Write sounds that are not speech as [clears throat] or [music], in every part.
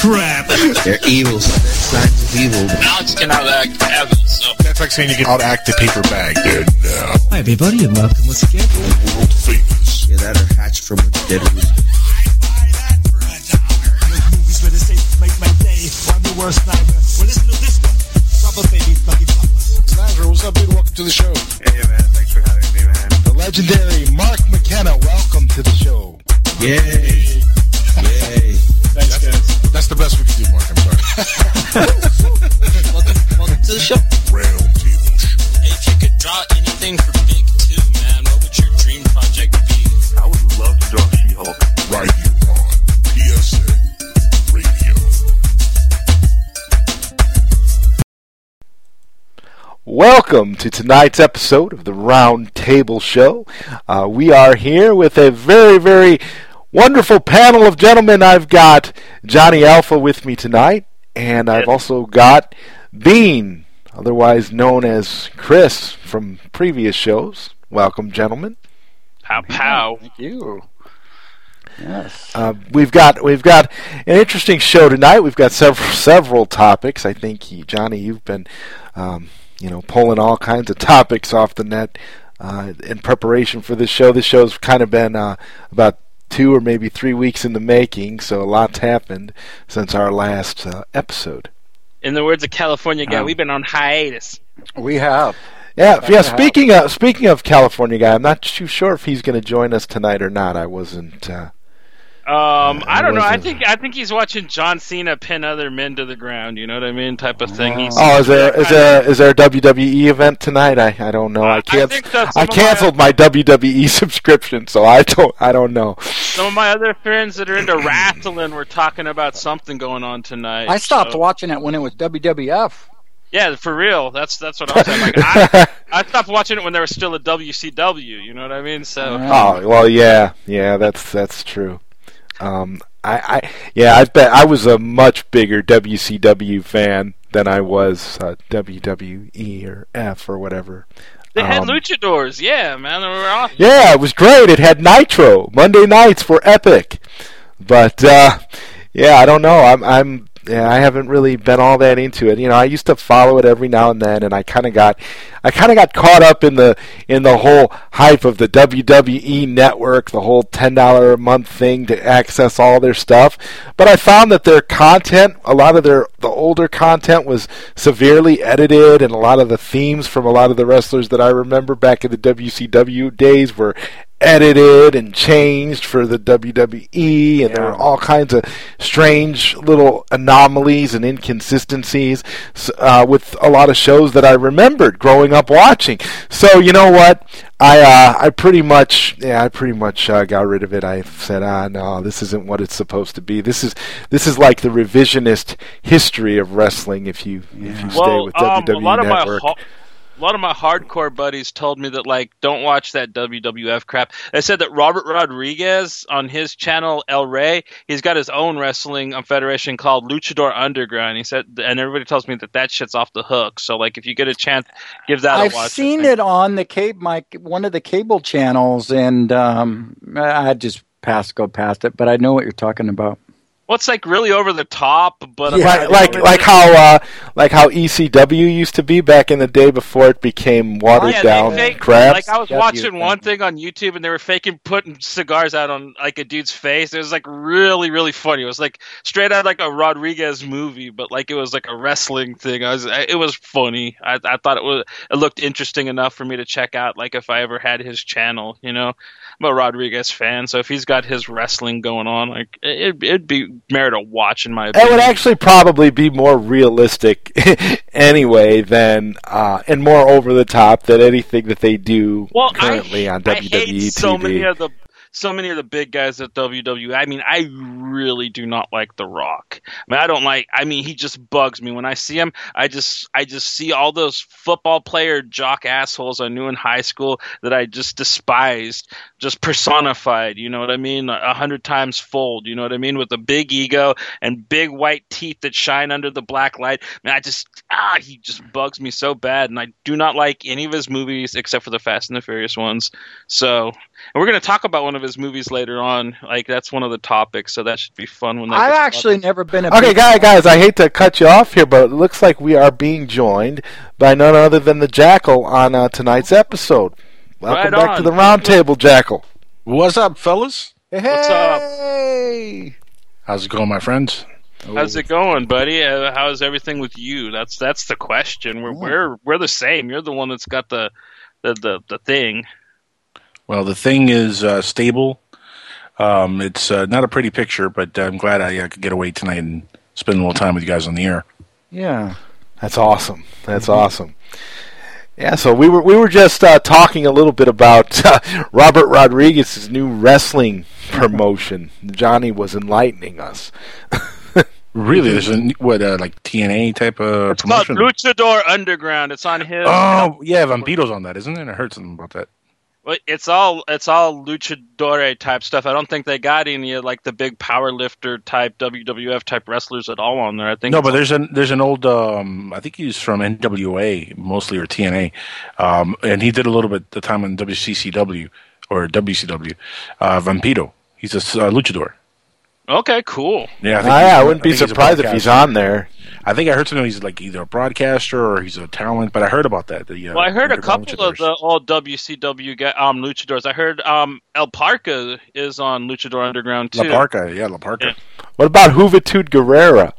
crap. They're evil. Signs of evil. Alex can outact Evan, so. That's like saying you can outact the paper bag. And now, Hi, everybody, and welcome once again. world famous. Yeah, that are hatched from a dead root. movies where they say make my day. I'm the worst nightmare. Well, listen to this one. Rubber baby, buggy papa. Sniper, what's up, dude? Welcome to the show. Hey man, thanks for having me, man. The legendary Mark McKenna, welcome to the show. Yay. Guys. That's the best we can do, Mark. I'm sorry. Welcome, welcome to the show. Round table show. Hey, if you could draw anything for Big Two, man, what would your dream project be? I would love to draw She-Hulk. Right here on PSN Radio. Welcome to tonight's episode of the Round Table Show. Uh, we are here with a very, very wonderful panel of gentlemen. I've got Johnny Alpha with me tonight, and I've also got Bean, otherwise known as Chris from previous shows. Welcome, gentlemen. Pow pow. Thank you. Yes. Uh, we've got we've got an interesting show tonight. We've got several several topics. I think you, Johnny, you've been um, you know pulling all kinds of topics off the net uh, in preparation for this show. This show's kind of been uh, about two or maybe three weeks in the making, so a lot's happened since our last uh, episode. In the words of California guy, Um, we've been on hiatus. We have. Yeah, Back yeah. to Speaking of speaking of California guy, I'm not too sure if he's going to join us tonight or not. I wasn't. Uh, Um, I don't know. I think I think he's watching John Cena pin other men to the ground. You know what I mean? Type of thing. He's, Oh, is there is kinda- there is there a WWE event tonight? I, I don't know. Uh, I I can't. think that I some of my- canceled my WWE [laughs] subscription, so I don't I don't know. Some of my other friends that are into wrestling were talking about something going on tonight. I stopped so- watching it when it was WWF. Yeah, for real. That's that's what I'm saying. Like, I, [laughs] I stopped watching it when there was still a WCW. You know what I mean? So Oh well, yeah, yeah. That's that's true. Um, I, I yeah, I bet I was a much bigger WCW fan than I was uh, WWE or F or whatever. they had Um, luchadors. Yeah, man, they were awesome. Yeah, it was great. It had Nitro. Monday nights were epic. But uh, yeah, I don't know. I'm I'm yeah, I haven't really been all that into it. You know, I used to follow it every now and then, and I kind of got, I kind of got caught up in the in the whole hype of the WWE network, the whole ten dollar a month thing to access all their stuff. But I found that their content, a lot of their the older content was severely edited, and a lot of the themes from a lot of the wrestlers that I remember back in the WCW days were edited and changed for the WWE, and there were all kinds of strange little anomalies and inconsistencies uh, with a lot of shows that I remembered growing up watching. So you know what? I uh, I pretty much yeah I pretty much uh, got rid of it. I said ah no this isn't what it's supposed to be. This is this is like the revisionist history of wrestling. If you if you stay with um, WWE a lot of my Network. A lot of my hardcore buddies told me that like don't watch that WWF crap. They said that Robert Rodriguez on his channel El Rey, he's got his own wrestling um, federation called Luchador Underground. He said, and everybody tells me that that shit's off the hook. So like if you get a chance, give that a watch. I've a watch. seen it on the cable, my one of the cable channels, and um, I just passed go past it. But I know what you're talking about. Well, it's like really over the top, but Yeah, like like like how uh, like how ECW used to be back in the day before it became watered Yeah, down fake, crap. Like I was W, watching thank one you. thing on YouTube, and they were faking putting cigars out on like a dude's face. It was like really, really funny. It was like straight out like a Rodriguez movie, but like it was like a wrestling thing. I was, I- it was funny. I, I thought it was, it looked interesting enough for me to check out. Like if I ever had his channel, you know, I'm a Rodriguez fan, so if he's got his wrestling going on, like it, it'd be merit a watch in my it opinion. would actually probably be more realistic [laughs] anyway than uh, and more over the top than anything that they do well, currently I, on I WWE hate so TV. many of the so many of the big guys at WWE. I mean, I really do not like The Rock. I mean, I don't like. I mean, he just bugs me when I see him. I just, I just see all those football player jock assholes I knew in high school that I just despised. just personified. You know what I mean? A hundred times fold. You know what I mean? With a big ego and big white teeth that shine under the black light. Man, I just ah, he just bugs me so bad, and I do not like any of his movies except for the Fast and the Furious ones. So, and we're gonna talk about one of his movies later on. Like that's one of the topics, so that should be fun when I've gets actually never been a Okay, big- guys, guys, I hate to cut you off here, but it looks like we are being joined by none other than the Jackal on uh, tonight's episode. Welcome Right back to the roundtable, Jackal. What's up, fellas? What's up? Hey! How's it going, my friends? How's it going, buddy? Uh, how's everything with you? That's that's the question. We're we're we're the same. You're the one that's got the the the, the thing. Well, the thing is uh, stable. Um, it's uh, not a pretty picture, but I'm glad I, I could get away tonight and spend a little time with you guys on the air. Yeah. That's awesome. That's awesome. Yeah, so we were we were just uh, talking a little bit about uh, Robert Rodriguez's new wrestling promotion. Johnny was enlightening us. [laughs] Really, there's a what uh, like TNA type of It's called promotion. Luchador Underground. It's on his. Oh yeah, Vampiro's on that, isn't it? I heard something about that. Well, It's all it's all luchador type stuff. I don't think they got any of, like the big power lifter type WWF type wrestlers at all on there. I think No, it's but there's an there's an old um, I think he's from NWA mostly or TNA, um, and he did a little bit the time on WCCW or WCW. Uh, Vampiro, he's a uh, luchador. okay, cool. Yeah, Ah, think yeah, I wouldn't be think he's surprised if he's on there. I think I heard something. He's like either a broadcaster or he's a talent, but I heard about that. The, uh, Well, I heard a underground couple of luchadors. the old WCW ga- um, luchadors. I heard um, El Parca is on Luchador Underground too. La Parca, yeah, La Parca. Yeah. What about Juventud Guerrera?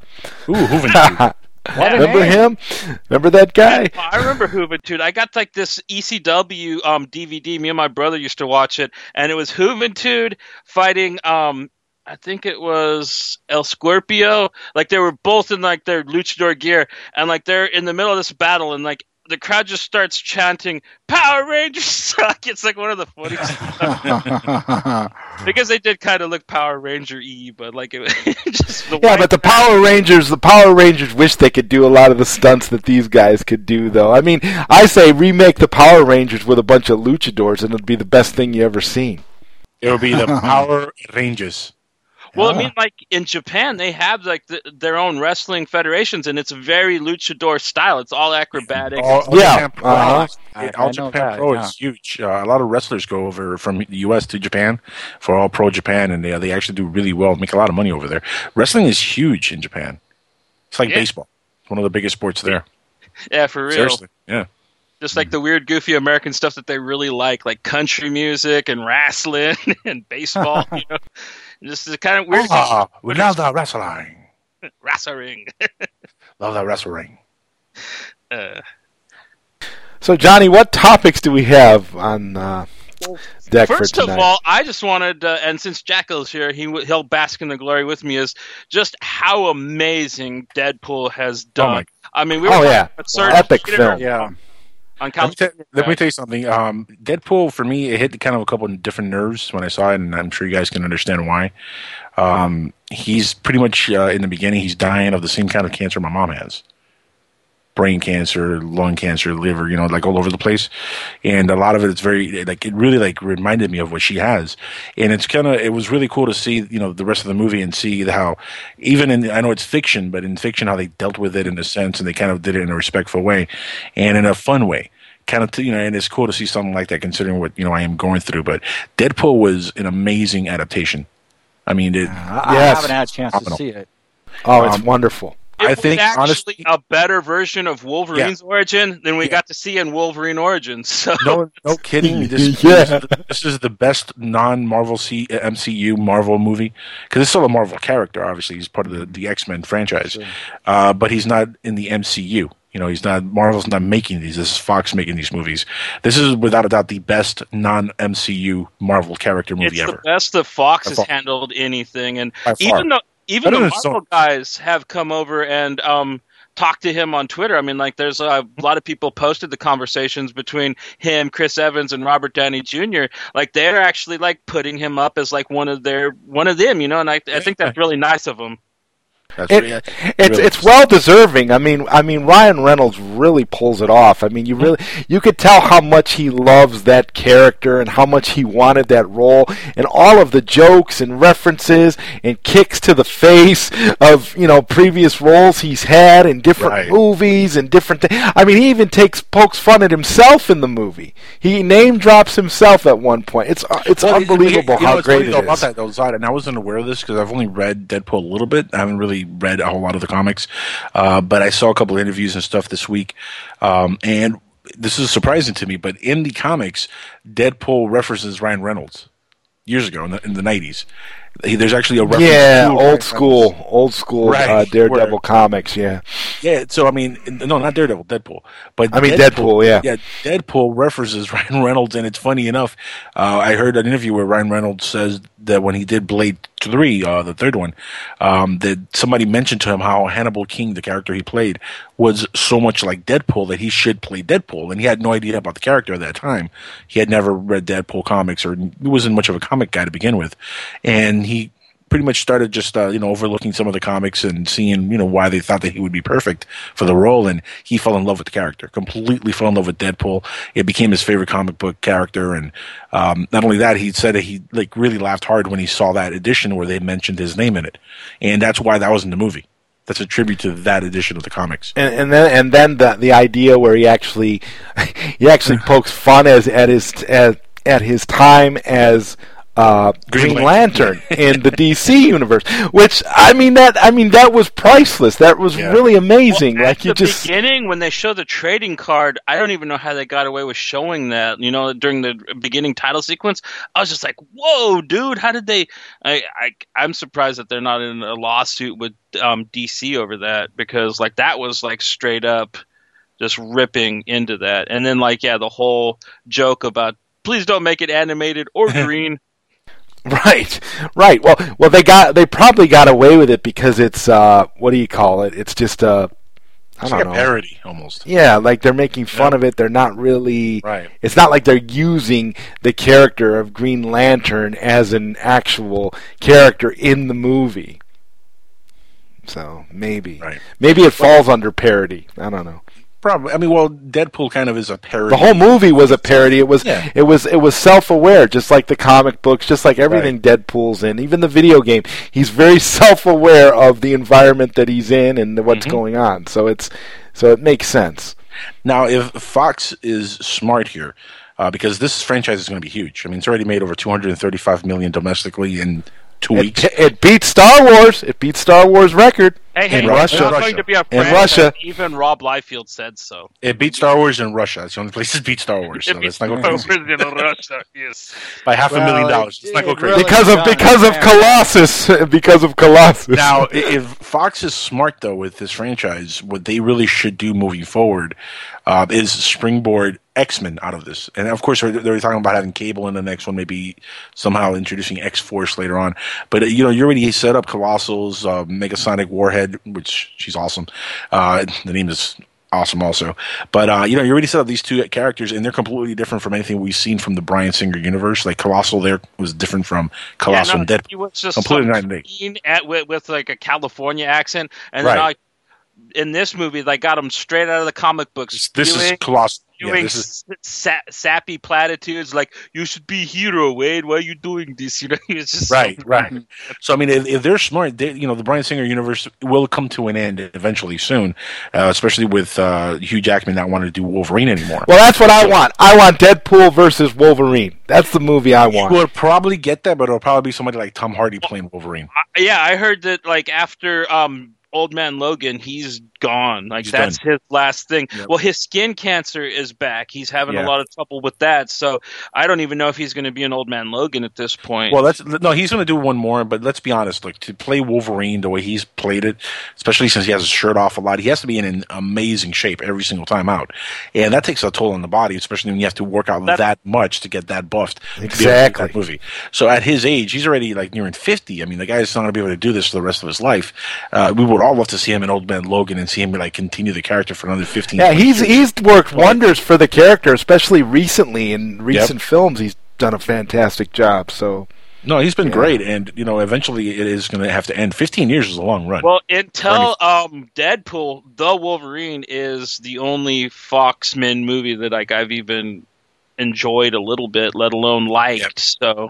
Ooh, [laughs] Juventud. Remember him? Remember that guy? I remember Juventud. I got like this ECW um, DVD. Me and my brother used to watch it, and it was Juventud fighting. Um, I think it was El Scorpio. Like they were both in like their luchador gear, and like they're in the middle of this battle, and like the crowd just starts chanting "Power Rangers suck." [laughs] It's like one of the funniest [laughs] because they did kind of look Power Ranger y, but like it [laughs] just the Yeah, but the Power Rangers, the Power Rangers wish they could do a lot of the stunts that these guys could do, though. I mean, I say remake the Power Rangers with a bunch of luchadors, and it'd be the best thing you ever seen. it would be the Power Rangers. Well, I mean, like in Japan, they have like the, their own wrestling federations, and it's very luchador style. It's all acrobatic. All, all Yeah, Japan uh-huh. I- all I Japan that, Pro yeah. is huge. Uh, a lot of wrestlers go over from the U.S. to Japan for All Pro Japan, and they they actually do really well, make a lot of money over there. Wrestling is huge in Japan. It's like Yeah. baseball. It's one of the biggest sports there. yeah, for real. Seriously, yeah. Just like the weird, goofy American stuff that they really like, like country music and wrestling [laughs] and baseball. [laughs] you know, just the kind of weird Ah, we love the wrestling. [laughs] wrestling. [laughs] Love the wrestling. Uh, So, Johnny, what topics do we have on uh, deck First for of all, I just wanted, uh, and since Jackal's here, he w- he'll bask in the glory with me. Is just how amazing Deadpool has done. my- I mean, we were Oh, talking yeah. about Surge Epic film. Yeah. Let me, tell, let me tell you something. Um, Deadpool for me, it hit kind of a couple of different nerves when I saw it, and I'm sure you guys can understand why. Um, he's pretty much uh, in the beginning. He's dying of the same kind of cancer my mom has: brain cancer, lung cancer, liver. You know, like all over the place. And a lot of it is very like it really like reminded me of what she has. And it's kind of it was really cool to see you know the rest of the movie and see how even in I know it's fiction, but in fiction how they dealt with it in a sense, and they kind of did it in a respectful way and in a fun way kind of you know and it's cool to see something like that considering what you know i am going through but deadpool was an amazing adaptation i mean it, I, I Yes. haven't had a chance to see it. Oh, it's um, wonderful. It I was think, actually honestly- a better version of Wolverine's origin than we Yeah. got to see in Wolverine Origins. [laughs] So no no kidding [laughs] this, Yeah. this, is the, this is the best non-marvel C, uh, mcu marvel movie because it's still a marvel character obviously he's part of the, the x-men franchise uh, but he's not in the mcu you know he's not marvel's not making these this is fox making these movies this is without a doubt the best non-mcu marvel character movie it's ever the best that Fox has handled anything, and even though even Better the Marvel some. guys have come over and um talked to him on Twitter. I mean, like there's a lot of people posted the conversations between him, Chris Evans, and Robert Downey Jr. Like they're actually like putting him up as like one of their one of them, you know. And I I think that's really nice of them. That's It, yeah, it's really it's well deserving. I mean, I mean Ryan Reynolds really pulls it off. I mean, you really you could tell how much he loves that character and how much he wanted that role, and all of the jokes and references and kicks to the face of you know previous roles he's had in different Right. movies and different. Th- I mean, he even takes pokes fun at himself in the movie. He name drops himself at one point. It's uh, it's Well, unbelievable you know, how what's great funny it though About that, though, Zod, and I wasn't aware of this because I've only read Deadpool a little bit. I haven't really read a whole lot of the comics, uh, but I saw a couple of interviews and stuff this week, um, and this is surprising to me. But in the comics, Deadpool references Ryan Reynolds years ago in the, in the 90s. There's actually a reference Yeah, Ryan old Reynolds. school, old school Right, uh, Daredevil where- comics. Yeah, Yeah, so I mean, no, not Daredevil, Deadpool. But I mean, Deadpool, yeah. yeah. Deadpool references [laughs] Ryan Reynolds, and it's funny enough. Uh, I heard an interview where Ryan Reynolds says that when he did Blade Three, uh, the third one, um, that somebody mentioned to him how Hannibal King, the character he played, was so much like Deadpool that he should play Deadpool, and he had no idea about the character at that time. He had never read Deadpool comics, or he wasn't much of a comic guy to begin with, and he pretty much started just uh, you know overlooking some of the comics and seeing you know why they thought that he would be perfect for the role and he fell in love with the character completely fell in love with deadpool. It became his favorite comic book character and um, not only that he said that he like really laughed hard when he saw that edition where they mentioned his name in it and that's why that was in the movie. That's a tribute to that edition of the comics. And, and then and then the the idea where he actually [laughs] he actually [sighs] pokes fun as at his at, at his time as uh, Green, Green Lantern [laughs] in the DC universe, which I mean that I mean that was priceless. That was Yeah. really amazing. Well, like you the just beginning when they show the trading card, I don't even know how they got away with showing that. You know, during the beginning title sequence, I was just like, "Whoa, dude! How did they?" I, I I'm surprised that they're not in a lawsuit with um, DC over that because like that was like straight up just ripping into that, and then like yeah, the whole joke about please don't make it animated or [laughs] green. [laughs] Right, right. Well, well, they got they probably got away with it because it's uh, what do you call it? It's just uh, I it's don't like know. a parody almost Yeah, like they're making fun Yeah. of it. They're not really. Right. It's not like they're using the character of Green Lantern as an actual character in the movie. So maybe, Right. maybe it falls under parody. I don't know. Probably i mean well deadpool kind of is a parody The whole movie was a parody. It was Yeah. it was it was self-aware, just like the comic books, just like everything Deadpool's in, even the video game. He's very [laughs] self-aware of the environment that he's in and what's Mm-hmm. going on. So it's so it makes sense. Now, if Fox is smart here, uh, because this franchise is going to be huge. I mean, it's already made over 235 million domestically in two It, weeks. it beats Star Wars. It beats Star Wars record. Hey, hey, In it's Russia. not Russia. going to be a In. Russia. Even Rob Liefeld said so. It beat Star Wars in Russia. It's the only place it beat Star Wars. So It let's not go beats crazy. in Russia. Yes. by half a million dollars. Let's not go crazy. really- because of because of. Colossus. [laughs] because of Colossus. Now, if Fox is smart though with this franchise, what they really should do moving forward uh, is springboard X Men out of this. And of course, they're, they're talking about having Cable in the next one, maybe somehow introducing X Force later on. But uh, you know, you already set up Colossal's uh, Negasonic Warhead, which she's awesome. Uh, the name is awesome also. But uh, you know, you already set up these two characters, and they're completely different from anything we've seen from the Bryan Singer universe. Like Colossus, there was different from Colossus yeah, and no, Deadpool. He was just Completely night and day. at, with, with like a California accent, and Right. then I, in this movie they got him straight out of the comic books. This is doing, Colossus. Yeah, doing this is sa- sappy platitudes like "You should be hero, Wade. Why are you doing this?" [laughs] You know, he was just Right, right. [laughs] So I mean, if, if they're smart, they, you know, the Bryan Singer universe will come to an end eventually soon, uh, especially with uh, Hugh Jackman not wanting to do Wolverine anymore. well, that's what I want. I want Deadpool versus Wolverine. That's the movie I you want. will probably get that, but it'll probably be somebody like Tom Hardy playing Wolverine. I- yeah, I heard that like after um Old Man Logan, he's gone. Like He's that's his last thing. Yep. Well, his skin cancer is back. He's having Yeah. a lot of trouble with that. So I don't even know if he's going to be an Old Man Logan at this point. Well, that's no, he's going to do one more, but let's be honest. like to play Wolverine the way he's played it, especially since he has his shirt off a lot, he has to be in an amazing shape every single time out, and that takes a toll on the body, especially when you have to work out That- that, much to get that buffed. to be able to do Exactly. that movie. So at his age, he's already like nearing fifty. I mean, the guy's not going to be able to do this for the rest of his life. Uh, we would all love to see him in Old Man Logan and see him like continue the character for another fifteen. Yeah, he's years. he's worked wonders for the character, especially recently in recent films. He's done a fantastic job. So No, he's been Yeah. great, and you know, eventually it is going to have to end. Fifteen years is a long run. Well, until um, Deadpool, the Wolverine is the only Foxman movie that like I've even enjoyed a little bit, let alone liked. So,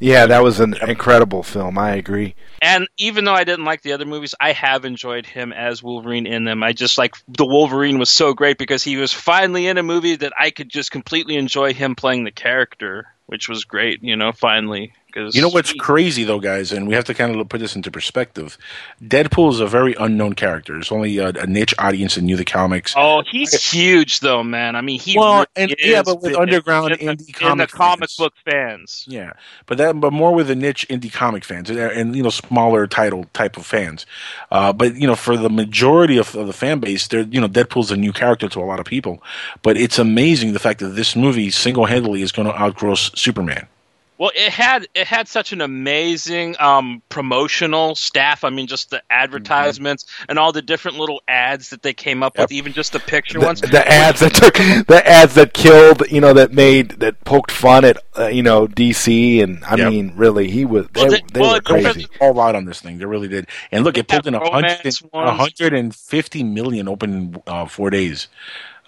Yeah, that was an incredible film. I agree. and even though I didn't like the other movies, I have enjoyed him as Wolverine in them. I just like the Wolverine was so great because he was finally in a movie that I could just completely enjoy him playing the character, which was great. You know, finally. Cause You know what's crazy though, guys, and we have to kind of put this into perspective. Deadpool is a very unknown character. It's only a, a niche audience that knew the comics. Oh, he's huge though, man. I mean, he Well, really and- yeah, but with underground in indie in the comic fans. book fans. Yeah, but that, but more with the niche indie comic fans and, and you know smaller title type of fans. Uh, but you know, for the majority of, of the fan base, they're you know Deadpool's a new character to a lot of people. But it's amazing the fact that this movie single handedly is going to outgross Superman. Well, it had it had such an amazing um, promotional staff. I mean, just the advertisements and all the different little ads that they came up with, even just the picture The, ones. the ads that took the ads that killed, you know, that made that poked fun at uh, you know DC, and I Yep. mean, really, he was they, Well, they- they well, were it crazy. all out on this thing. They really did. And look, it pulled in have a hundred romance and- ones. a hundred and fifty million open in uh, four days,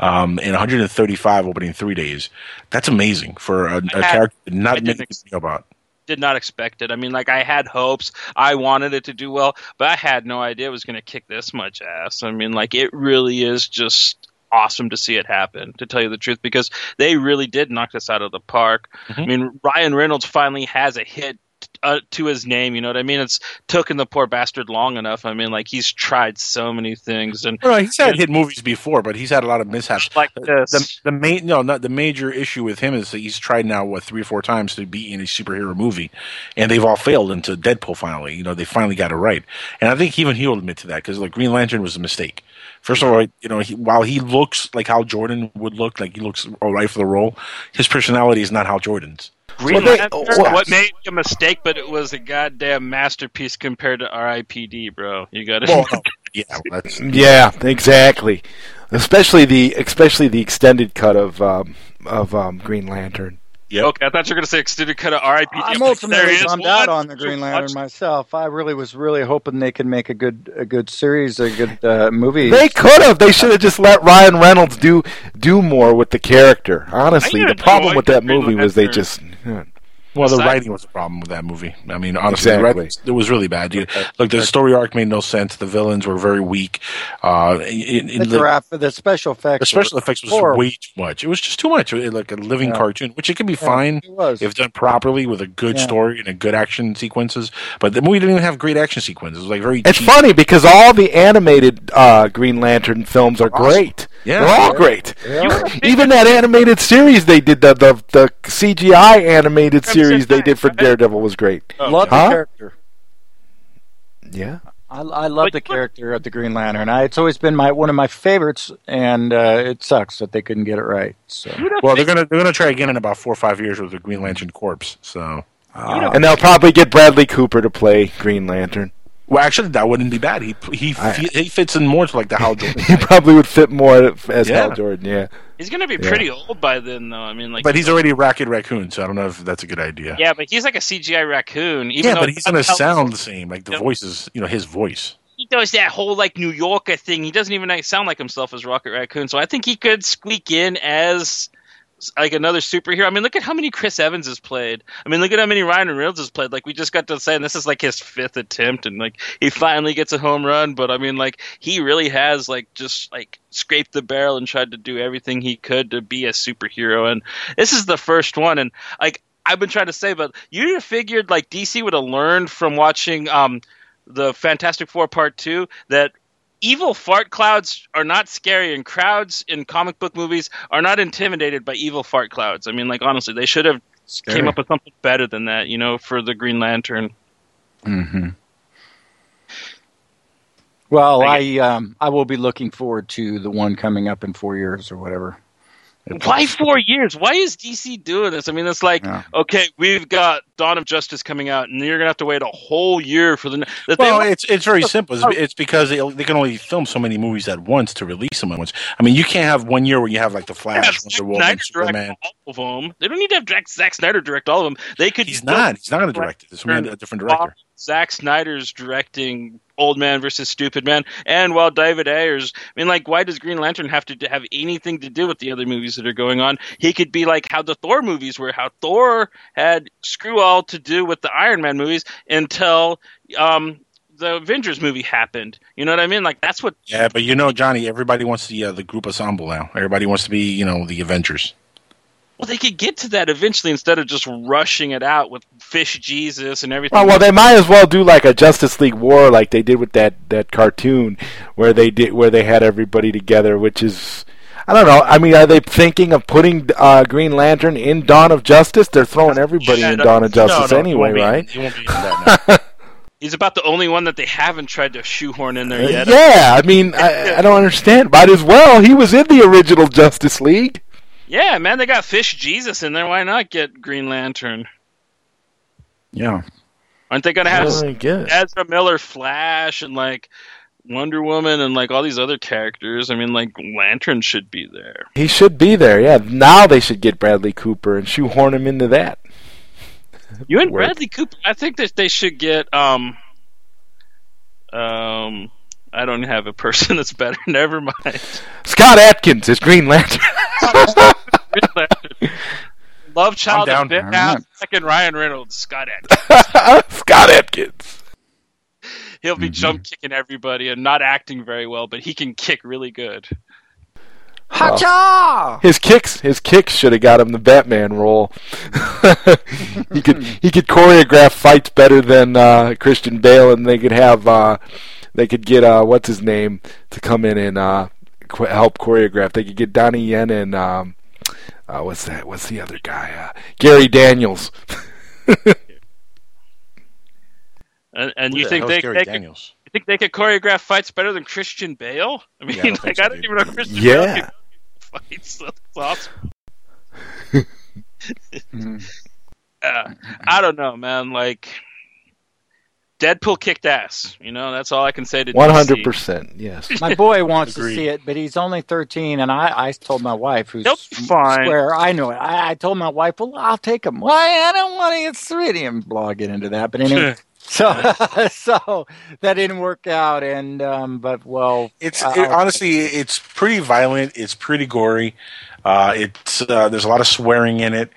um, and 135 opening in three days. That's amazing for a, a character not many ex- know about. Did not expect it. I mean, like I had hopes. I wanted it to do well, but I had no idea it was going to kick this much ass. I mean, like it really is just awesome to see it happen. To tell you the truth, because they really did knock this out of the park. I mean, Ryan Reynolds finally has a hit. Uh, to his name, you know what I mean? It's taken the poor bastard long enough. I mean, like he's tried so many things, and he's had hit movies before, but he's had a lot of mishaps. like The, this. the main no, not the major issue with him is that he's tried now what three or four times to be in a superhero movie, and they've all failed until Deadpool finally. You know, they finally got it right, and I think even he'll admit to that because like Green Lantern was a mistake. First of all, you know, he, while he looks like Hal Jordan would look, like he looks all right for the role, his personality is not Hal Jordan's. Green Well, they- Lantern, what made a mistake, but it was a goddamn masterpiece compared to R.I.P.D. Bro, you got to. Well, [laughs] yeah, that's Yeah, exactly. Especially the especially the extended cut of um, of um, Green Lantern. yep. Okay, I thought you were going to say extended cut of R.I.P.D. I'm There ultimately is bummed one. out on the Green Lantern Watch- myself. I really was really hoping they could make a good a good series, a good uh, movie. They could have. They should have just let Ryan Reynolds do do more with the character. Honestly, the problem with that Green movie was they just. Yeah. Well, the writing was a problem with that movie. I mean, honestly, the Exactly. writing, it was really bad. You, look, the story arc made no sense. The villains were very weak. Uh, in, in the, the, graph, the special effects. the special were effects was horrible. way too much. It was just too much. It- like a living Yeah. cartoon, which it can be Yeah, fine if done properly with a good Yeah. story and a good action sequences. But the movie didn't even have great action sequences. It was like very. It's cheap. funny because all the animated uh, Green Lantern films are Awesome. great. Yeah. They're all great. Yeah. Even that animated series they did, the the, the CGI animated Crimson series they did for Daredevil was great. Love Huh? the character. Yeah. I, I love But the character of the Green Lantern. I, it's always been my one of my favorites, and uh, it sucks that they couldn't get it right. So Well, they're gonna they're gonna try again in about four or five years with the Green Lantern Corps. So, And they'll probably get Bradley Cooper to play Green Lantern. Well, actually, that wouldn't be bad. He he I- he fits in more to like the Hal [laughs] Jordan. He probably would fit more as Yeah. Hal Jordan. Yeah. He's going to be Yeah. pretty old by then, though. I mean, like, But he's already Rocket Raccoon, so I don't know if that's a good idea. yeah, but he's like a CGI raccoon. Even Yeah, though but he's gonna sound the same. Like the Yeah. voice is, you know, his voice. He does that whole like New Yorker thing. He doesn't even like, sound like himself as Rocket Raccoon. So I think he could squeak in as like another superhero. I mean, look at how many Chris Evans has played. I mean, look at how many Ryan Reynolds has played. Like we just got to say, and this is like his fifth attempt, and like he finally gets a home run. But I mean, like he really has like just like scraped the barrel and tried to do everything he could to be a superhero. And this is the first one, and like I've been trying to say, but have figured like DC would have learned from watching um the Fantastic Four Part Two that evil fart clouds are not scary and crowds in comic book movies are not intimidated by evil fart clouds. I mean, like honestly, they should have came up with something better than that, you know, for the Green Lantern. Mm-hmm. Well, I I um, I will be looking forward to the one coming up in four years or whatever. Why four years? Why is DC doing this? I mean, it's like, Yeah. okay, we've got Dawn of Justice coming out, and you're gonna have to wait a whole year for the. That Well, they, it's it's very simple. It's, it's because they, they can only film so many movies at once to release them at once. I mean, you can't have one year where you have like the Flash, Wonder Woman, Superman. all of them. They don't need to have Zack, Zack Snyder direct all of them. They could. He's not. He's not going to direct it. To be a different director. Zack Snyder's directing Old Man versus Stupid Man, and while David Ayers, I mean, like, why does Green Lantern have to have anything to do with the other movies that are going on? He could be like how the Thor movies were, how Thor had screw all to do with the Iron Man movies until um, the Avengers movie happened. You know what I mean? Like, that's what. Yeah, but you know, Johnny, everybody wants the uh, the group ensemble now. Everybody wants to be, you know, the Avengers. Well, they could get to that eventually instead of just rushing it out with Fish Jesus and everything. Oh, well, they might as well do like a Justice League War, like they did with that that cartoon, where they did where they had everybody together, which is. I don't know. I mean, are they thinking of putting uh, Green Lantern in Dawn of Justice? They're throwing everybody Yeah, in no, Dawn of Justice No, no, anyway, it won't be- right? It in. [laughs] He's about the only one that they haven't tried to shoehorn in there yet. yeah, I mean, I, I don't understand. Might as well. He was in the original Justice League. Yeah, man, they got Fish Jesus in there. Why not get Green Lantern? Yeah. Aren't they going to have I guess. Ezra Miller Flash and like Wonder Woman and like all these other characters? I mean, like Lantern should be there. He should be there. Yeah. Now they should get Bradley Cooper and shoehorn him into that. You and Bradley Cooper. I think that they should get um um. I don't have a person [laughs] that's better. [laughs] Never mind. Scott Adkins is Green Lantern. [laughs] Green Love child I'm of down. Ben All right. Affleck Ryan Reynolds. Scott Adkins. [laughs] Scott Adkins. He'll Mm-hmm. be jump kicking everybody and not acting very well, but he can kick really good. Hacha! His kicks, his kicks should have got him the Batman role. [laughs] he could he could choreograph fights better than uh, Christian Bale, and they could have uh, they could get uh, what's his name to come in and uh, qu- help choreograph. They could get Donnie Yen and um, uh, what's that? What's the other guy? Uh, Gary Daniels. [laughs] And, and you the think they, Gary they could, you think they could choreograph fights better than Christian Bale? I mean, Yeah, I don't like so, I don't dude. even know Christian Bale Yeah. can fights. That's awesome. [laughs] [laughs] Uh, I don't know, man. Like Deadpool kicked ass. You know, that's all I can say to One hundred percent. Yes. My boy [laughs] wants to see it, but he's only 13, and I, I told my wife, who's Nope, fine. square, I know it. I, I told my wife, well, I'll take him. Why? I don't want to get three of Blah, I'll get into that. But anyway, [laughs] so [laughs] so that didn't work out, and um, but well, It's I- it, honestly, it's pretty violent. It's pretty gory. Uh, it's uh, there's a lot of swearing in it.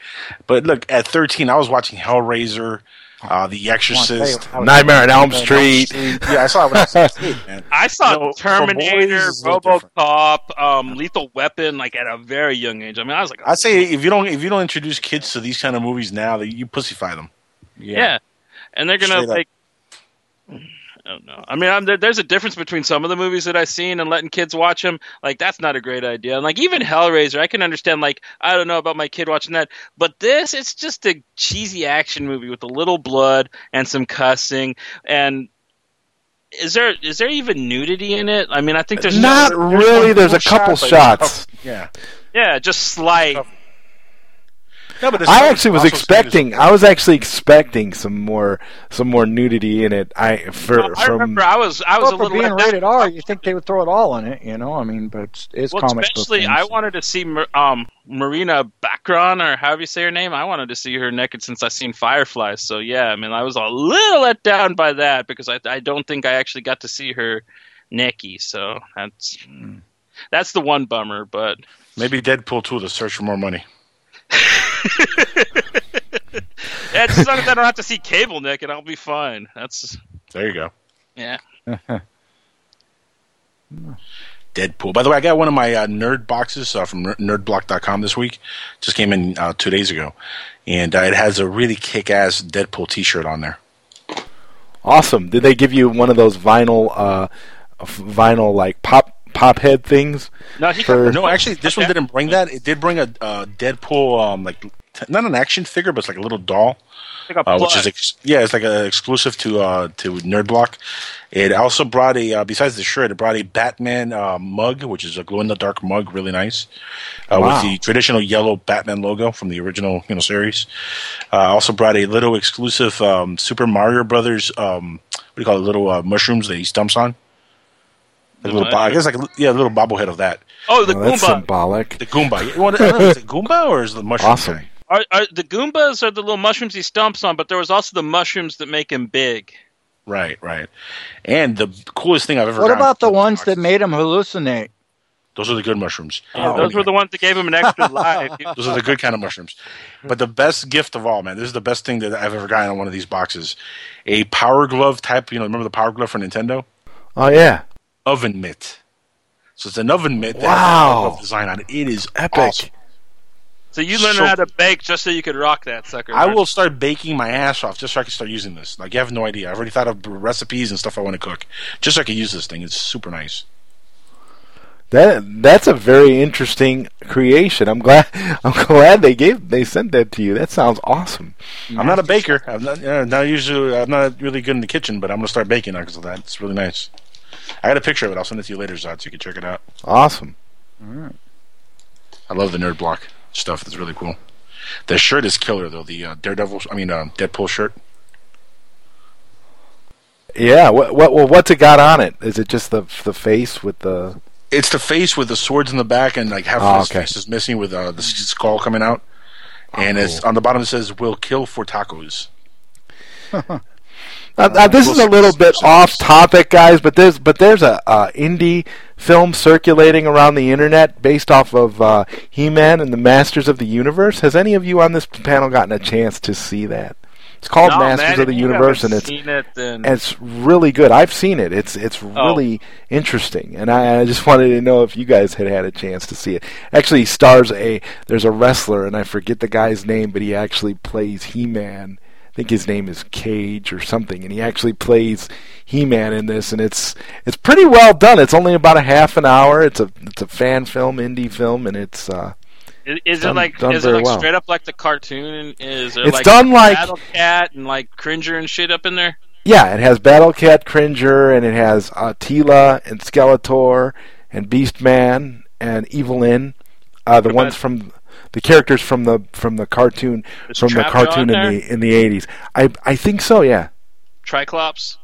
But look, at 13, I was watching Hellraiser, uh, The Exorcist. Nightmare on Elm Street. yeah, I saw it when I was a kid, [laughs] man. I saw You know, Terminator, boys, it's a little different. RoboCop, um, Lethal Weapon, like at a very young age. I mean, I was like, I'd say if you don't if you don't introduce kids to these kind of movies now, that you pussify them. yeah. and they're gonna Straight up. Like. I don't know. I mean, I'm, there, there's a difference between some of the movies that I've seen and letting kids watch them. Like, that's not a great idea. And like, even Hellraiser, I can understand. Like, I don't know about my kid watching that, but this, it's just a cheesy action movie with a little blood and some cussing. And is there is there even nudity in it? I mean, I think there's Not no, really. There's a couple but- shots. Yeah. yeah, just slight. No, but I actually was also seen as- expecting. I was actually expecting some more, some more nudity in it. I for I from remember I was I was well, a little being let down. rated R, you think they would throw it all in it, you know? I mean, but it's, it's Well, comic especially things. I wanted to see um, Marina Baccarin, or however you say her name. I wanted to see her naked since I seen Firefly. So yeah, I mean, I was a little let down by that because I I don't think I actually got to see her naked. So that's that's the one bummer. But maybe Deadpool 2 to search for more money. Yeah, just as long as I don't have to see cable Nick, and I'll be fine. That's There you go. yeah. [laughs] Deadpool. By the way, I got one of my uh, nerd boxes uh, from ner- nerdblock.com this week. Just came in uh, two days ago. And uh, it has a really kick ass Deadpool t shirt on there. awesome. Did they give you one of those vinyl, uh, vinyl like pop pop head things. No, he For- No, actually, this one didn't bring that. It did bring a uh, Deadpool, um, like t- not an action figure, but it's like a little doll, like a uh, which is ex- yeah, it's like a exclusive to uh, to Nerd Block. It also brought a uh, besides the shirt, it brought a Batman uh, mug, which is a glow in the dark mug, really nice, uh, Wow. with the traditional yellow Batman logo from the original you know series. Uh, also brought a little exclusive um, Super Mario Brothers. Um, what do you call it? Little uh, mushrooms that he stumps on. Like a little, bo- I guess like a, yeah, a little bobblehead of that. oh, the Oh, that's Goomba. symbolic. The Goomba. You want to- I don't know, is it Goomba or is it the mushroom? Awesome. guy? Are, are the Goombas are the little mushrooms he stomps on, but there was also the mushrooms that make him big. Right, right. And the coolest thing I've ever. What gotten about the ones box- that made him hallucinate? Those are the good mushrooms. Yeah, Oh, those were the ones that gave him an extra [laughs] life. Those are the good kind of mushrooms. But the best gift of all, man, this is the best thing that I've ever gotten on one of these boxes. A Power Glove type. You know, remember the Power Glove for Nintendo? Oh yeah, Oven mitt. So it's an oven mitt. that has a Wow. Design on it. It is epic. awesome. So you learned So- how to bake just so you could rock that sucker. I right? will start baking my ass off just so I can start using this. Like you have no idea. I've already thought of recipes and stuff I want to cook just so I can use this thing. It's super nice. That that's a very interesting creation. I'm glad [laughs] I'm glad they gave they sent that to you. That sounds awesome. I'm not a baker. I'm not, uh, not usually. I'm not really good in the kitchen, but I'm gonna start baking now because of that. It's really nice. I got a picture of it. I'll send it to you later, Zod, so you can check it out. Awesome. All right. I love the nerd block stuff. It's really cool. The shirt is killer though. The uh, Daredevil, I mean uh, Deadpool shirt. Yeah. What what well, what's it got on it? Is it just the the face with the? It's the face with the swords in the back and like half Oh, of his okay. face is missing with uh, the s- skull coming out. And it's on the bottom it says "We'll kill for tacos." [laughs] Now, now, this is a little bit off topic, guys, but there's but there's a uh, indie film circulating around the internet based off of uh, He-Man and the Masters of the Universe. Has any of you on this panel gotten a chance to see that? It's called No, Masters man, of the Universe, and it's it, and it's really good. I've seen it. It's it's really interesting, and I, I just [laughs] wanted to know if you guys had had a chance to see it. Actually, stars a there's a wrestler, and I forget the guy's name, but he actually plays He-Man. I think his name is Cage or something, and he actually plays He-Man in this, and it's it's pretty well done. It's only about a half an hour. It's a it's a fan film, indie film, and it's uh, is, is done- it like is it like well. straight up like the cartoon? Is It's like done like- Battle Cat and like Cringer and shit up in there? Yeah, it has Battle Cat Cringer, and it has Attila and Skeletor and Beast Man and Evil-Lyn, uh, the ones from the characters from the from the cartoon Is from the Trapjaw cartoon in in the in the eighties. I I think so. Yeah, Triclops.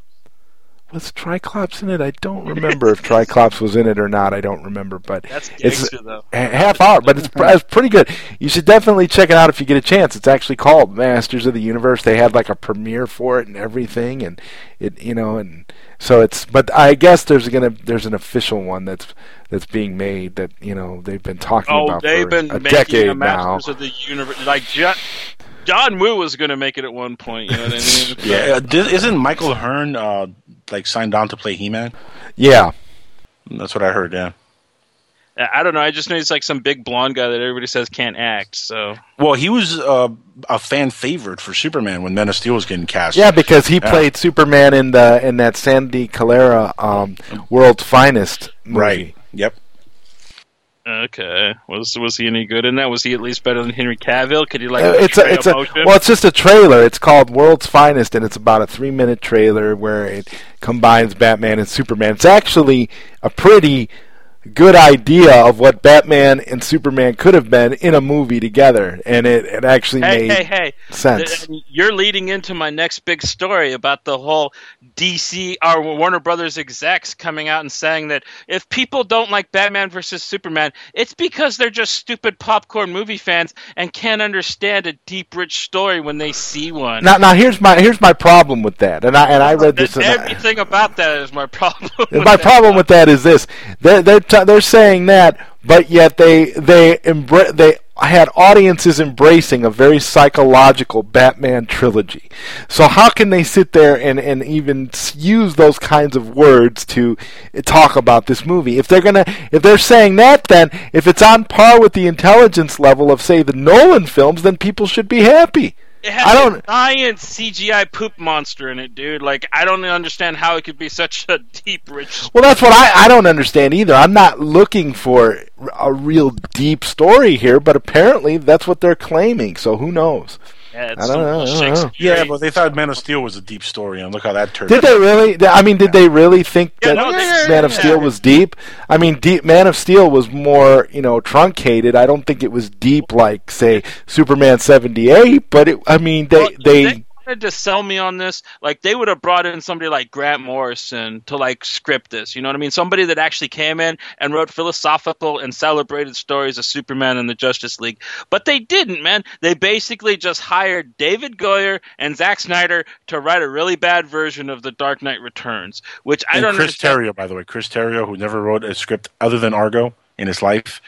Was Triclops in it? I don't [laughs] remember if Triclops was in it or not. I don't remember, but That's it's gangster though. half hour, but it's, it's pretty good. You should definitely check it out if you get a chance. It's actually called Masters of the Universe. They had like a premiere for it and everything, and it you know, and so it's. But I guess there's gonna there's an official one that's that's being made that you know they've been talking Oh, about they've for been a making decade a now. Masters of the Universe. Like John, John Woo was going to make it at one point. You know what I mean? [laughs] Yeah, uh, isn't Michael Hearn uh, like signed on to play He-Man? Yeah, That's what I heard. Yeah. I don't know. I just know he's like some big blonde guy that everybody says can't act. So Well, he was uh, a fan favorite for Superman when Men of Steel was getting cast. yeah, because he Yeah. played Superman in the in that Sandy Collora um, World's Finest movie. Right. Yep. Okay, was was he any good in that? Was he at least better than Henry Cavill? Could he like Uh, it's a, it's a well, it's just a trailer. It's called World's Finest, and it's about a three minute trailer where it combines Batman and Superman. It's actually a pretty good idea of what Batman and Superman could have been in a movie together, and it, it actually hey, made hey, hey! sense. You're leading into my next big story about the whole DC or Warner Brothers execs coming out and saying that if people don't like Batman versus Superman, it's because they're just stupid popcorn movie fans and can't understand a deep, rich story when they see one. Now, now here's my here's my problem with that, and I and I read this. Th- and I- Everything about that is my [laughs] problem. my that. problem with that is this: they're they're t- they're saying that, but yet they they embra- they had audiences embracing a very psychological Batman trilogy. So how can they sit there and and even use those kinds of words to talk about this movie? If they're gonna if they're saying that, then if it's on par with the intelligence level of say the Nolan films, then people should be happy. It had I a don't- giant CGI poop monster in it, dude. Like I don't understand how it could be such a deep, rich. Well, that's what I, I don't understand either. I'm not looking for a real deep story here, but apparently that's what they're claiming. So who knows? Yeah, it's I don't know, I don't know. Shakespeare. Yeah, but they thought Man of Steel was a deep story, and look how that turned. Did they really? I mean, did they really think Yeah, that no, they- Man of Steel was deep? I mean, deep, Man of Steel was more, you know, truncated. I don't think it was deep like, say, Superman seventy eight. But it, I mean, they Well, they. Wanted to sell me on this, like they would have brought in somebody like Grant Morrison to like script this. You know what I mean? Somebody that actually came in and wrote philosophical and celebrated stories of Superman and the Justice League. But they didn't, man. They basically just hired David Goyer and Zack Snyder to write a really bad version of The Dark Knight Returns, which I and don't Chris understand. Terrio, by the way, Chris Terrio, who never wrote a script other than Argo in his life,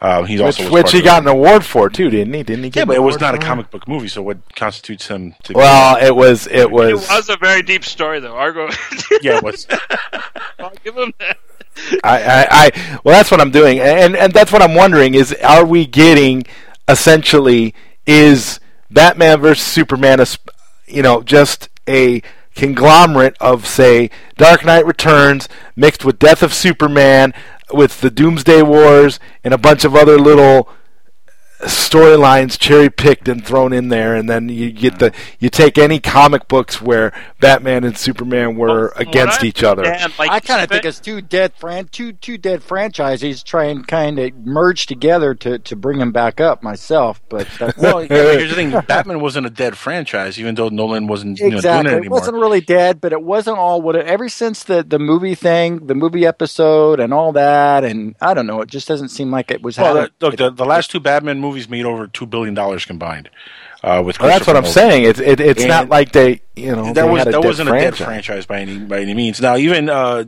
uh, he's Which, also was which he got an award for too, didn't he? Didn't he? Get Yeah, but it was not a for it? comic book movie. So what constitutes him to? Well, it was. It was. It was. was a very deep story, though. Argo, [laughs] yeah, it was. [laughs] I'll give him that. I, I, I. Well, that's what I'm doing, and and that's what I'm wondering is: Are we getting essentially is Batman versus Superman, a, you know, just a conglomerate of say Dark Knight Returns mixed with Death of Superman, with the Doomsday Wars, and a bunch of other little storylines cherry picked and thrown in there, and then you get the you take any comic books where Batman and Superman were From what against each other. understand, like, I kind of think it's two dead fran- two two dead franchises trying kind of merge together to to bring them back up myself. But that's, [laughs] well, yeah, but here's the [laughs] thing: Batman wasn't a dead franchise, even though Nolan wasn't you know, exactly, doing it it wasn't really dead, but it wasn't all what. It, ever since the the movie thing, the movie episode, and all that, and I don't know, it just doesn't seem like it was. well, having- the, look, the, the last two Batman movies made over two billion dollars combined. Uh, with Well, that's what I'm Nolan. saying. It's it, it's not like they you know that was that wasn't franchise. a dead franchise by any by any means. Now even uh,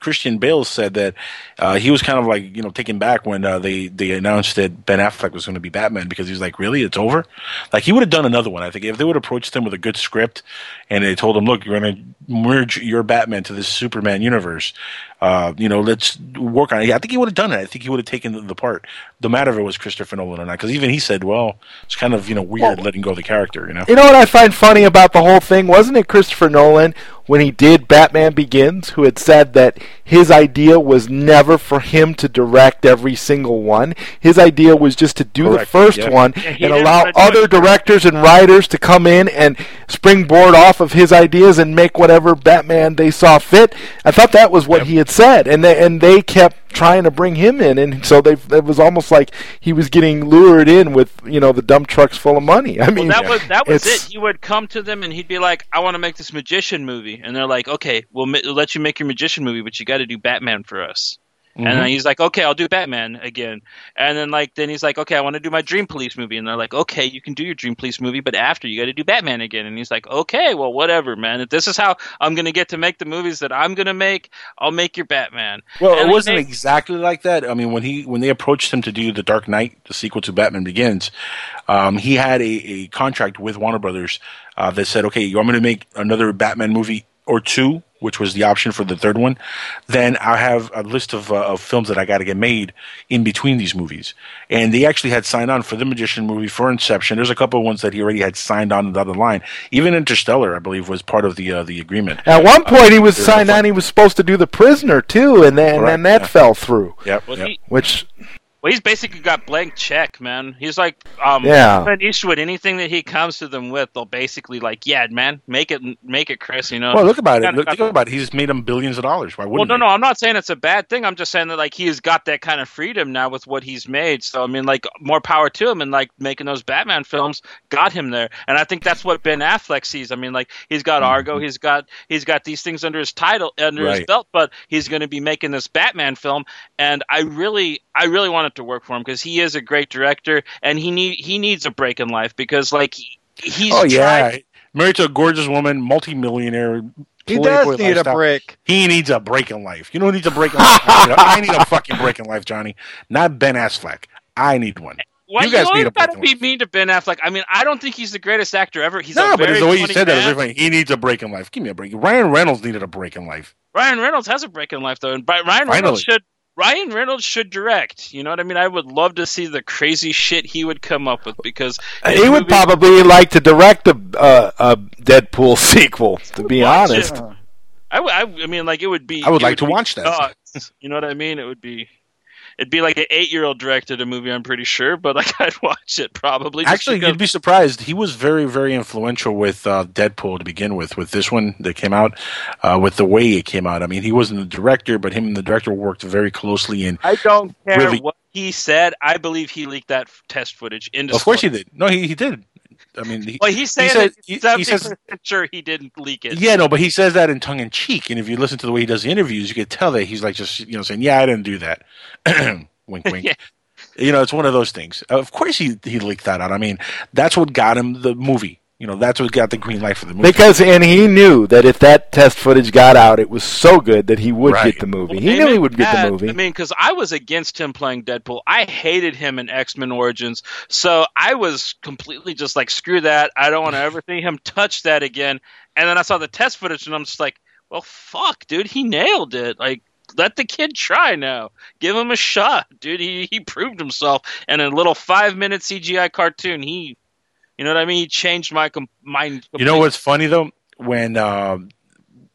Christian Bale said that uh, he was kind of like you know taken back when uh, they they announced that Ben Affleck was going to be Batman because he was like, really, it's over. Like he would have done another one. I think if they would have approached him with a good script and they told him, look, you're going to merge your Batman to this Superman universe. Uh, you know, let's work on it. Yeah, I think he would have done it. I think he would have taken the, the part, no matter if it was Christopher Nolan or not. Because even he said, well, it's kind of you know weird Well- letting go of the character. You know. You know what I find funny about the whole thing? Wasn't it Christopher Nolan when he did Batman Begins who had said that his idea was never for him to direct every single one? His idea was just to do the first yeah. one Yeah, and allow other directors and writers to come in and springboard off of his ideas and make whatever Batman they saw fit. I thought that was what he had said, and they, and they kept trying to bring him in, and so they it was almost like he was getting lured in with you know the dump trucks full of money. I Well, mean, that was that was it. He would come to them and he'd be like, "I want to make this magician movie," and they're like, "Okay, we'll, ma- we'll let you make your magician movie, but you got to do Batman for us." And then he's like, "Okay, I'll do Batman again." And then like then he's like, "Okay, I want to do my Dream Police movie," and they're like, "Okay, you can do your Dream Police movie, but after you got to do Batman again." And he's like, "Okay, well, whatever, man. If this is how I'm gonna get to make the movies that I'm gonna make, I'll make your Batman." Well, And it wasn't exactly like that. I mean, when he when they approached him to do the Dark Knight, the sequel to Batman Begins, um, he had a, a contract with Warner Brothers uh, that said, "Okay, you want me to make another Batman movie or two, which was the option for the third one, then I have a list of, uh, of films that I got to get made in between these movies." And they actually had signed on for the Magician movie, for Inception. There's a couple of ones that he already had signed on the other line. Even Interstellar, I believe, was part of the uh, the agreement. At one point, he was signed on. He was supposed to do the prisoner too, and then and then that yeah. fell through. Yep. Yep. he, Which Well, he's basically got blank check, man. He's like, um, Yeah. Clint Eastwood. Anything that he comes to them with, they'll basically like, yeah, man, make it, make it, Chris. You know. Well, look about it. Look, think about it. He's made him billions of dollars. Why wouldn't Well, no, he? no, I'm not saying it's a bad thing. I'm just saying that like he has got that kind of freedom now with what he's made. So I mean, like more power to him, and like making those Batman films got him there. And I think that's what Ben Affleck sees. I mean, like he's got Argo, he's got he's got these things under his title under his belt, but he's going to be making this Batman film. And I really, I really want it to work for him because he is a great director, and he need he needs a break in life because like he, he's Oh yeah, tried- married to a gorgeous woman, multimillionaire. he does need a break. He needs a break in life. You don't need a break in life? I need a- I need a fucking break in life, Johnny. Not Ben Affleck. I need one. Why You you, guys always need a gotta break be mean to Ben Affleck? I mean, I don't think he's the greatest actor ever. He's no, a but very it's the way you said that. man. It's like, he needs a break in life. Give me a break. Ryan Reynolds needed a break in life. Ryan Reynolds has a break in life though, and Bi- Ryan Finally. Reynolds should Ryan Reynolds should direct. You know what I mean? I would love to see the crazy shit he would come up with because He would movie- probably like to direct a, uh, a Deadpool [laughs] sequel. To be honest. I, w- I, w- I mean, like it would be. I would like to watch that. You know what I mean? It would be. It'd be like an eight-year-old directed a movie. I'm pretty sure, but like [laughs] I'd watch it probably. Actually, because- you'd be surprised. He was very, very influential with uh, Deadpool to begin with. With this one that came out, uh, with the way it came out. I mean, he wasn't the director, but him and the director worked very closely. And I don't care really- what he said. I believe he leaked that test footage. Into of course, he did. No, he, he did. I mean, he, Well, he's saying he- he's he seventy says- sure he didn't leak it. Yeah, no, but he says that in tongue in cheek, and if you listen to the way he does the interviews, you could tell that he's like just you know saying, "Yeah, I didn't do that." [clears throat] wink, wink. [laughs] Yeah. You know, it's one of those things. Of course, he he leaked that out. I mean, that's what got him the movie. You know, that's what got the green light for the movie. because and he knew that if that test footage got out, it was so good that he would Right. get the movie. Well, he knew he meant would get the movie. I mean, because I was against him playing Deadpool. I hated him in X Men Origins, so I was completely just like, screw that. I don't want to ever see him touch that again. And then I saw the test footage, and I'm just like, well, fuck, dude, he nailed it. Like, let the kid try now. Give him a shot, dude. He he proved himself. And in a little five minute CGI cartoon, he, you know what I mean? He changed my com- mind. You know what's funny though? When uh,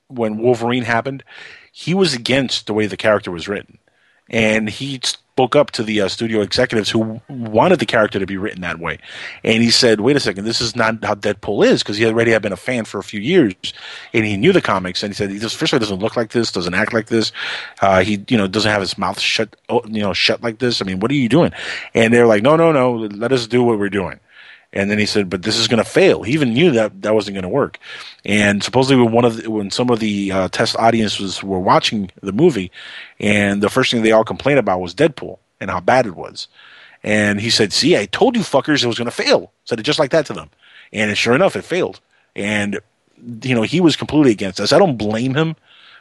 when Wolverine happened, he was against the way the character was written, and he spoke up to the uh, studio executives who wanted the character to be written that way. And he said, "Wait a second, this is not how Deadpool is," because he already had been a fan for a few years, and he knew the comics. And he said, "He just first of all doesn't look like this, doesn't act like this. Uh, he, you know, doesn't have his mouth shut, oh, you know, shut like this. I mean, what are you doing?" And they're like, "No, no, no, let us do what we're doing." And then he said, "But this is going to fail." He even knew that that wasn't going to work. And supposedly, when one of the, when some of the uh, test audiences were watching the movie, and the first thing they all complained about was Deadpool and how bad it was. And he said, "See, I told you fuckers it was going to fail." Said it just like that to them, and sure enough, it failed. And you know, he was completely against us. I don't blame him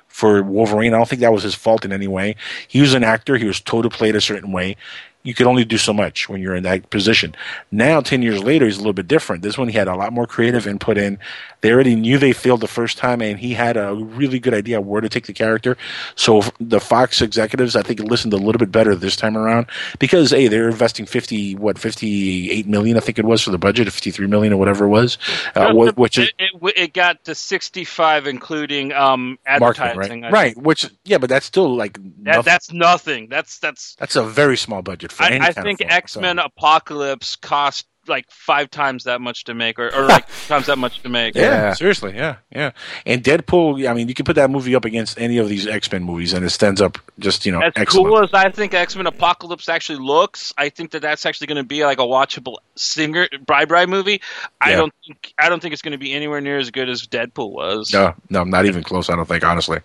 for Wolverine. I don't think that was his fault in any way. He was an actor. He was told to play it a certain way. You could only do so much when you're in that position. Now, 10 years later, he's a little bit different. This one, he had a lot more creative input in. They already knew they failed the first time, and he had a really good idea where to take the character. So the Fox executives, I think, listened a little bit better this time around because, hey, they're investing 50, what, 58 million, I think it was, for the budget, 53 million or whatever it was, uh, wh- which is it, it, it got to 65 including um marketing, advertising right? Right, which, yeah, but that's still like, that, nothing. that's nothing that's that's that's a very small budget I, I kind think x-men so. apocalypse cost like five times that much to make or, or like [laughs] times that much to make Yeah, Yeah. seriously, yeah, yeah. And Deadpool, I mean, you can put that movie up against any of these X Men movies, and it stands up just you know as excellent. cool as I think X-Men Apocalypse actually looks, I think that that's actually going to be like a watchable singer Bri Bri movie. I Yeah. don't think I don't think it's going to be anywhere near as good as Deadpool was. no, no, not even close. I don't think, honestly.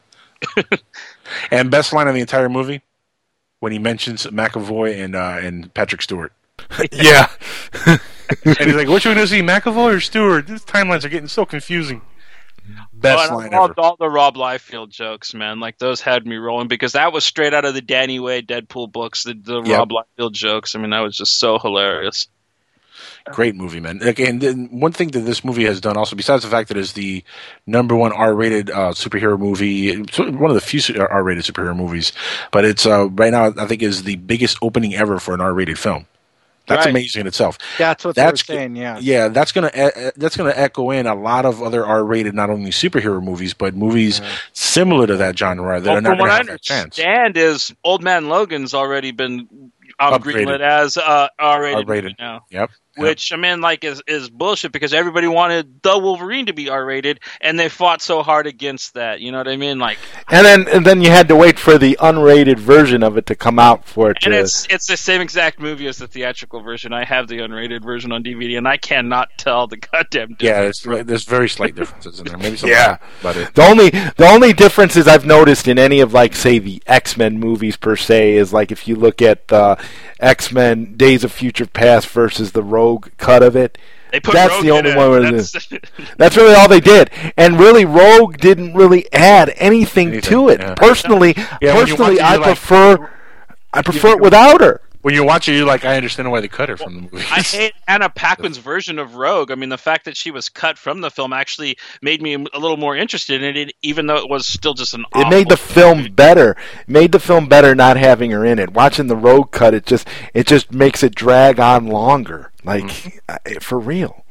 [laughs] and best line of the entire movie when he mentions McAvoy and uh, and Patrick Stewart, [laughs] yeah, and he's like, "Which one is he, McAvoy or Stewart?" These timelines are getting so confusing. Best Oh, line I loved ever. all the Rob Liefeld jokes, man. Like those had me rolling because that was straight out of the Danny Way Deadpool books. The, the Yep. Rob Liefeld jokes. I mean, that was just so hilarious. Great movie, man. Like, and one thing that this movie has done also, besides the fact that it's the number one R-rated uh, superhero movie, one of the few R-rated superhero movies, but it's uh, right now I think is the biggest opening ever for an R-rated film. That's Right. amazing in itself. That's what That's they were saying. Yeah. Yeah, that's gonna e- that's gonna echo in a lot of other R-rated not only superhero movies but movies similar to that genre that Well, are not from what gonna I have that chance. understand, is Old Man Logan's already been Upgraded. as uh, R-rated, R-rated. now. Yep. Which I mean, like, is is bullshit because everybody wanted the Wolverine to be R-rated, and they fought so hard against that. You know what I mean? Like, and then and then you had to wait for the unrated version of it to come out for it to. and to. it's it's the same exact movie as the theatrical version. I have the unrated version on DVD, and I cannot tell the goddamn Yeah, difference. it's, there's very slight differences in there. Maybe something Yeah. but. The only the only differences I've noticed in any of like say the X Men movies per se is like if you look at the X Men Days of Future Past versus the Rogue cut of it. They put That's Rogue the only it. one where it That's- [laughs] That's really all they did, and really Rogue didn't really add anything, Anything, to it. yeah. Personally, Yeah, when you watch personally, I you're like- prefer I prefer it without her. When you watch it, you're like, I understand why they cut her from the movie. I hate Anna Paquin's [laughs] version of Rogue. I mean, the fact that she was cut from the film actually made me a little more interested in it, even though it was still just an. It made the awful film movie. better. It made the film better not having her in it. Watching the Rogue cut, it just it just makes it drag on longer. Like Mm-hmm. for real.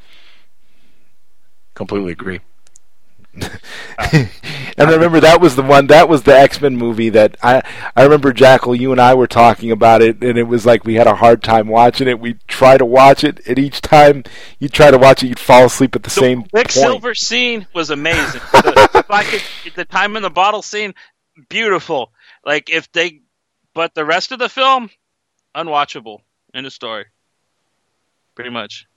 Completely agree. [laughs] and I remember that was the one that was the X Men movie that I I remember Jackal you and I were talking about it and it was like we had a hard time watching it. We try to watch it and each time you try to watch it you'd fall asleep at the, The same point. Quicksilver scene was amazing. [laughs] the, fucking- the time in the bottle scene, beautiful. Like if they, but the rest of the film, unwatchable. End of story. Pretty much.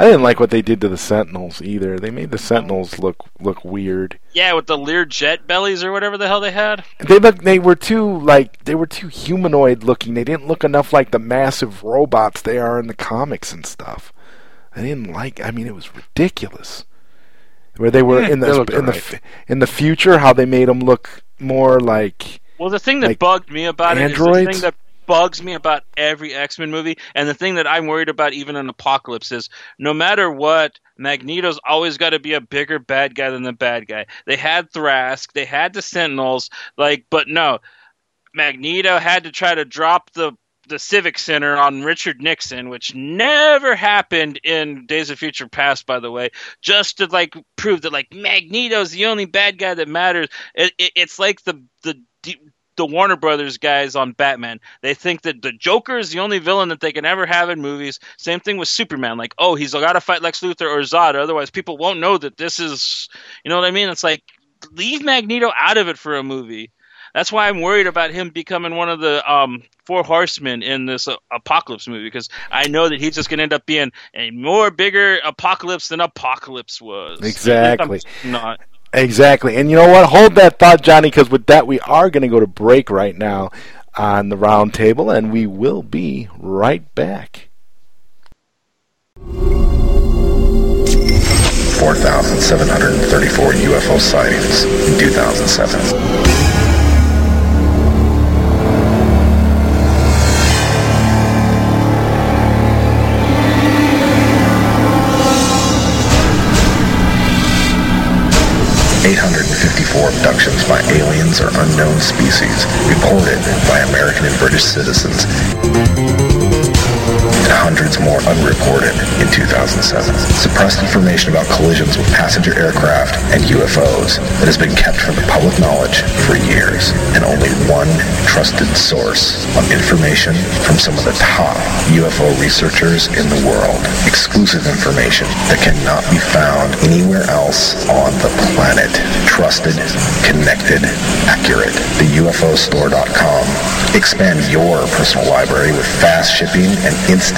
I didn't like what they did to the Sentinels either. They made the Sentinels look look weird. Yeah, with the Lear jet bellies or whatever the hell they had. They look they were too like they were too humanoid looking. They didn't look enough like the massive robots they are in the comics and stuff. I didn't like. I mean, it was ridiculous. Where they were Yeah, in the looked in the in the future, how they made them look more like Well, the thing that Like bugged me about it is the androids? thing that bugs me about every X Men movie, and the thing that I'm worried about even in Apocalypse is no matter what, Magneto's always got to be a bigger bad guy than the bad guy. They had Trask, they had the Sentinels, like, but no, Magneto had to try to drop the the Civic Center on Richard Nixon, which never happened in Days of Future Past, by the way, just to like prove that like Magneto's the only bad guy that matters. It, it, it's like the the the Warner Brothers guys on Batman. They think that the Joker is the only villain that they can ever have in movies. Same thing with Superman. Like, oh, he's got to fight Lex Luthor or Zod, otherwise people won't know that this is. You know what I mean? It's like leave Magneto out of it for a movie. That's why I'm worried about him becoming one of the um, four horsemen in this uh, apocalypse movie because I know that he's just going to end up being a more bigger apocalypse than apocalypse was. Exactly. [laughs] Not. Exactly. And you know what? Hold that thought, Johnny, because with that we are going to go to break right now on the round table, and we will be right back. 4,734 UFO sightings in 2007. Eight hundred and fifty-four abductions by aliens or unknown species reported by American and British citizens and hundreds more unreported in 2007. Suppressed information about collisions with passenger aircraft and UFOs that has been kept from the public knowledge for years, and only one trusted source of information from some of the top UFO researchers in the world. Exclusive information that cannot be found anywhere else on the planet. Trusted, connected, accurate. The UFOstore.com. Expand your personal library with fast shipping and instant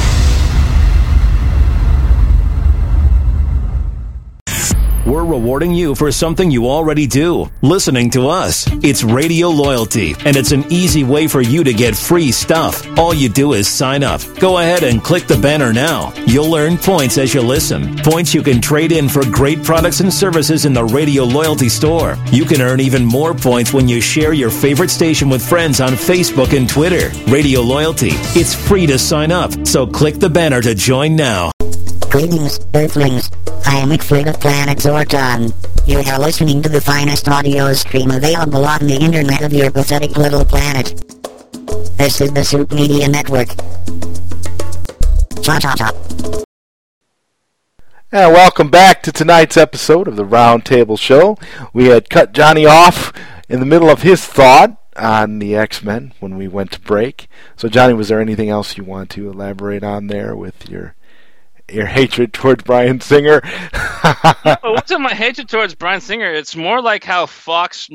We're rewarding you for something you already do listening to us. It's radio loyalty, and it's an easy way for you to get free stuff. All you do is sign up. Go ahead and click the banner now. You'll earn points as you listen. Points you can trade in for great products and services in the radio loyalty store. You can earn even more points when you share your favorite station with friends on Facebook and Twitter. Radio loyalty. It's free to sign up, so click the banner to join now. Greetings, Earthlings. I am McFlip of Planet Zorton. You are listening to the finest audio stream available on the internet of your pathetic little planet. This is the Soup Media Network. Cha cha cha. And welcome back to tonight's episode of the Roundtable Show. We had cut Johnny off in the middle of his thought on the X Men when we went to break. So, Johnny, was there anything else you want to elaborate on there with your your hatred towards Bryan Singer? it wasn't my hatred towards Bryan Singer. It's more like how Fox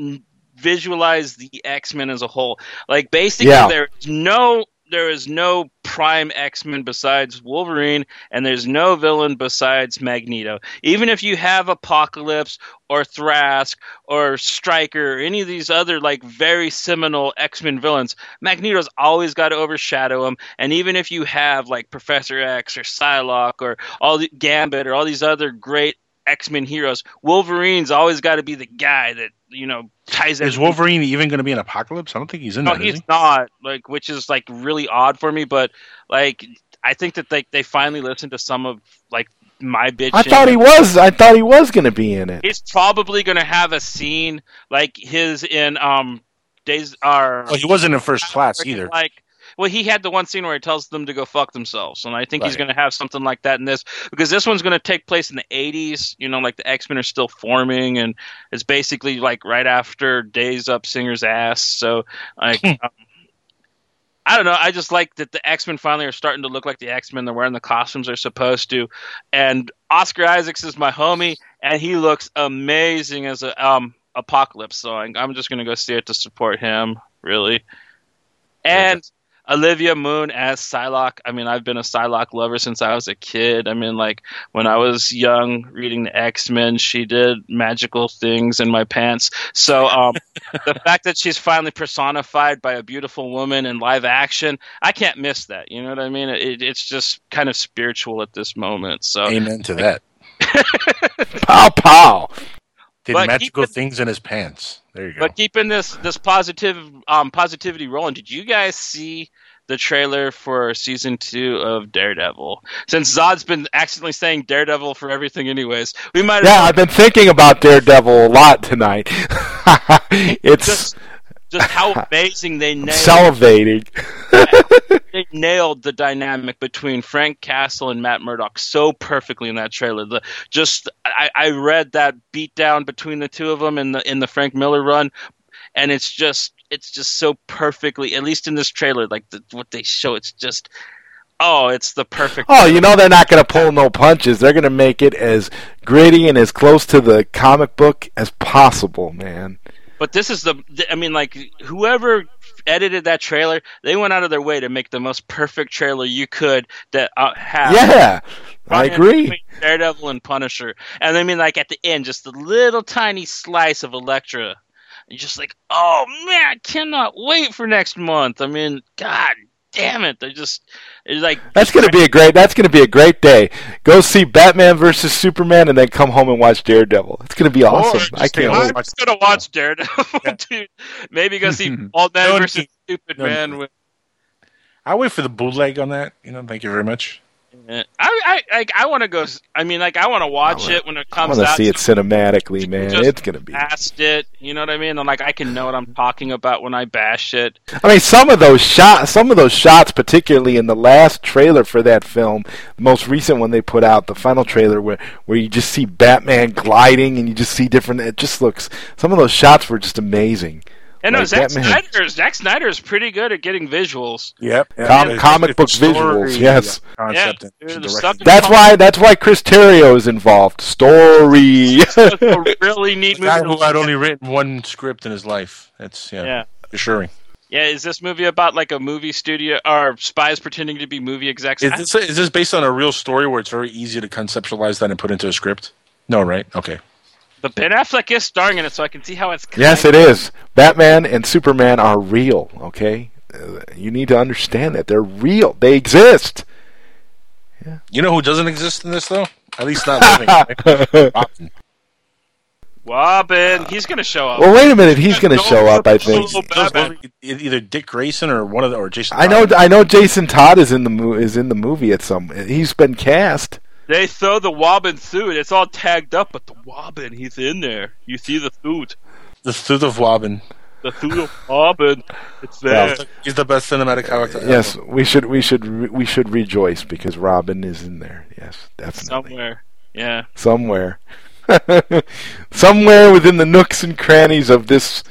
visualized the X Men as a whole. Like basically, Yeah. there's no there is no prime X-Men besides Wolverine and there's no villain besides Magneto. Even if you have Apocalypse or Trask or Stryker or any of these other like very seminal X-Men villains, Magneto's always got to overshadow them. And even if you have like Professor X or Psylocke or all the Gambit or all these other great X-Men heroes, Wolverine's always got to be the guy that, you know, ties Is Wolverine even going to be in Apocalypse? I don't think he's in no, that. is he's he? not. Like, which is like really odd for me. But like, I think that they they finally listened to some of like my bitch. I thought he was. I thought he was going to be in it. He's probably gonna have a scene like his in um days are. Well, he wasn't in first class either. Like, well, he had the one scene where he tells them to go fuck themselves, and I think he's going to have something like that in this because this one's going to take place in the '80s. You know, like the X Men are still forming, and it's basically like right after Days Up Singer's ass. So, like, um, I don't know. I just like that the X Men finally are starting to look like the X Men. They're wearing the costumes they're supposed to, and Oscar Isaacs is my homie, and he looks amazing as a um Apocalypse. So I'm I'm just going to go see it to support him, really. And Olivia Munn as Psylocke. I mean, I've been a Psylocke lover since I was a kid. I mean, like when I was young, reading the X Men, she did magical things in my pants. So um, [laughs] the fact that she's finally personified by a beautiful woman in live action, I can't miss that. You know what I mean? It, it's just kind of spiritual at this moment. So Amen to that. [laughs] Pow pow. Did But magical keep things in his pants. There you go. But keeping this this positive um, positivity rolling, did you guys see the trailer for season two of Daredevil? Since Zod's been accidentally saying Daredevil for everything, anyways, we might Yeah, I've been thinking about Daredevil a lot tonight. [laughs] it's just just how [laughs] amazing they nailed salivating. [laughs] they [laughs] nailed the dynamic between Frank Castle and Matt Murdock so perfectly in that trailer. The just I, I read that beatdown between the two of them in the in the Frank Miller run, and it's just it's just so perfectly at least in this trailer like the, what they show it's just oh it's the perfect Oh, you know they're not going to pull no punches. They're going to make it as gritty and as close to the comic book as possible, man. But this is the, I mean, like whoever edited that trailer, they went out of their way to make the most perfect trailer you could that uh, have. Yeah, I agree. Daredevil and Punisher, and I mean, like at the end, just a little tiny slice of Elektra. You're just like, oh man, I cannot wait for next month. I mean, god damn it, they're just, it's like That's going to be a great. That's going to be a great day. Go see Batman versus Superman, and then come home and watch Daredevil. It's going to be awesome. just I can't wait. I'm just gonna watch Daredevil, dude. Maybe go see [laughs] Old Man versus. Stupid No Man need. with I'll wait for the bootleg on that. You know, thank you very much. Eh, I I like I want to go. I mean, like I want to watch wanna- it when it comes. I want to see it cinematically, man. It's going to be. past it. You know what I mean? And like I can know what I'm talking about when I bash it. I mean, some of those shots, some of those shots, particularly in the last trailer for that film, the most recent one they put out, the final trailer where where you just see Batman gliding and you just see different. It just looks. Some of those shots were just amazing. And no, Like Zack Batman. Snyder. Zack Snyder is pretty good at getting visuals. Yep. Com- comic book visuals, yes. Concept Yeah, dude, the direction. stuff That's why. That's why Chris Terrio is involved. Story. a [laughs] really neat The guy movie. who had only written one script in his life. That's yeah, Yeah. assuring. Yeah, is this movie about like a movie studio or spies pretending to be movie execs? Is this is this based on a real story where it's very easy to conceptualize that and put into a script? No, right? Okay. But Ben Affleck is starring in it, so I can see how it's. yes, it is. Batman and Superman are real. Okay, Uh, you need to understand that they're real. They exist. You know who doesn't exist in this though? At least not living. right? [laughs] Robin. Robin, he's gonna show up. Well, wait a minute. He's going to show up. I think. Either Dick Grayson or one of the or Jason. I know. Todd. I know. Jason Todd is in the mo- is in the movie at some. He's been cast. They throw the Wobbin suit. It's all tagged up, but the Wobbin, he's in there. You see the suit. The Suit of Robin. The suit of Wobbin. It's there. He's the best cinematic character. ever. Yes, we should. We should. re- We should rejoice because Robin is in there. Yes, definitely. Somewhere. Yeah. Somewhere. [laughs] Somewhere within the nooks and crannies of this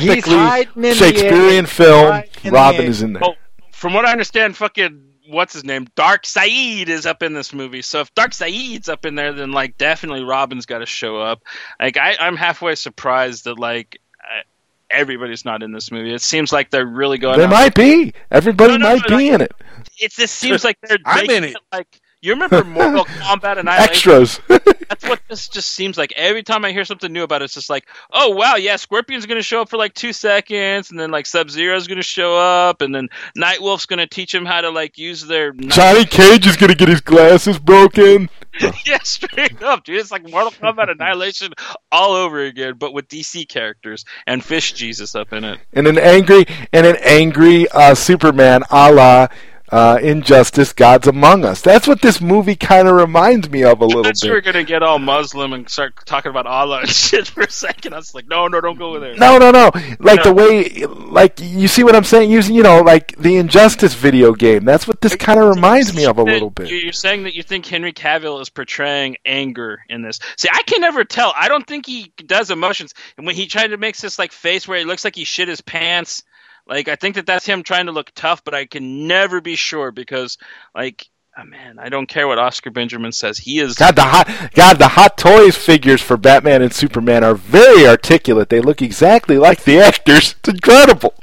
He's epically Shakespearean film, Hiding in the Robin is in there. Well, from what I understand, fucking what's his name? Darkseid is up in this movie. So if Darkseid's up in there, then like definitely Robin's got to show up. Like I, I'm halfway surprised that like uh, everybody's not in this movie. It seems like they're really going. There out- might be. Everybody No, no, might no, be in it. It just seems like they're [laughs] I'm making in it. like you remember Mortal [laughs] Kombat and Extras. [laughs] That's what this just seems like. Every time I hear something new about it, it's just like, oh wow, yeah, Scorpion's gonna show up for like two seconds, and then like Sub Zero's gonna show up, and then Nightwolf's gonna teach him how to like use their Johnny Cage is gonna get his glasses broken. [laughs] yeah, straight up, dude. It's like Mortal Kombat Annihilation all over again, but with DC characters and Fish Jesus up in it. and an angry and an angry uh, Superman, a la uh, Injustice: Gods Among Us. That's what this movie kind of reminds me of a little you were bit. gonna get all Muslim and start talking about Allah and [laughs] shit for a second. I was like, no, no, don't go there. No, no, no. Like No. the way, like you see what I'm saying? Using, you know, like the Injustice video game. That's what this kind of reminds me of a little bit. You- You're saying that you think Henry Cavill is portraying anger in this. See, I can never tell. I don't think he does emotions. And when he tried to make this like face where he looks like he shit his pants, like I think that that's him trying to look tough, but I can never be sure because, like, oh, man, I don't care what Oscar Benjamin says. He is. God, the hot, God, the hot toys figures for Batman and Superman are very articulate. They look exactly like the actors. It's incredible.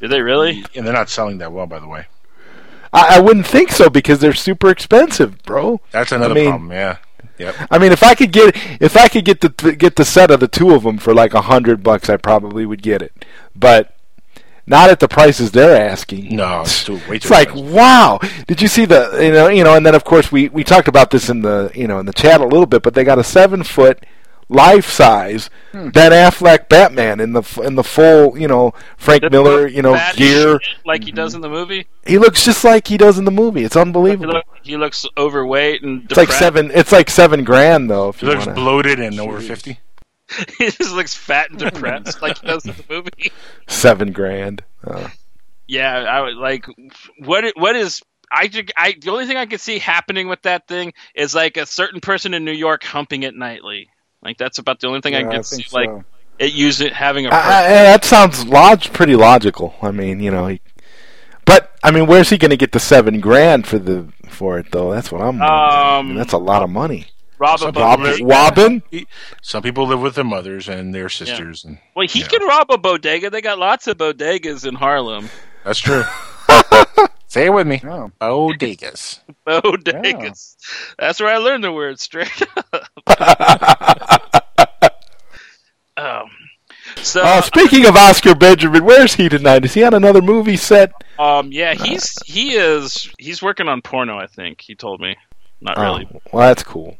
Did they really? And they're not selling that well, by the way. I, I wouldn't think so because they're super expensive, bro. That's another I mean, problem. Yeah. Yep. I mean, if I could get if I could get the get the set of the two of them for like a hundred bucks, I probably would get it. But not at the prices they're asking. No, it's too, way too It's like expensive. wow! Did you see the you know you know? And then of course we we talked about this in the you know in the chat a little bit, but they got a seven foot life size Hmm. Ben Affleck Batman in the in the full you know Frank Does he Miller you know fat as gear. shit like he does in the movie. He looks just like he does in the movie. It's He, unbelievable. look, he looks overweight and It's like seven. It's like seven grand though. If He you looks wanna. bloated and over 50. [laughs] he just looks fat and [laughs] depressed like he does in the movie. seven grand. Uh, Yeah, I would like what what is I, I the only thing I could see happening with that thing is like a certain person in New York humping it nightly. Like that's about the only thing I Yeah, can I see. think Like it use it having a. I, I, that sounds log- pretty logical. I mean, you know, he, but I mean, where's he going to get the seven grand for the for it though? That's what I'm. wondering. I mean, Um, that's a lot of money. Rob a Some Rob, bodega. Wobbin? Some people live with their mothers and their sisters, and Well, he Yeah. can rob a bodega. They got lots of bodegas in Harlem. that's true. [laughs] Say it with me. Oh. Bodegas. [laughs] Bodegas. That's where I learned the word straight up. [laughs] um, so, Oh, speaking of Oscar Benjamin, where's he tonight? Is he on another movie set? um, yeah, he's he is he's working on porno. I think he told me. Not really. Oh, well, that's cool.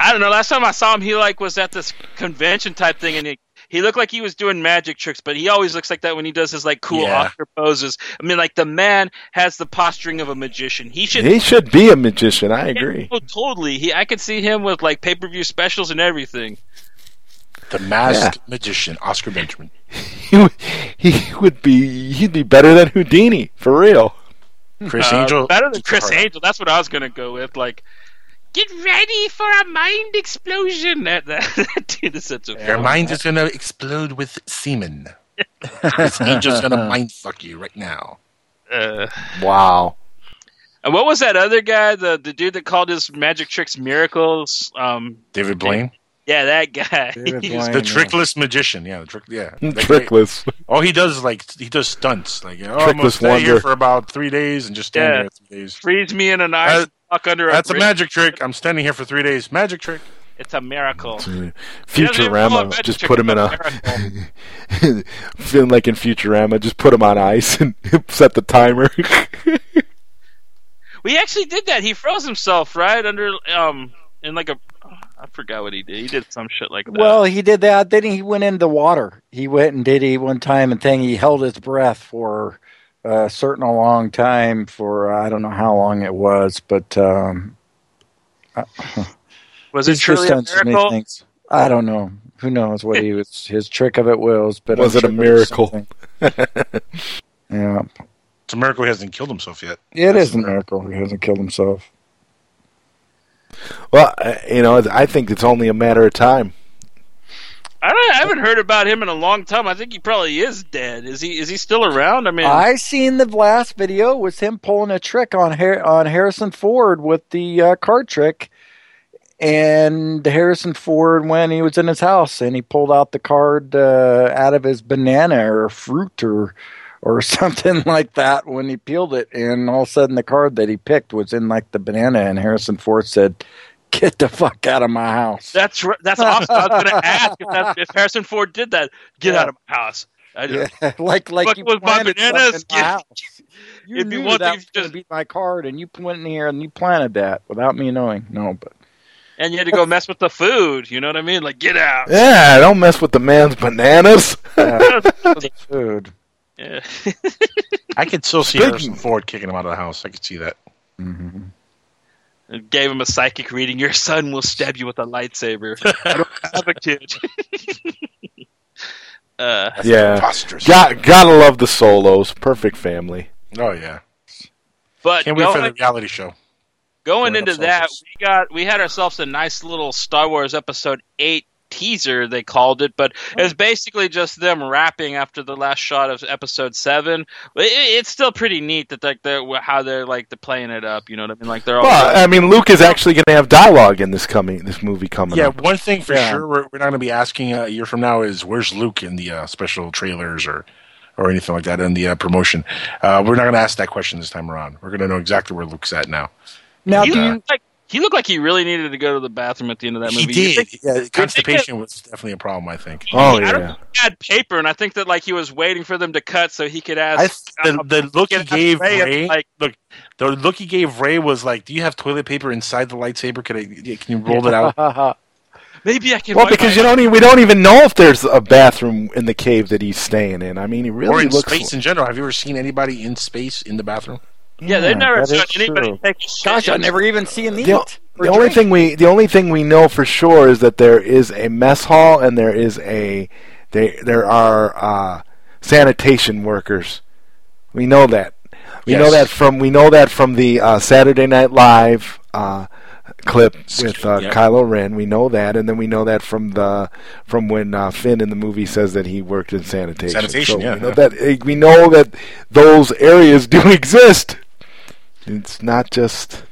I don't know. Last time I saw him, he like was at this convention type thing, and he, he looked like he was doing magic tricks. But he always looks like that when he does his like cool Yeah. Oscar poses. I mean, like the man has the posturing of a magician. He should. He should be a magician. I agree. Oh, totally. He, I could see him with like pay per view specials and everything. The masked magician, Oscar Benjamin. [laughs] He would, he would be. He'd be better than Houdini for real. Chris Uh, Angel. better than Chris. Angel. That's what I was gonna go with. Like, get ready for a mind explosion. That that, [laughs] that dude is such a. Your mind is gonna explode with semen. [laughs] Criss Angel's gonna mind fuck you right now. Uh, Wow. and what was that other guy? The the dude that called his magic tricks miracles. Um, David Blaine, yeah, that guy. David [laughs] Blaine. the yeah. trickless magician. Yeah, the trick. Yeah, that guy- Trickless. All he does is like he does stunts. Like oh, I'm gonna Trickless stay here for about three days and just stand Yeah. there three days. freeze me in an ice That- block under That's a a magic trick. I'm standing here for three days. Magic trick. It's a miracle. He doesn't even call it Futurama. Just put him in a. [laughs] Feeling like in Futurama, just put him on ice and [laughs] set the timer. we actually did that. He froze himself right under um in like a I forgot what he did. He did some shit like that. Well, he did that. Then he went into the water. He went and did he one time and thing. He held his breath for a certain a long time for I don't know how long it was, but um, [laughs] was it truly a done so many miracle? I don't know. Who knows what he was? His trick of it was, but Was I'm it a sure there was miracle? something. [laughs] yeah, It's a miracle he hasn't killed himself yet. it is a miracle. He hasn't killed himself. Well, uh, you know, I think it's only a matter of time. I, don't, I haven't heard about him in a long time. I think he probably is dead. Is he? Is he still around? I mean, I seen the last video was him pulling a trick on Har- on Harrison Ford with the uh, card trick, and Harrison Ford when he was in his house and he pulled out the card uh, out of his banana or fruit or or [laughs] something like that when he peeled it and all of a sudden the card that he picked was in like the banana and Harrison Ford said get the fuck out of my house That's r- that's awesome. I was going to ask if, that, if Harrison Ford did that. Get Yeah. out of my house. I yeah, [laughs] like like Fuck you with my planted bananas, something in my get- house. [laughs] You It'd be knew one that thing was if going to be my card, and you went in here and you planted that without me knowing. No, but and you had to go mess with the food. You know what I mean? Like, get out. Yeah, don't mess with the man's bananas. food. Yeah. [laughs] I could still see Speaking- Harrison Ford kicking him out of the house. I could see that. And Gave him a psychic reading. Your son will stab you with a lightsaber. I don't have a kid. uh, yeah, preposterous. got gotta love the solos. Perfect family. Oh yeah. but Can't wait for the reality show. going Going into that, soldiers. we got we had ourselves a nice little Star Wars Episode Eight teaser. They called it, but it was basically just them rapping after the last shot of Episode Seven. It, it- it's still pretty neat that like they're how they're like they're playing it up. You know what I mean? Like they're all. Well, I mean, Luke is actually going to have dialogue in this coming this movie coming Yeah, up. one thing for Yeah. sure we're, we're not going to be asking uh, a year from now is where's Luke in the uh, special trailers or or anything like that in the uh, promotion. Uh, we're not going to ask that question this time around. We're going to know exactly where Luke's at now. now he do looked you? like he looked like he really needed to go to the bathroom at the end of that movie. You did. think- yeah, constipation was definitely a problem. I think. Oh yeah. I don't yeah, think he had paper, and I think that like he was waiting for them to cut so he could ask. I, the, the look he gave Ray Ray, like- look, the look he gave Ray was like, "Do you have toilet paper inside the lightsaber? Can I? Can you roll it out?" [laughs] Maybe I can. well, because you don't even, we don't even know if there's a bathroom in the cave that he's staying in. I mean, he or really in looks. space in general. Have you ever seen anybody in space in the bathroom? Yeah, they never that saw anybody true. take shit. Gosh, I never even seen the. the, the only thing we the only thing we know for sure is that there is a mess hall and there is a they there are uh, sanitation workers. We know that. We know that from we know that from the uh, Saturday Night Live uh, clip with uh, Yep. Kylo Ren. We know that, and then we know that from the from when uh, Finn in the movie says that he worked in sanitation. Sanitation, So yeah, we know yeah. that eh, we know that those areas [laughs] do exist. It's not just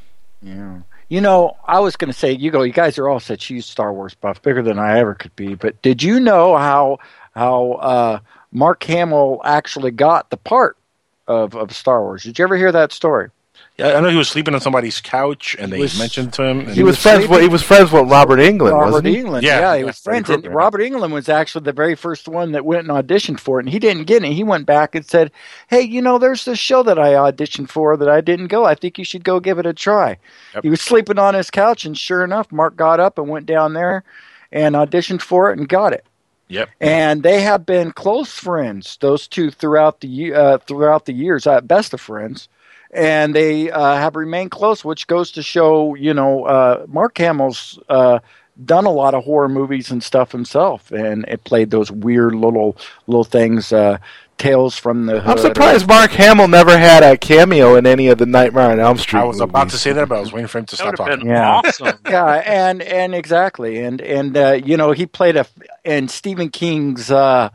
Yeah. You know, I was going to say, you go, you guys are all such huge Star Wars buff, bigger than I ever could be. But did you know how how uh, Mark Hamill actually got the part of, of Star Wars? Did you ever hear that story? Yeah, I know he was sleeping on somebody's couch, and He they was- mentioned to him. and he was friends. With, he was friends with Robert Englund, Robert wasn't he? Englund, Yeah, yeah, he was friends. And Robert Englund was actually the very first one that went and auditioned for it, and he didn't get it. He went back and said, "Hey, you know, there's this show that I auditioned for that I didn't go. I think you should go give it a try." Yep. He was sleeping on his couch, and sure enough, Mark got up and went down there and auditioned for it and got it. Yep. And they have been close friends, those two, throughout the ye- uh, throughout the years, uh, best of friends. And they uh, have remained close, which goes to show, you know, uh, Mark Hamill's uh, done a lot of horror movies and stuff himself, and it played those weird little little things, uh, tales from the. I'm Hood. surprised Mark Hamill never had a cameo in any of the Nightmare on Elm Street. I was about to say that, but I was waiting for him to That stop talking. been Yeah. awesome. [laughs] yeah, and and exactly, and and uh, you know he played a in Stephen King's. Uh,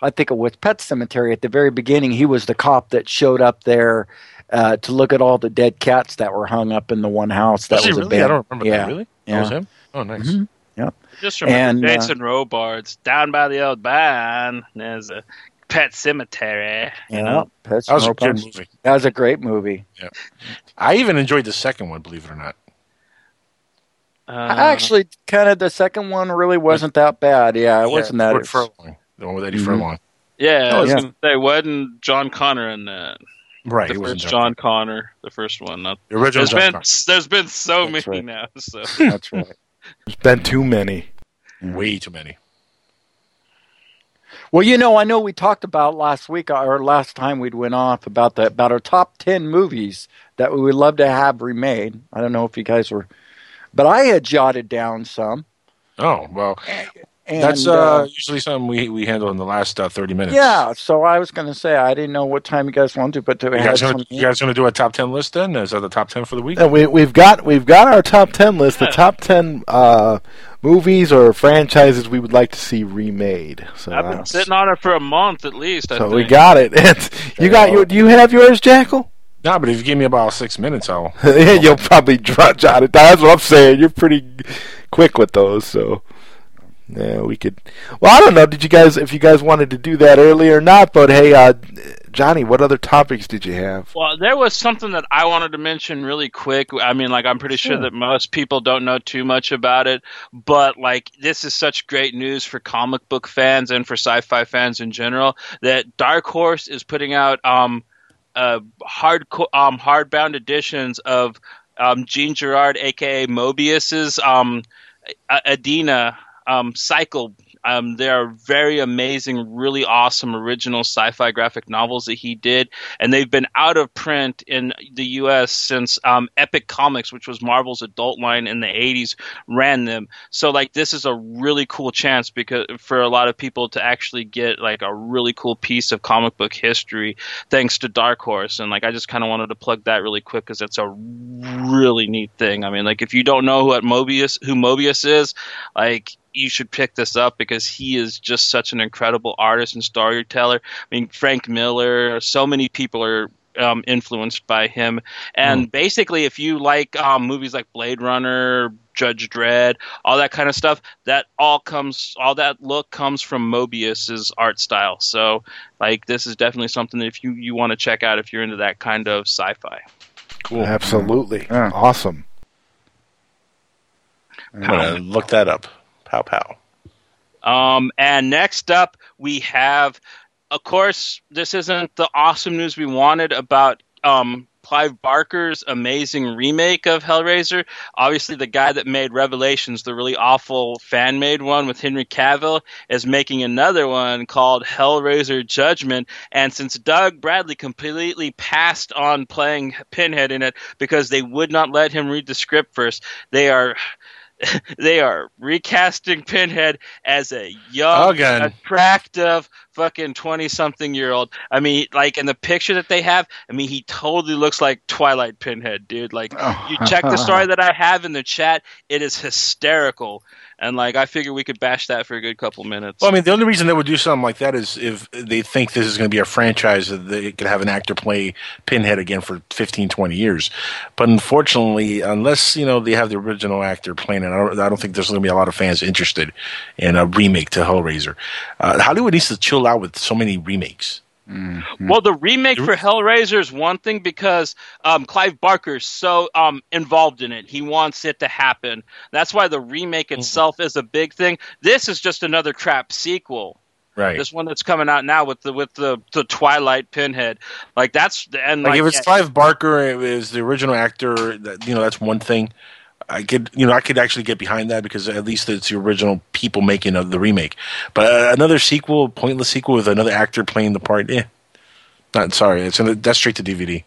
I think it was Pet Sematary at the very beginning. He was the cop that showed up there uh, to look at all the dead cats that were hung up in the one house that Was he was really? I don't remember yeah. that. Really? Yeah. That was him. Oh, nice. Mhm. Yep. Just remember And, uh, Jason Robards down by the old barn. There's a pet cemetery. You know? Pet That was a Cemetery. good movie. That was a great movie. Yeah. I even enjoyed the second one, believe it or not. Uh, Actually, kind of the second one really wasn't that bad. Yeah, it wasn't that. Edward Furlong, the one with Eddie Mhm. Furlong. yeah, I was Yeah. gonna say, wasn't John Connor in that? Right, the he wasn't first John. John Connor, the first one. Not, The original there's John been Connor. there's been so That's many right. now. So [laughs] That's right. There's been too many. Way too many. Well, you know, I know we talked about last week or last time we'd went off about the about our top ten movies that we would love to have remade. I don't know if you guys were, but I had jotted down some. Oh well, And, that's uh, uh, usually something we we handle in the last uh, thirty minutes. yeah. So I was going to say I didn't know what time you guys wanted to, but to You guys, some. gonna, you guys gonna do a top ten list then? Is that the top ten for the week? And we we've got we've got our top ten list. The top ten uh, movies or franchises we would like to see remade. So I've uh, been sitting on it for a month at least. I so think. we got it. [laughs] You got your. Do you have yours, Jackal? No, but if you give me about six minutes, I'll. [laughs] yeah, You'll probably jot jot it down. That's what I'm saying. You're pretty quick with those, so yeah, we could. Well, I don't know. Did you guys, if you guys wanted to do that earlier or not? But hey, uh, Johnny, what other topics did you have? Well, there was something that I wanted to mention really quick. I mean, like, I'm pretty sure Sure. that most people don't know too much about it, but like, this is such great news for comic book fans and for sci-fi fans in general that Dark Horse is putting out um, uh, hard um, hardbound editions of um, Jean Giraud, aka Moebius's um, Edena um, cycle. Um, they are very amazing, really awesome original sci-fi graphic novels that he did, and they've been out of print in the U.S. since um, Epic Comics, which was Marvel's adult line in the '80s, ran them. So, like, this is a really cool chance because for a lot of people to actually get like a really cool piece of comic book history thanks to Dark Horse. And like, I just kind of wanted to plug that really quick because it's a really neat thing. I mean, like, if you don't know who Moebius, who Moebius is, like, you should pick this up because he is just such an incredible artist and storyteller. I mean, Frank Miller, so many people are um, influenced by him. And basically, if you like um, movies like Blade Runner, Judge Dredd, all that kind of stuff, that all comes, all that look comes from Moebius's art style. So, like, this is definitely something that if you you want to check out if you're into that kind of sci-fi. Cool. Absolutely, awesome. I'm gonna look that up. Pow pow. Um, and next up, we have, of course, this isn't the awesome news we wanted about um, Clive Barker's amazing remake of Hellraiser. Obviously, the guy that made Revelations, the really awful fan made one with Henry Cavill, is making another one called Hellraiser Judgment. And since Doug Bradley completely passed on playing Pinhead in it because they would not let him read the script first, they are [laughs] they are recasting Pinhead as a young, oh, Again. attractive, fucking twenty something year old. I mean, like in the picture that they have, I mean, he totally looks like Twilight Pinhead, dude. Like, oh. you check the story [laughs] that I have in the chat, it is hysterical. And like, I figure we could bash that for a good couple minutes. Well, I mean, the only reason they would do something like that is if they think this is going to be a franchise that they could have an actor play Pinhead again for 15, 20 years. But unfortunately, unless you know they have the original actor playing it, I don't, I don't think there's going to be a lot of fans interested in a remake to Hellraiser. Uh, Hollywood needs to chill out with so many remakes. Well, the remake for Hellraiser is one thing because um, Clive Barker's so um, involved in it. He wants it to happen. That's why the remake itself is a big thing. This is just another crap sequel. Right. This one that's coming out now with the with the, the Twilight Pinhead, like that's and Like, like, if it's yeah, Clive Barker is the original actor, that you know that's one thing. I could you know I could actually get behind that because at least it's the original people making of the remake. But uh, another sequel, pointless sequel with another actor playing the part, eh? Not sorry, it's in that's straight to DVD.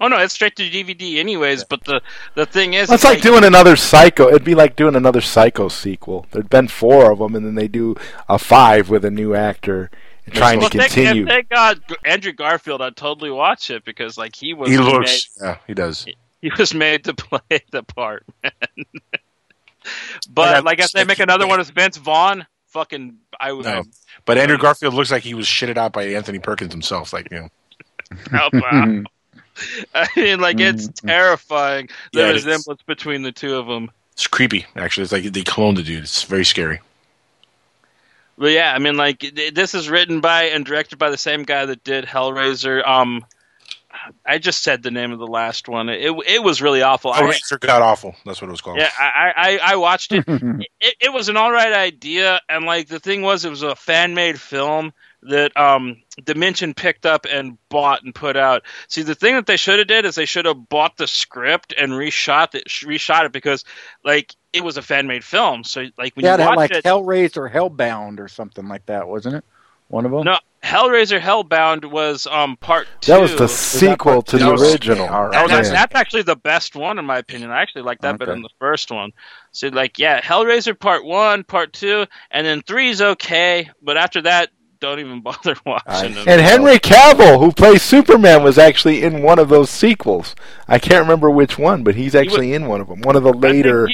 oh no, it's straight to DVD anyways. But the the thing is, That's it's like doing another Psycho. It'd be like doing another Psycho sequel. There'd been four of them, and then they do a five with a new actor trying well, to continue. and thank God Andrew Garfield. I'd totally watch it because like he was He made- looks, yeah, he does. he [laughs] was made to [laughs] play the part, man. [laughs] But got- like if they make another one with Vince Vaughn, fucking I would. No. But Andrew Garfield looks like he was shitted out by Anthony Perkins himself. Like you know, Oh, wow. I mean, like it's terrifying the Yeah, it is. resemblance between the two of them. it's creepy. Actually, it's like they cloned the dude. It's very scary. But yeah, I mean, like this is written by and directed by the same guy that did Hellraiser. Um, I just said the name of the last one. It it was really awful. I- Hellraiser God awful. That's what it was called. Yeah, I, I, I watched it. [laughs] it. It was an all right idea, and like the thing was, it was a fan made film that um, Dimension picked up and bought and put out. See, the thing that they should have did is they should have bought the script and reshot it, reshot it because like it was a fan made film. So like when yeah, you it had watch like it, Hellraiser, Hellbound, or something like that, wasn't it? One of them. no, Hellraiser Hellbound was um part two. That was the sequel to That the was- original. Oh, that's, that's actually the best one in my opinion. I actually like that better than the first one. So like, yeah, Hellraiser Part One, Part Two, and then three is okay, but after that, don't even [laughs] bother watching them. And Henry Cavill, who plays Superman, was actually in one of those sequels. I can't remember which one, but he's actually in one of them. One of the later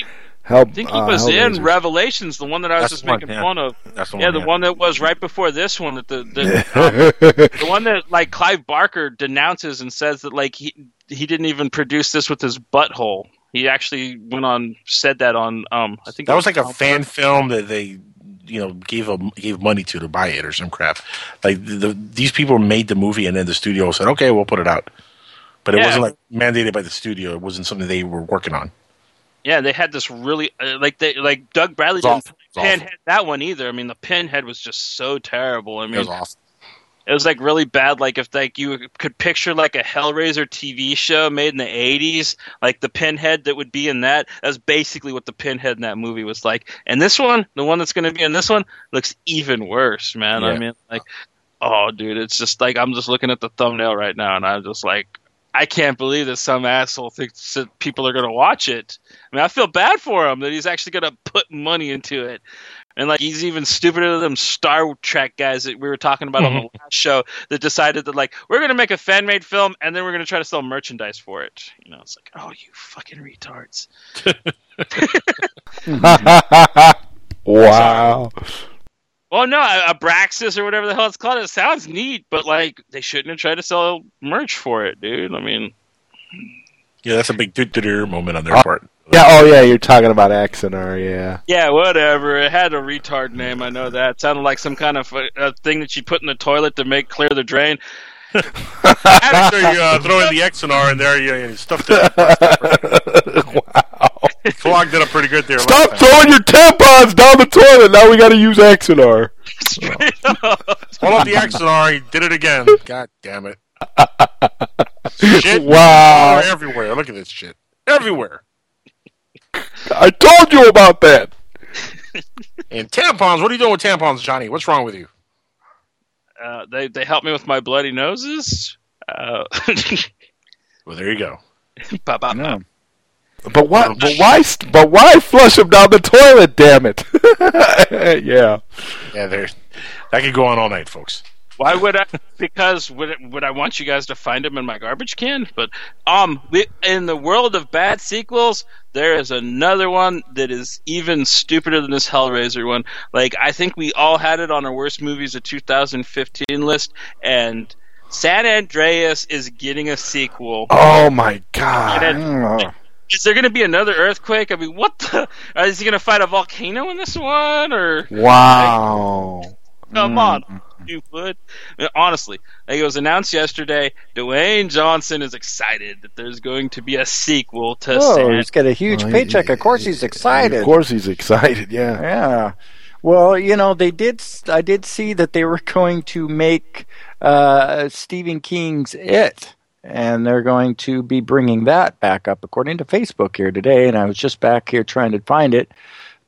Help. I think he uh, was in Hellraisers. Revelations, the one that I was That's just one, making yeah. fun of. That's the Yeah, one. the yeah. one that was right before this one. That the the, [laughs] the one that like Clive Barker denounces and says that like he he didn't even produce this with his butthole. He actually went on said that on um I think That it was like a fan film that they, you know, gave a, gave money to to buy it or some crap. Like the, the these people made the movie and then the studio said, "Okay, we'll put it out," but it Yeah. wasn't like mandated by the studio. It wasn't something they were working on. Yeah, they had this really uh, like they like Doug Bradley It didn't. It pinhead that one either. I mean, the pinhead was just so terrible. I It mean, was awful. it was like really bad. Like if like you could picture like a Hellraiser TV show made in the '80s, like the pinhead that would be in that. That's basically what the pinhead in that movie was like. And this one, the one that's going to be in this one, looks even worse, man. I mean, like, oh, dude, it's just like I'm just looking at the thumbnail right now, and I'm just like. I can't believe that some asshole thinks that people are going to watch it. I mean, I feel bad for him that he's actually going to put money into it. And like he's even stupider than them Star Trek guys that we were talking about on the mm-hmm. last show that decided that like we're gonna make a fan made film and then we're gonna try to sell merchandise for it. You know, it's like, oh you fucking retards. [laughs] [laughs] [laughs] wow. Well, no, a Abraxas or whatever the hell it's called. It sounds neat, but like they shouldn't have tried to sell merch for it, dude. I mean, Yeah, that's a big do moment on their Oh. part. Yeah. Oh, yeah. You're talking about Axanar. Yeah. yeah, whatever. It had a retard name. I know that. It sounded like some kind of uh, uh, thing that you put in the toilet to make clear the drain. [laughs] After you uh, throw in the Axanar in there, you, you stuffed it. [laughs] [laughs] wow. Clogged it up pretty good there. Stop throwing your tampons down the toilet. Now we got to use Axanar. Straight [laughs] up. Hold up the Axanar. He did it again. God damn it. Shit. [laughs] Wow. Everywhere. Look at this shit. Everywhere. I told you about that. And tampons. What are you doing with tampons, Johnny? What's wrong with you? Uh, they they help me with my bloody noses. Uh, [laughs] Well, there you go. ba- ba- No. But why? But why? But why flush them down the toilet? Damn it! [laughs] yeah. Yeah, there. That could go on all night, folks. Why would I? Because would it, would I want you guys to find them in my garbage can? But um, we, in the world of bad sequels, there is another one that is even stupider than this Hellraiser one. Like I think we all had it on our worst movies of 2015 list, and San Andreas is getting a sequel. Oh my God. And Oh. Is there going to be another earthquake? I mean, what the? Is he going to fight a volcano in this one, or Wow. Come on, you would. Honestly, like it was announced yesterday. Dwayne Johnson is excited that there's going to be a sequel to Oh, San. he's got a huge Well, paycheck. he- Of course, he's excited. Of course, he's excited. Yeah. Yeah. Well, you know, they did. I did see that they were [laughs] going to make uh, Stephen King's It, and they're going to be bringing that back up, according to Facebook here today. And I was just back here trying to find it,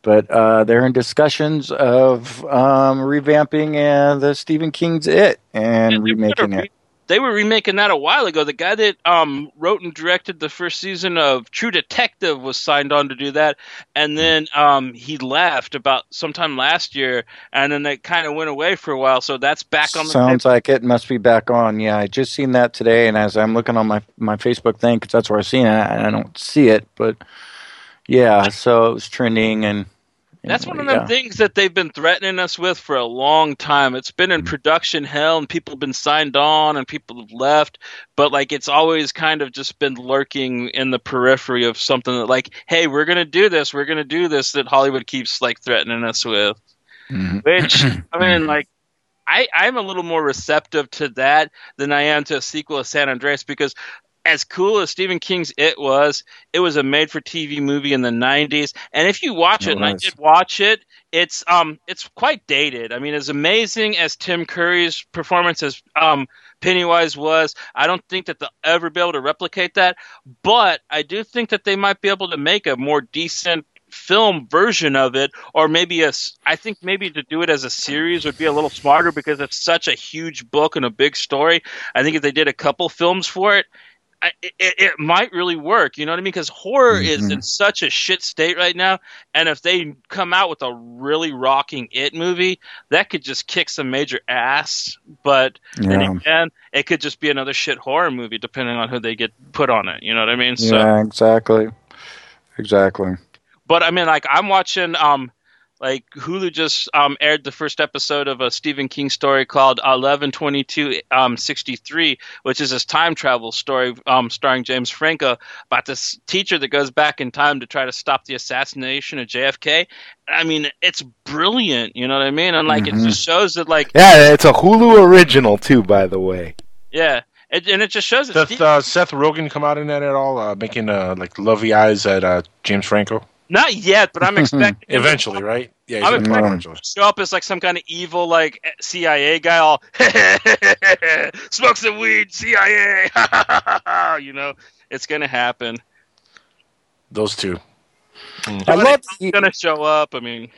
but uh, they're in discussions of um, revamping uh, the Stephen King's It and Yeah, remaking it. They were remaking that a while ago. The guy that um, wrote and directed the first season of True Detective was signed on to do that, and then um, he left about sometime last year, and then it kind of went away for a while. So that's back on the Sounds like it must be back on. Yeah, I just seen that today, and as I'm looking on my my Facebook thing, because that's where I seen it, and I don't see it, but yeah, so it was trending, and That's one of them yeah. things that they've been threatening us with for a long time. It's been Mm-hmm. in production hell, and people have been signed on, and people have left. But like, it's always kind of just been lurking in the periphery of something that, like, hey, we're gonna do this, we're gonna do this. That Hollywood keeps like threatening us with. Mhm. Which [clears throat] I mean, like, I I'm a little more receptive to that than I am to a sequel of San Andreas because. As cool as Stephen King's It was, it was a made-for-TV movie in the '90s, and if you watch it, It and I did watch it, it's um it's quite dated. I mean, as amazing as Tim Curry's performance as um Pennywise was, I don't think that they'll ever be able to replicate that. But I do think that they might be able to make a more decent film version of it or maybe a I think maybe to do it as a series would be a little smarter because it's such a huge book and a big story. I think if they did a couple films for it I, it, it might really work, you know what I mean? Because horror is Mhm. in such a shit state right now, and if they come out with a really rocking it movie, that could just kick some major ass. But then again, it could just be another shit horror movie, depending on who they get put on it. You know what I mean? So, yeah, exactly, exactly. But I mean, like I'm watching. Um, like Hulu just um, aired the first episode of a Stephen King story called Eleven Twenty Two um, Sixty Three, which is this time travel story um, starring James Franco about this teacher that goes back in time to try to stop the assassination of JFK. I mean, it's brilliant. You know what I mean? And like, Mhm. it just shows that, like, Yeah, it's a Hulu original too, by the way. yeah, it, and it just shows that. Does uh, Seth Rogen come out in that at all? Uh, making uh, like lovey eyes at uh, James Franco? Not yet, but I'm [laughs] expecting Eventually, right? Yeah, I'm he's gonna come expecting eventually. him to show up as like some kind of evil like CIA guy, all [laughs] smoke some weed, CIA. [laughs] you know, it's gonna happen. Those two. I love He's gonna show up. I mean,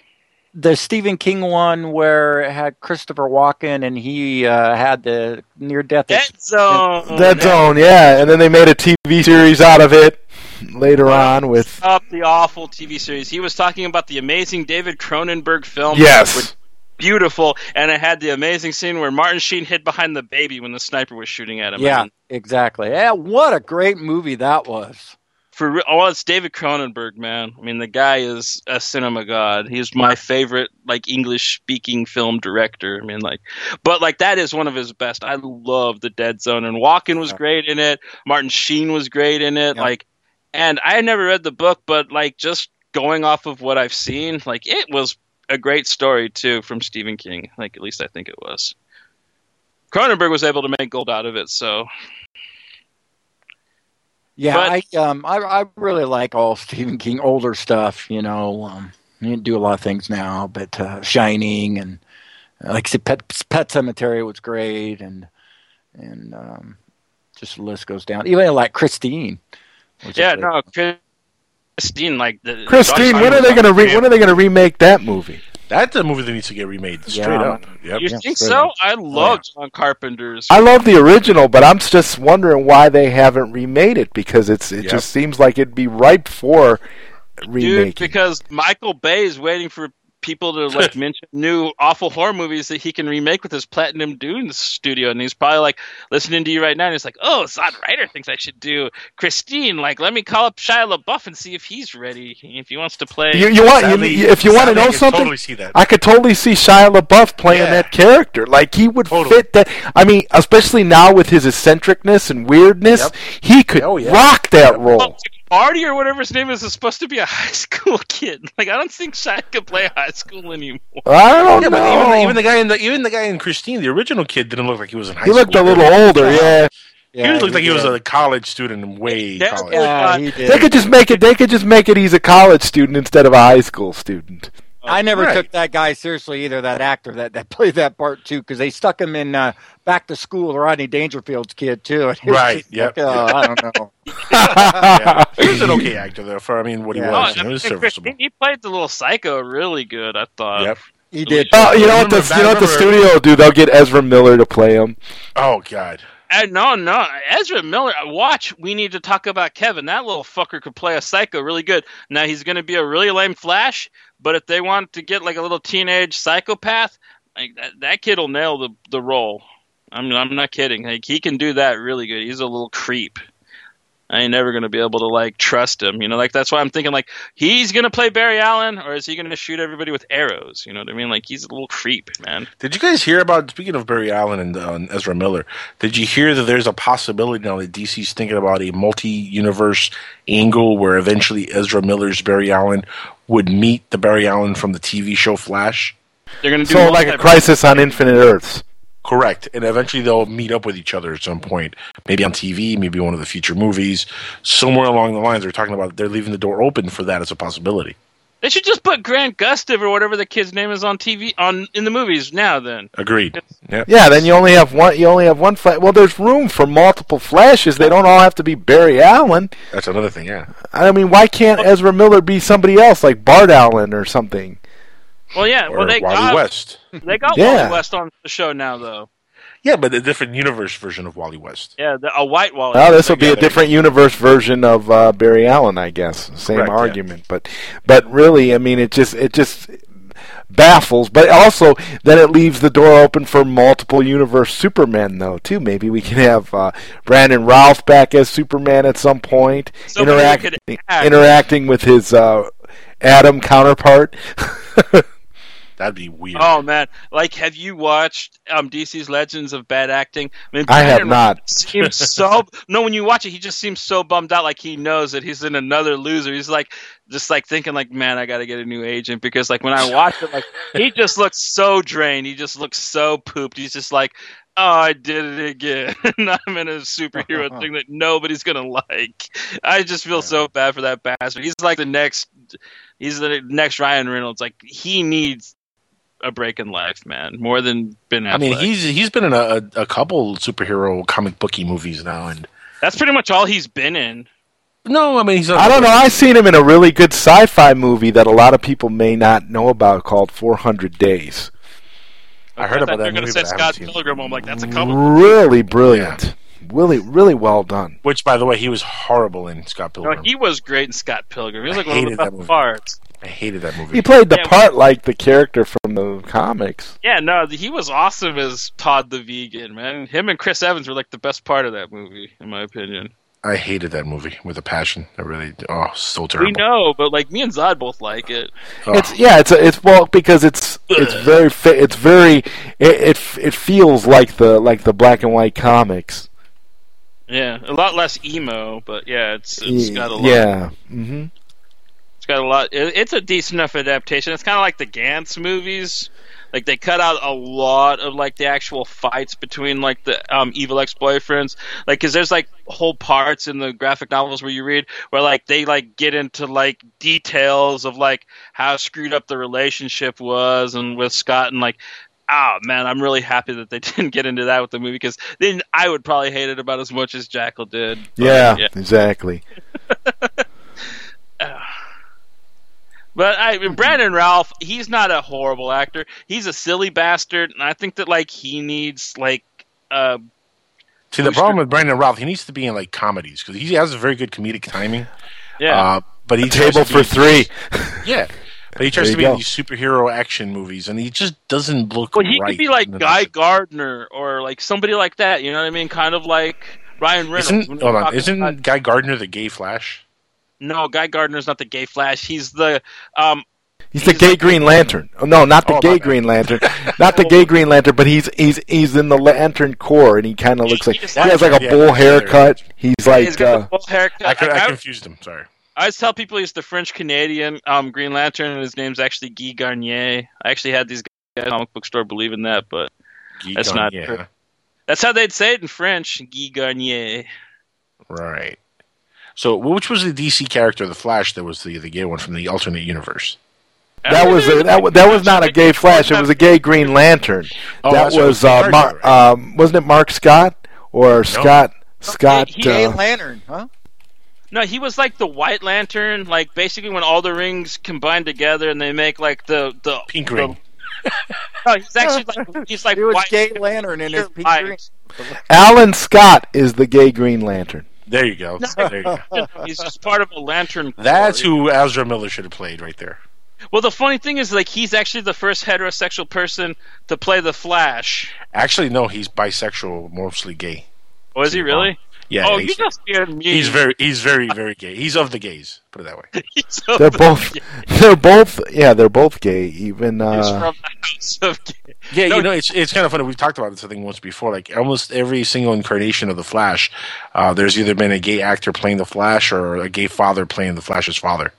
the Stephen King one where it had Christopher Walken and he uh, had the near death Dead Zone. Dead Zone, yeah, and then they made a TV series out of it [laughs] later on with up the awful TV series. He was talking about the amazing David Cronenberg film. Yes. beautiful, and it had the amazing scene where Martin Sheen hid behind the baby when the sniper was shooting at him. Yeah, mean, exactly. Yeah, what a great movie that was. for real, oh, it's David Cronenberg, man. I mean, the guy is a cinema god. He's my favorite, like English speaking film director. I mean, like, but like that is one of his best. I love the Dead Zone, and Walken was great in it. Martin Sheen was great in it. Like, and I had never read the book, but like just going off of what I've seen, like it was a great story too from Stephen King. Like, at least I think it was. Cronenberg was able to make gold out of it, so Yeah, But- I um I I really like all Stephen King older stuff. You know, um, do a lot of things now, but uh, Shining and uh, like I said, Pet Pet Cemetery was great, and and um, just the list goes down. Even like Christine. Which is yeah, no, Christine, like the Christine. When are they going to re- when are they going to remake that movie? That's a movie that needs to get remade straight Yeah. up. Yep. You think so? I oh, love John Carpenter's. I love the original, but I'm just wondering why they haven't remade it because it's it Yep. just seems like it'd be ripe for Dude, because Michael Bay is waiting for people to like [laughs] mention new awful horror movies that he can remake with his Platinum Dunes studio, and he's probably like listening to you right now, and he's like, "Oh, Zod Ryder thinks I should do Christine. Like, let me call up Shia LaBeouf and see if he's ready, if he wants to play." You, you want you, if you want to know something, I could totally see Shia LaBeouf playing that character. Like he would fit that. I mean, especially now with his eccentricness and weirdness, he could rock that role. Marty or whatever his name is is supposed to be a high [laughs] school kid. Like, I don't think Shia could play high school anymore. I don't yeah, know. but even the, even the guy in the even the guy in Christine, the original kid, didn't look like he was in high He school. He looked a little older, yeah. he looked like he was a college student and way college. They could just make it. They could just make it. He's a college student instead of a high school student. I never Right. took that guy seriously either. That actor that, that [laughs] played that part too, because they stuck him in uh, Back to School, Rodney Dangerfield's kid too. And it was Right, just yep, like, oh. I don't know. [laughs] yeah. He was an okay actor though. For I mean, what he Oh, was, and it was serviceable. he played the little psycho really good. I thought. Yep. He did. Oh, you know what the you know what the studio will do? They'll get Ezra Miller to play him. Oh God. And no, no, Ezra Miller. Watch, we need to talk about Kevin. That little fucker could play a psycho really good. Now he's going to be a really lame Flash, but if they want to get like a little teenage psychopath, like that, that kid will nail the the role. I'm I'm not kidding. Like he can do that really good. He's a little creep. I ain't never gonna be able to like trust him. You know, like that's why I'm thinking like he's gonna play Barry Allen, or is he gonna shoot everybody with arrows? You know what I mean? Like he's a little creep, man. Did you guys hear about speaking of Barry Allen and, uh, Ezra Miller? Did you hear that there's a possibility now that DC's thinking about a multi-universe angle where eventually Ezra Miller's Barry Allen would meet the Barry Allen from the TV show Flash? They're gonna do So like a crisis on Infinite Earths. Correct, and eventually they'll meet up with each other at some point, maybe on TV, maybe one of the future movies, somewhere along the lines. They're talking about they're leaving the door open for that as a possibility. They should just put Grant Gustav or whatever the kid's name is on TV on in the movies now. Then Agreed. Yep. Yeah, then you only have one. You only have one. Fla- well, there's room for multiple flashes. They don't all have to be Barry Allen. That's another thing. Yeah. I mean, why can't Ezra Miller be somebody else like Bart Allen or something? Well, yeah. Or well, they Wally got West. They got [laughs] Yeah. Wally West on the show now, though. Yeah, but a different universe version of Wally West. Yeah, the, a white Wally. Well, this will be a different universe version of uh, Barry Allen, I guess. Same Correct, yeah. argument, but but really, I mean, it just it just baffles. But also, then it leaves the door open for multiple universe Superman, though. Too maybe we can have uh, Brandon Routh back as Superman at some point, Somebody interact, who could act. interacting with his uh, Atom counterpart. [laughs] That'd be weird. Oh man, like have you watched um, DC's Legends of Bad Acting? I, mean, I have not. Seems so no. When you watch it, he just seems so bummed out, like he knows that he's in another loser. He's like just like thinking, like, man, I got to get a new agent because like when I watch it, like he just looks so drained. He just looks so pooped. He's just like. Oh, I did it again. [laughs] I'm in a superhero [laughs] thing that nobody's gonna like. I just feel so bad for that bastard. He's like the next. He's the next Ryan Reynolds. Like he needs a break in life, man, more than Ben Affleck. I mean, he's he's been in a, a couple superhero comic booky movies now, and that's pretty much all he's been in. no, I mean he's. I don't know. I've seen him in a really good sci-fi movie that a lot of people may not know about called 400 Days. I heard about that you were movie, gonna say but I haven't Scott. Pilgrim. I'm like, that's a comic. Really brilliant. Really, really well done. Which, by the way, he was horrible in Scott No, Pilgrim. he was great in Scott Pilgrim. He was I like one of the best parts. I hated that movie. He played the Yeah, part like the character from the comics. Yeah, no, he was awesome as Todd the Vegan, man. Him and Chris Evans were like the best part of that movie, in my opinion. I hated that movie with a passion. I really, oh, so terrible. We know, but like me and Zod both like it. Oh. It's yeah, it's a, it's well because it's it's very fa- it's very it, it it feels like the like the black and white comics. Yeah, a lot less emo, but yeah, it's it's got a lot. yeah. hmm It's got a lot. It, it's a decent enough adaptation. It's kind of like the Gantz movies. Like they cut out a lot of like the actual fights between like the um, evil ex-boyfriends. Like, cause there's like whole parts in the graphic novels where you read where like they like get into like details of like how screwed up the relationship was and with Scott and like. Oh man, I'm really happy that they [laughs] didn't get into that with the movie because then I would probably hate it about as much as Jackal did. But, Yeah, exactly. [laughs] But I mean, Brandon Routh, he's not a horrible actor. He's a silly bastard, and I think that like he needs like uh See, the problem with Brandon Routh, he needs to be in like comedies because he has a very good comedic timing. yeah. Uh, but he A table for be- three. Yeah, but he tries to be you in these superhero action movies, and he just doesn't look. well, he right could be like in the- Guy Gardner or like somebody like that. You know what I mean? Kind of like Ryan Reynolds. Isn't hold on? Isn't about- Guy Gardner the gay Flash? No Guy Gardner's not the gay Flash. He's the um He's the gay Green Lantern. Oh, no, not the Oh, gay bad. Green Lantern. Not the gay Green Lantern, but he's he's he's in the Lantern Corps, and he kind of looks like he just- has like a Yeah, bull haircut. He's he's like got uh, the full haircut. I, could, I, I I- confused him. Sorry. I always tell people he's the French Canadian um, Green Lantern, and his name's actually Guy Garnier. I actually had these guys at the comic book store believe in that, but Guy That's not true. that's how they'd say it in French. Guy Garnier. Right. So, which was the DC character, the Flash, that was the the gay one from the alternate universe? that was a, that wa- that was not a gay Flash. It was a gay Green Lantern. Oh, that that's what it was was, uh, the Mar- character, um, wasn't it Mark Scott or Scott Scott? he- Gay Uh, Lantern, huh? No, he was like the White Lantern, like basically when all the rings combine together and they make like the the Pink the- ring. [laughs] No, he's actually like he's like He was white. Gay Lantern in his pink ring. Alan Scott is the gay Green Lantern. There you go. There you go. [laughs] He's just part of a lantern. Corps. [laughs] That's who Ezra Miller should have played right there. Well, the funny thing is, like, he's actually the first heterosexual person to play the Flash. Actually, no, he's bisexual, mostly gay. Oh, is he really? Yeah, oh, he's, you just being me. he's very, he's very, very gay. He's of the gays. Put it that way. [laughs] They're the- both [laughs] they're both yeah they're both gay. Even He's uh, from the house of gay. Yeah, No, you know, it's it's kind of funny. We've talked about this I think once before. Like almost every single incarnation of the Flash, uh, there's either been a gay actor playing the Flash or a gay father playing the Flash's father.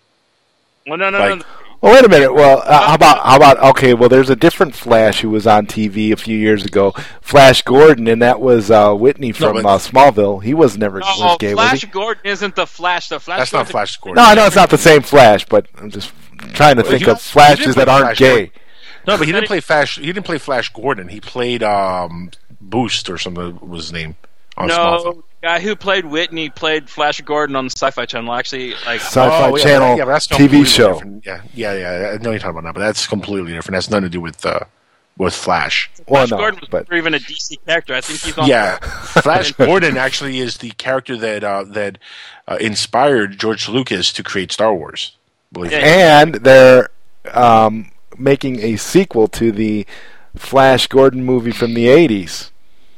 Well, no, no, Like- no. Well, wait a minute. Well, uh, how about how about okay? Well, there's a different Flash who was on TV a few years ago, Flash Gordon, and that was uh, Whitney from but- uh, Smallville. He was never was No, gay, was Flash he? Gordon isn't the Flash. The Flash. That's not Flash Gordon. No, I know it's not the same Flash, but I'm just trying to Well, think of Flashes that aren't Flash gay. Gordon. No, but he didn't play Flash. He didn't play Flash Gordon. He played um, Boost or something was his name on Smallville. No, the guy who played Whitney played Flash Gordon on the Sci-Fi Channel. Actually, like Sci-Fi Oh, Channel yeah, but that's TV show. different. Yeah, yeah, yeah. I know you're talking about that, but that's completely different. That's nothing to do with uh, with Flash. Well, Flash no, Gordon was but never even a DC character. I think he's on. Yeah, [laughs] Flash Gordon actually is the character that uh, that uh, inspired George Lucas to create Star Wars. Believe it. and they're um, making a sequel to the Flash Gordon movie from the '80s.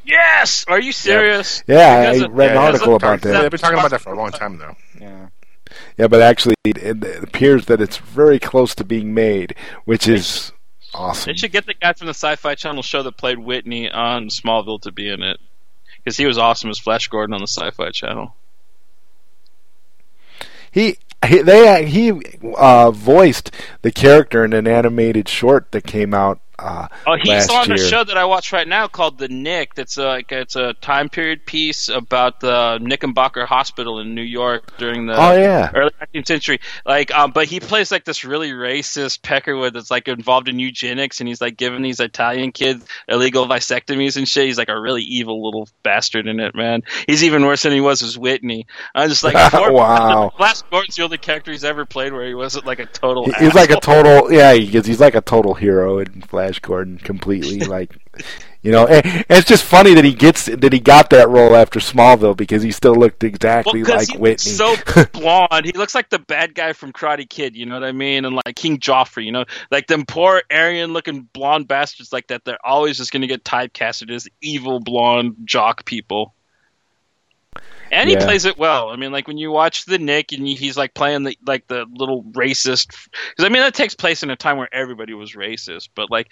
Yes. Are you serious? Yeah, Because I read an Yeah, yeah, article about that. They've been talking about that for a long time, though. Yeah. Yeah, but actually, it, it appears that it's very close to being made, which is awesome. They should get the guy from the Sci-Fi Channel show that played Whitney on Smallville to be in it because he was awesome as Flash Gordon on the Sci-Fi Channel. He he they he uh, voiced the character in an animated short that came out uh, Oh, he's on year. a show that I watch right now called The Nick. That's like it's a time period piece about the Knickerbocker Hospital in New York during the Oh, yeah. early 19th century. Like, um, but he plays like this really racist Peckerwood that's like involved in eugenics, and he's like giving these Italian kids illegal vasectomies and shit. He's like a really evil little bastard in it, man. He's even worse than he was as Whitney. I'm just like, [laughs] Wow. Flash Gordon's the only character he's ever played where he wasn't like a total. He- He's like a total, yeah. He gets, he's like a total hero in Flash Gordon, completely. [laughs] like, you know, and, and it's just funny that he gets that he got that role after Smallville because he still looked exactly Well, like he Whitney. so [laughs] blonde. He looks like the bad guy from Karate Kid. You know what I mean? And like King Joffrey. You know, like them poor Aryan-looking blonde bastards like that. They're always just going to get typecasted as evil blonde jock people. And he Yeah. plays it well. I mean, like when you watch the Nick and he's like playing the like the little racist. Because I mean, that takes place in a time where everybody was racist. But like,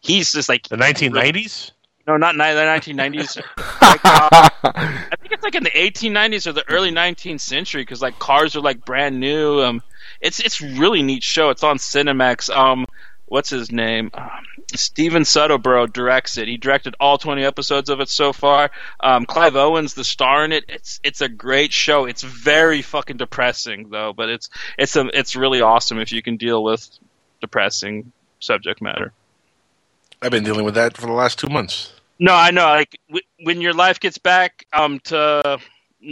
he's just like The 1990s? no, not ni- the 1990s. [laughs] like, uh, I think it's like in the 1890s or the early 19th century because like cars are like brand new. Um, it's it's really neat show. It's on Cinemax. Um, what's his name? Um, Steven Soderbergh directs it. He directed all 20 episodes of it so far. Um, Clive Owen's the star in it. It's it's a great show. It's very fucking depressing though, but it's it's a it's really awesome if you can deal with depressing subject matter. I've been dealing with that for the last two months. No, I know. Like w- when your life gets back um to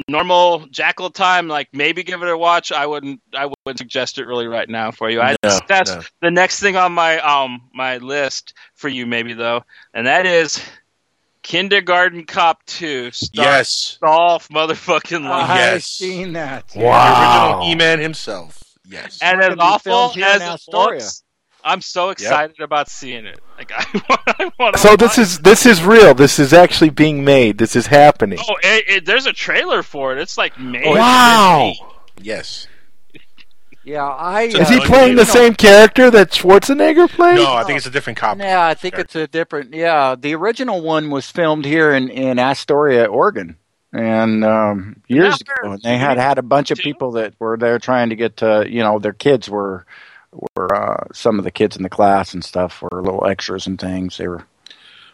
normal jackal time, like maybe give it a watch. I wouldn't. I wouldn't suggest it really right now for you. I, No, that's no. the next thing on my um my list for you, maybe though, and that is Kindergarten Cop Two. Star- Yes. Dolph motherfucking Lundgren. I've Yes. seen that. Wow, The original He-Man himself. Yes. And as gonna be awful filmed as it looks, I'm so excited about seeing it. Like [laughs] I want. I want so this is this is real. This is actually being made. This is happening. Oh, it, it, there's a trailer for it. It's like made. wow. Yes. Yeah, I. Is uh, he playing the same character that Schwarzenegger played? No, I think it's a different cop. Yeah, I think it's a different. Yeah, the original one was filmed here in in Astoria, Oregon, and um, years Yeah, ago. And they had had a bunch of people that were there trying to get to, you know, their kids were were uh, some of the kids in the class and stuff were little extras and things. They were.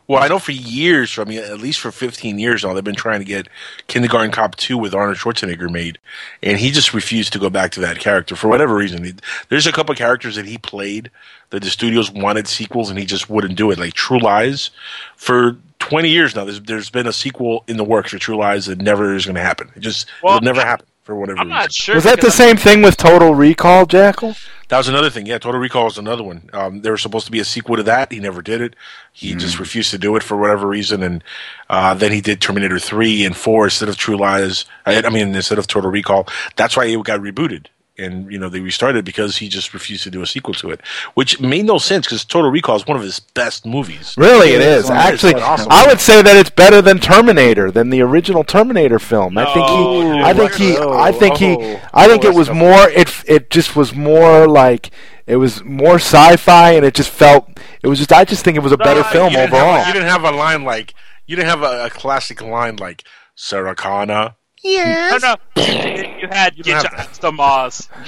Well, I know for years, I mean, at least for 15 years now, they've been trying to get Kindergarten Cop 2 with Arnold Schwarzenegger made, and he just refused to go back to that character for whatever reason. There's a couple characters that he played that the studios wanted sequels, and he just wouldn't do it. Like True Lies, for 20 years now, there's, there's been a sequel in the works for True Lies that never is going to happen. It just Well, it'll never happen for whatever I'm reason. not sure. Was that the because same thing with Total Recall, Jackal? That was another thing. Yeah, Total Recall is another one. Um, there was supposed to be a sequel to that. He never did it. He just refused to do it for whatever reason. And uh, then he did Terminator 3 and 4 instead of True Lies. I, I mean, instead of Total Recall. That's why it got rebooted. And, you know, they restarted because he just refused to do a sequel to it, which made no sense because Total Recall is one of his best movies. Really, it is. Actually, awesome. I would say that it's better than Terminator, than the original Terminator film. I think No, he, I think he, no. I think he, Oh. I think Oh, it was more. It it just was more like it was more sci-fi, and it just felt. It was just. I just think it was a better film overall. Have, you didn't have a line like, you didn't have a, a classic line like, Sarah Connor. No, no. you had You get your have ass to Mars. [laughs]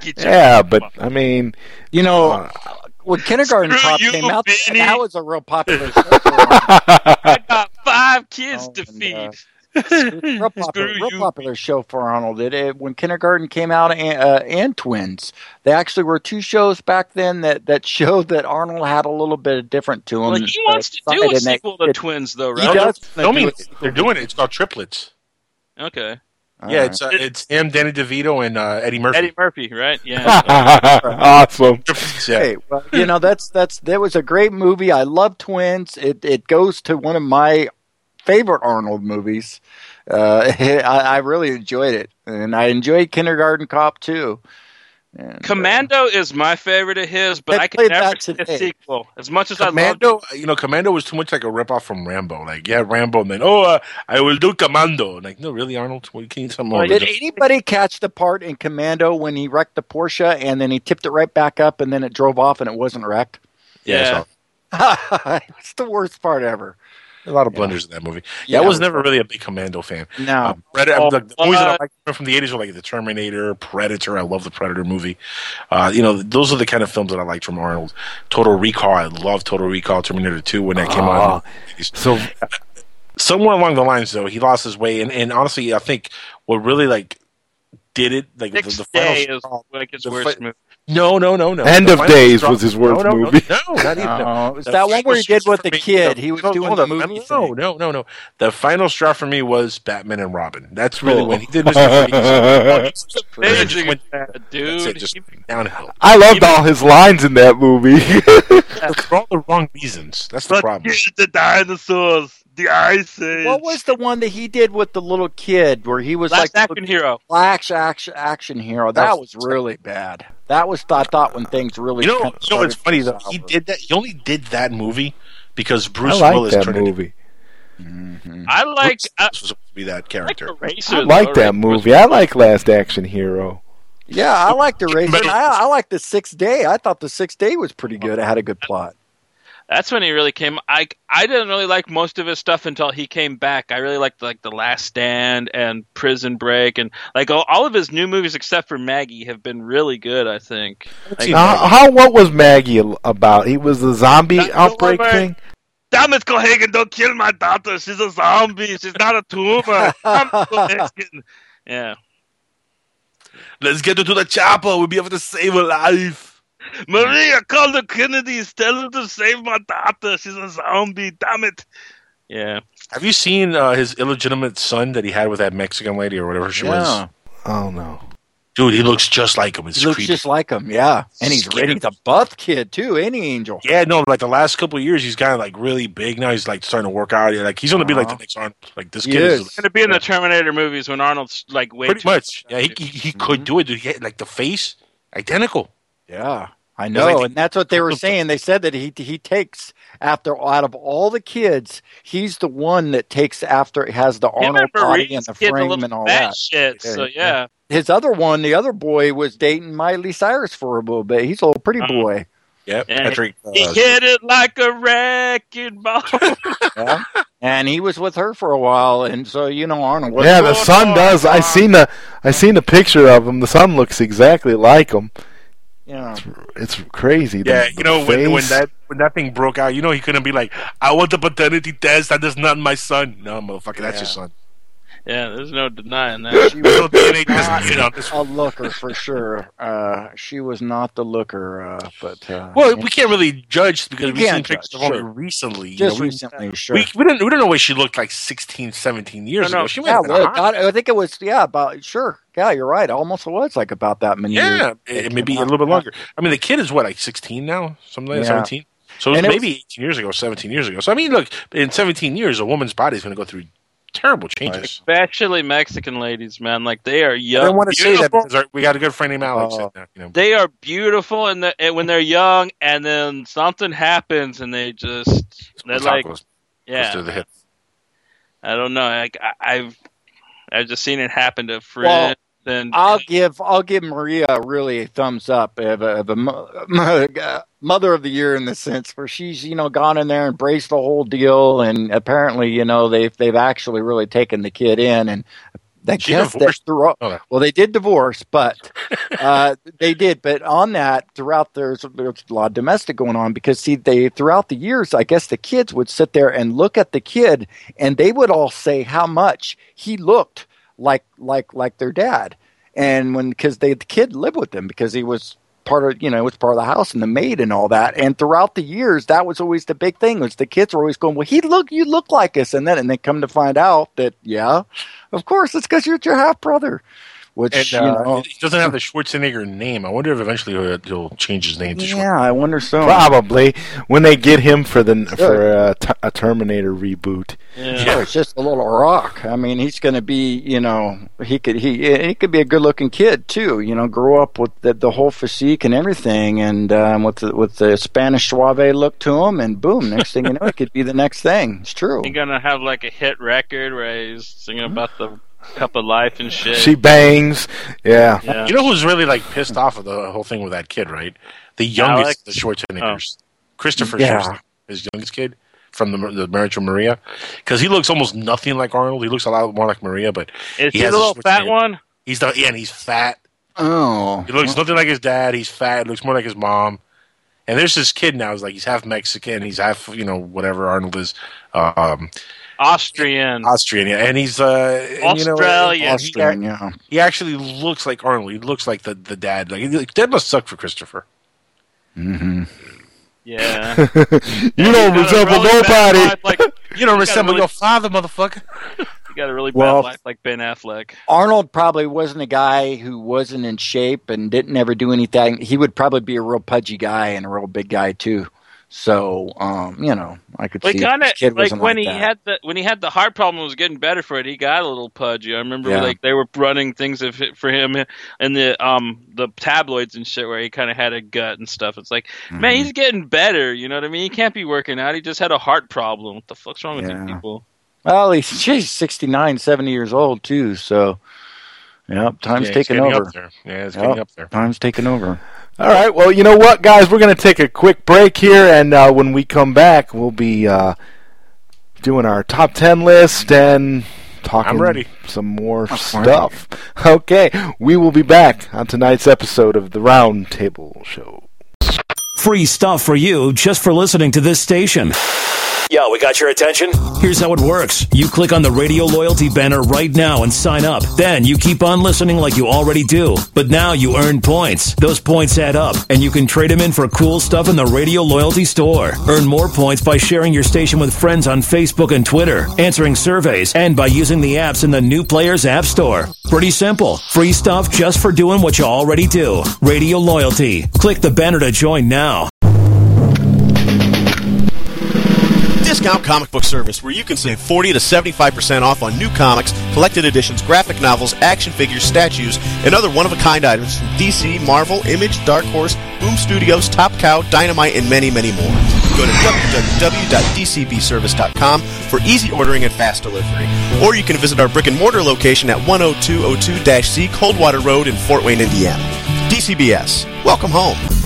Get your yeah, but I mean, You know, Uh, when Kindergarten Screw Cop you, came out, Vinny. that was a real popular [laughs] show. for. I got five kids Oh, to and, feed. uh, real [laughs] popular, real popular show for Arnold. It, it when Kindergarten came out and, uh, and Twins, they actually were two shows back then that, that showed that Arnold had a little bit of different to him. Well, he wants to do side, a and they- sequel to it- Twins, though, He does. Tell me, do it. they're doing it. It's called Triplets. Okay. All yeah, right. it's uh, it's him, Danny DeVito, and uh, Eddie Murphy. Eddie Murphy, right? Yeah. [laughs] awesome. [laughs] Yeah. Hey, well, you know that's that's that was a great movie. I love Twins. It it goes to one of my favorite Arnold movies. Uh, [laughs] I, I really enjoyed it, and I enjoyed Kindergarten Cop too. And, uh, Commando is my favorite of his, but They I can played never that see a sequel. As much as I love Commando, you know, Commando was too much like a ripoff from Rambo. Like, yeah, Rambo, and then oh, uh, I will do Commando. Like, no, really, Arnold, what, can you tell me more? Did anybody catch the part in Commando when he wrecked the Porsche and then he tipped it right back up and then it drove off and it wasn't wrecked? yeah, [laughs] it's the worst part ever. A lot of blunders in that movie. Yeah, Yeah, I was never really a big Commando fan. No. Um, Predator, Oh, the, the movies that I like from the '80s were like the Terminator, Predator. I love the Predator movie. Uh, you know, those are the kind of films that I liked from Arnold. Total Recall, I love Total Recall. Terminator 2 when that came out. So somewhere along the lines though he lost his way and, and honestly i think what really like did it like the, the final Day is straw- like his worst fi- movie. No no no no End The of Days was his worst no, no, movie. no, no not even Oh, no. it's The that one where he did with the kid. no, He was no, doing the movie no thing. no no no the final straw for me was batman and robin that's really Oh. when he oh. did mr freeze [laughs] They just went Dude, it, just downhill I loved all his lines in that movie. [laughs] for all the wrong reasons that's the problem the dinosaurs, the ice age. What was the one that he did with the little kid where he was Last like Action Hero? Flash action action hero? That was really bad. That was I thought when things really you know, kind of you know what's funny though? He did that. He only did that movie because Bruce like Willis that turned it movie. Mm-hmm. I like. Bruce uh, I, was supposed to be that character. like Eraser, I like though, that right? movie. I like Last Action Hero. Yeah, I liked the Razor. But- I, I liked the Sixth Day. I thought the Sixth Day was pretty good. It had a good plot. That's when he really came. I I didn't really like most of his stuff until he came back. I really liked like the Last Stand and Prison Break and like all, all of his new movies except for Maggie have been really good. I think. Like, Now, uh, how what was Maggie about? He was the zombie That's outbreak one where- thing. Damn it, Cohagen! Don't kill my daughter. She's a zombie. She's not a tumor. Damn it, Cohagen. [laughs] yeah. Let's get her to the chopper. We'll be able to save her life. Maria, call the Kennedys. Tell them to save my daughter. She's a zombie. Damn it. Yeah. Have you seen uh, his illegitimate son that he had with that Mexican lady or whatever she was? Oh no. Dude, he looks just like him. It's He looks creepy. just like him, yeah. And he's Scary. and he's a buff kid too, ain't he, Angel? yeah, no, like the last couple of years, he's kind of like really big now. He's like starting to work out. Like he's going to be like the Uh-huh. next Arnold. Like this He kid is, is. Going to be in the Terminator movies when Arnold's like way pretty too much. Yeah, he he, he could do it. Dude. He had, like the face identical. Yeah, I like know, the- and that's what they were [laughs] saying. They said that he he takes after out of all the kids, he's the one that takes after has the Him Arnold and body and the frame and all that. shit. Yeah, So yeah. yeah. His other one, the other boy, was dating Miley Cyrus for a little bit. He's a little pretty Uh-huh. boy. Yep, Yeah. Patrick. Uh, He hit it like a wrecking ball. [laughs] Yeah. and he was with her for a while, and so you know Arnold. was Yeah, the son does. I seen the I seen the picture of him. The son looks exactly like him. Yeah. It's crazy. The- yeah, the you know when, when that when that thing broke out, you know he couldn't be like, "I want the paternity test. That is not my son." No, motherfucker, that's Yeah. your son. Yeah, there's no denying that. She was No DNA test, not you know, a looker for sure. Uh, she was not the looker, uh, but uh, Well, we can't really judge because we've seen pictures of only sure. recently. you just know, we- recently, sure. We, we didn't we don't know what she looked like 16, 17 years No, no, ago. She yeah, have been hot. God, I think it was yeah about sure. Yeah, you're right. Almost it was like about that many years. yeah, it, maybe a little bit longer. I mean, the kid is what like sixteen now, something like Yeah. seventeen. So it was And it maybe eighteen years ago, seventeen years ago. So I mean, look, in seventeen years, a woman's body is going to go through terrible changes. Especially Mexican ladies, man. Like they are I young. don't want to say that because our, we got a good friend named Alex. Oh. there, you know. They are beautiful and, the, and when they're young, and then something happens, and they just they're like, goes- goes yeah, through the. I don't know. Like I, I've I've just seen it happen to friends. And I'll give I'll give Maria really a thumbs up of a, of a [laughs] mother of the year in the sense where she's you know gone in there and braced the whole deal and apparently you know they've they've actually really taken the kid in and I She guess that divorced? throughout Oh, well they did divorce but [laughs] uh, they did but on that throughout there's there's a lot of domestic going on because see they throughout the years I guess the kids would sit there and look at the kid and they would all say how much he looked like like like their dad. And when because they the kid lived with them because he was part of you know was part of the house and the maid and all that. And throughout the years that was always the big thing was the kids were always going well he look you look like us. And then and they come to find out that yeah of course it's because you're your half brother which And, you uh, know, he doesn't have [laughs] the Schwarzenegger name. I wonder if eventually he'll, he'll change his name to Schwarzenegger. yeah, I wonder so. Probably when they get him for the for a, t- a Terminator reboot. Yeah, it's just a little rock. I mean, he's going to be, you know, he could he he could be a good-looking kid too. You know, grow up with the, the whole physique and everything, and um, with the with the Spanish suave look to him, and boom, next thing you know, it could be the next thing. It's true. He's gonna have like a hit record where he's singing about the cup of life and shit. She bangs. Yeah. Yeah. You know who's really like pissed off of the whole thing with that kid, right? The youngest, Alex? the Schwarzeneggers, Christopher Yeah. Schwarzenegger, his youngest kid from the the Marriage of Maria, because he looks almost nothing like Arnold. He looks a lot more like Maria, but Is he he, has the a little fat one? he's the yeah, and he's fat. Oh, He looks nothing like his dad. He's fat. Looks more like his mom. And there's this kid now. He's like he's half Mexican. He's half you know whatever Arnold is, um, Austrian. Austrian. Yeah, and he's uh, and, you know, Australian. Austrian, yeah. he actually looks like Arnold. He looks like the, the dad. Like he- dad must suck for Christopher. Mm-hmm. Yeah. [laughs] you don't Got resemble really nobody. Like, You don't got resemble really- your father, motherfucker. [laughs] you got a really bad Well- life like Ben Affleck. Arnold probably wasn't a guy who wasn't in shape and didn't ever do anything. He would probably be a real pudgy guy and a real big guy too. So, um, you know, I could Like see kind this of kid like wasn't when like he that. had the when he had the heart problem was getting better for it. He got a little pudgy. I remember Yeah. like they were running things of for him in the um the tabloids and shit where he kind of had a gut and stuff. It's like Mm-hmm. man, he's getting better. You know what I mean? He can't be working out. He just had a heart problem. What the fuck's wrong with Yeah. you people? Well, he's [laughs] she's 69, 70 years old too. So, yep, time's Yeah, taking over. Yeah, it's Yep, getting up there. Time's taking over. All right. Well, you know what, guys? We're going to take a quick break here, and uh, when we come back, we'll be uh, doing our top ten list and talking I'm ready. some more stuff. [laughs] Okay, we will be back on tonight's episode of the Round Table Show. Free stuff for you just for listening to this station. Yo, we got your attention? Here's how it works. You click on the radio loyalty banner right now and sign up. Then you keep on listening like you already do. But now you earn points. Those points add up, and you can trade them in for cool stuff in the radio loyalty store. Earn more points by sharing your station with friends on Facebook and Twitter, answering surveys, and by using the apps in the New Players App Store. Pretty simple. Free stuff just for doing what you already do. Radio loyalty. Click the banner to join now. Discount Comic Book Service, where you can save 40 to 75% off on new comics, collected editions, graphic novels, action figures, statues, and other one of a kind items from DC, Marvel, Image, Dark Horse, Boom Studios, Top Cow, Dynamite, and many, many more. Go to www.dcbservice.com for easy ordering and fast delivery. Or you can visit our brick and mortar location at 10202 C Coldwater Road in Fort Wayne, Indiana. DCBS, welcome home.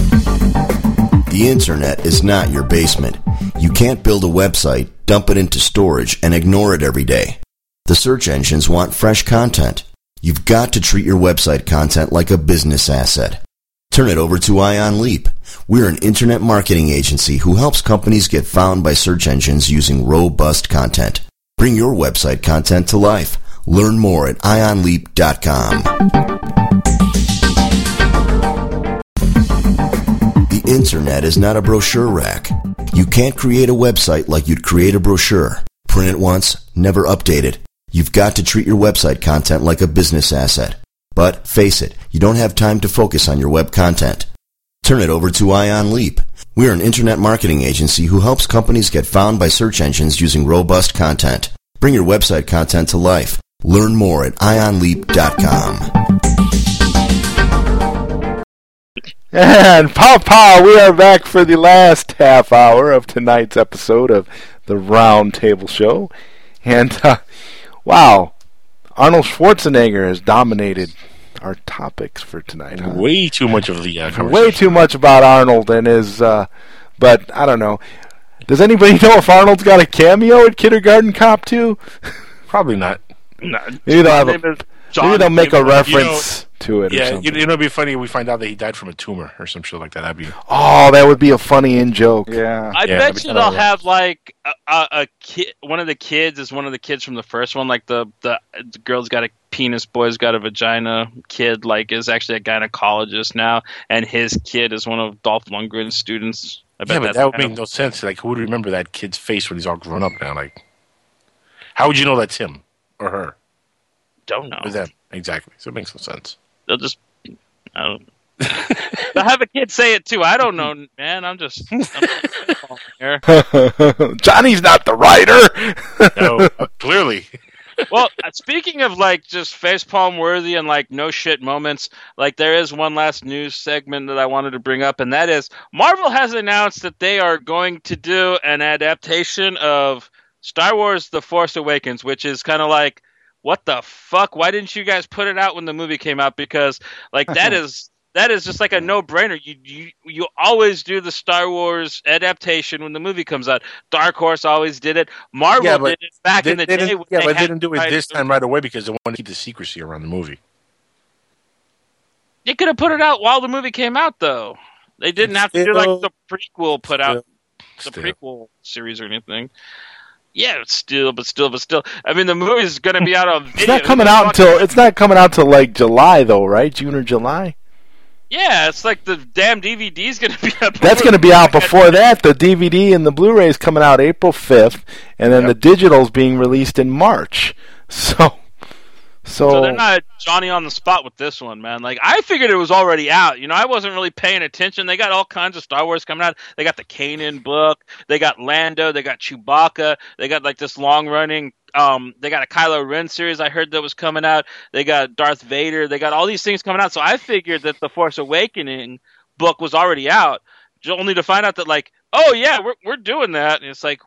The internet is not your basement. You can't build a website, dump it into storage, and ignore it every day. The search engines want fresh content. You've got to treat your website content like a business asset. Turn it over to Ion Leap. We're an internet marketing agency who helps companies get found by search engines using robust content. Bring your website content to life. Learn more at ionleap.com. internet is not a brochure rack. You can't create a website like you'd create a brochure. Print it once, never update it. You've got to treat your website content like a business asset. But face it, you don't have time to focus on your web content. Turn it over to Ion Leap. We're an internet marketing agency who helps companies get found by search engines using robust content. Bring your website content to life. Learn more at ionleap.com. And pow pow, we are back for the last half hour of tonight's episode of the Round Table Show. And uh, wow, Arnold Schwarzenegger has dominated our topics for tonight. Huh? Way too much of the uh. [laughs] Way too much about Arnold and his. Uh, but I don't know. Does anybody [laughs] know if Arnold's got a cameo at Kindergarten Cop 2? [laughs] Probably not. Maybe they'll have a, maybe they'll make a reference to it or Yeah, something. you, you know, it'd be funny. if We find out that he died from a tumor or some shit like that. That'd be. Oh, that would be a funny in joke. Yeah. I Yeah, bet you they'll have like a, a, a kid. One of the kids is one of the kids from the first one. Like the the, the girl's got a penis, boy's got a vagina. Kid like is actually a gynecologist now, and his kid is one of Dolph Lundgren's students. I bet Yeah, but that would kind make no sense. Like, who would remember that kid's face when he's all grown up now? Like, how would you know that's him or her? Don't know. Or them? exactly. So it makes no sense. They'll just I don't. They'll have a kid say it too. I don't know, man. I'm just. I'm here. [laughs] Johnny's not the writer. No, uh, clearly. well, uh, speaking of like just facepalm worthy and like no shit moments, like there is one last news segment that I wanted to bring up, and that is Marvel has announced that they are going to do an adaptation of Star Wars: The Force Awakens, which is kind of like, what the fuck? Why didn't you guys put it out when the movie came out? Because like that [laughs] is. That is just like a no-brainer. You, you you always do the Star Wars adaptation when the movie comes out. Dark Horse always did it. Marvel Yeah, did it back They, in the they day. yeah, they but they didn't do it this time right away because they wanted to keep the secrecy around the movie. They could have put it out while the movie came out, though. They didn't have to do like the prequel put out the Still. prequel series or anything. Yeah, it's still, but still, but still. I mean, the movie's going to be out on video. It's not coming out until it's not coming out till like July though, right? June or July. Yeah, it's like the damn DVD's going to be out. That's going to be out before that. The DVD and the Blu-ray is coming out April fifth, and then the digital's being released in March. [laughs] So, so, So they're not Johnny on the spot with this one, man. Like I figured it was already out. You know, I wasn't really paying attention. They got all kinds of Star Wars coming out. They got the Kanan book. They got Lando. They got Chewbacca. They got like this long running. Um, they got a Kylo Ren series I heard that was coming out. They got Darth Vader. They got all these things coming out. So I figured that the Force Awakening book was already out, only to find out that like, oh yeah, we're we're doing that. And it's like,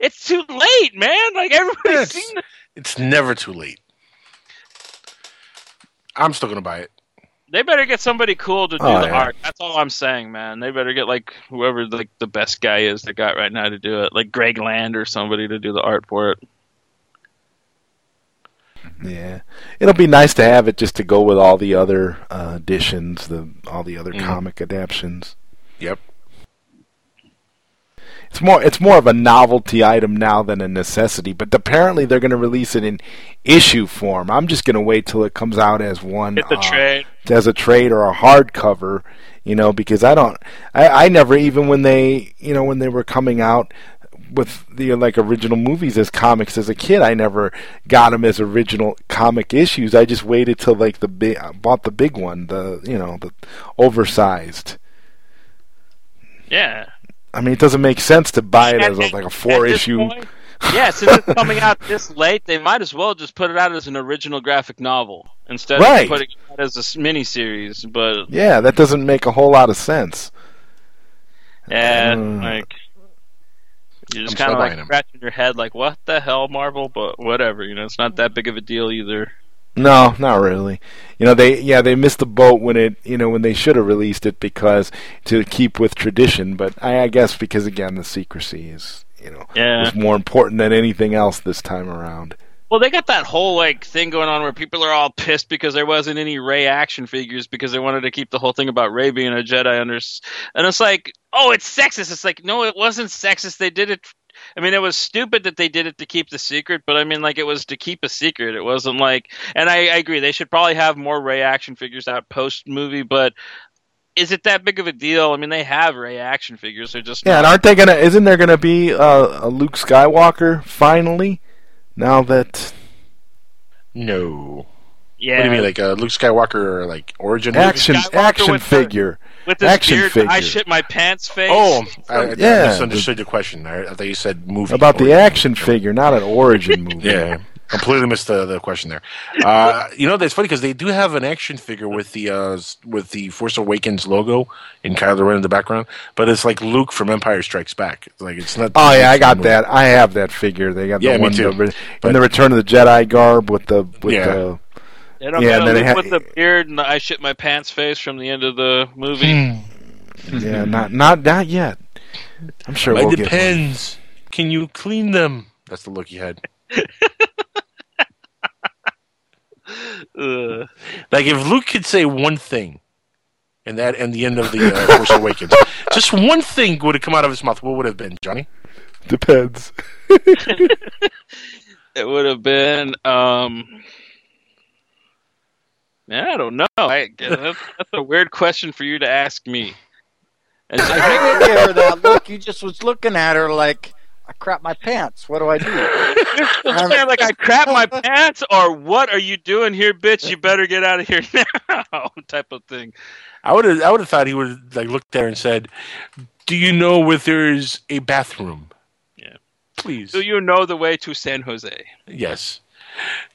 it's too late, man. Like everybody's seen the It's never too late. I'm still gonna buy it. They better get somebody cool to do Oh, the yeah. art. That's all I'm saying, man. They better get like whoever like the best guy is they got right now to do it, like Greg Land or somebody to do the art for it. yeah, it'll be nice to have it just to go with all the other uh, editions, the all the other Mhm. comic adaptions. Yep. It's more it's more of a novelty item now than a necessity, but apparently they're going to release it in issue form. I'm just going to wait till it comes out as one uh, trade. as a trade or a hardcover, you know, because I don't I, I never even when they, you know, when they were coming out with the like original movies as comics as a kid, I never got them as original comic issues. I just waited till like the big bought the big one, the, you know, the oversized. Yeah. I mean, it doesn't make sense to buy it as a, like a four issue. point- yeah, since it's coming out [laughs] this late, they might as well just put it out as an original graphic novel instead Right. of putting it out as a s- miniseries. But Yeah, that doesn't make a whole lot of sense. yeah, Mm. like you're just kind of like them. scratching your head, like what the hell, Marvel? But whatever, you know, it's not that big of a deal either. No, not really. You know, they yeah they missed the boat when it you know when they should have released it because to keep with tradition. But I, I guess because again the secrecy is you know Yeah. was more important than anything else this time around. Well, they got that whole like thing going on where people are all pissed because there wasn't any Ray action figures because they wanted to keep the whole thing about Ray being a Jedi under, and it's like, oh, it's sexist. It's like, no, it wasn't sexist. They did it. I mean, it was stupid that they did it to keep the secret, but I mean, like, it was to keep a secret. It wasn't like, and I, I agree, they should probably have more Ray action figures out post movie, but is it that big of a deal? I mean, they have Ray action figures. They're just Yeah, and aren't they gonna? Isn't there gonna be uh, a Luke Skywalker finally? Now that No. Yeah. What do you mean, like uh, Luke Skywalker like origin movie? action Skywalker action with the- figure, with this action weird figure I shit my pants face. Oh, I, I, Yeah, I misunderstood your question. I, I thought you said movie. about the origin. action figure, not an origin [laughs] movie. Yeah, completely missed the, the question there. Uh, you know, that's funny because they do have an action figure with the uh, with the Force Awakens logo in Kylo Ren in the background, but it's like Luke from Empire Strikes Back. It's like it's not. Oh yeah, I got not- that. I have that figure. They got Yeah, the me one too. the, re- in But- the Return of the Jedi garb with the with Yeah. the They don't Yeah, got and then a they Luke ha- with the beard and the I shit my pants face from the end of the movie. yeah, not not not yet. I'm sure It we'll get one. depends. Can you clean them? That's the look he had. [laughs] Ugh. Like if Luke could say one thing, and that and the end of the uh, Force Awakens, [laughs] just one thing would have come out of his mouth. What would it have been, Johnny? Depends. [laughs] It would have been. um Man, I don't know. I, uh, that's, that's a weird question for you to ask me. And I think you gave her that look. You just was looking at her like, I crap my pants. What do I do? [laughs] I'm saying like I crap my um, [laughs] pants, or what are you doing here, bitch? You better get out of here [laughs] now, type of thing. I would have I would have thought he would have like looked there and said, "Do you know where there's a bathroom?" Yeah. Please. Do you know the way to San Jose? Yes.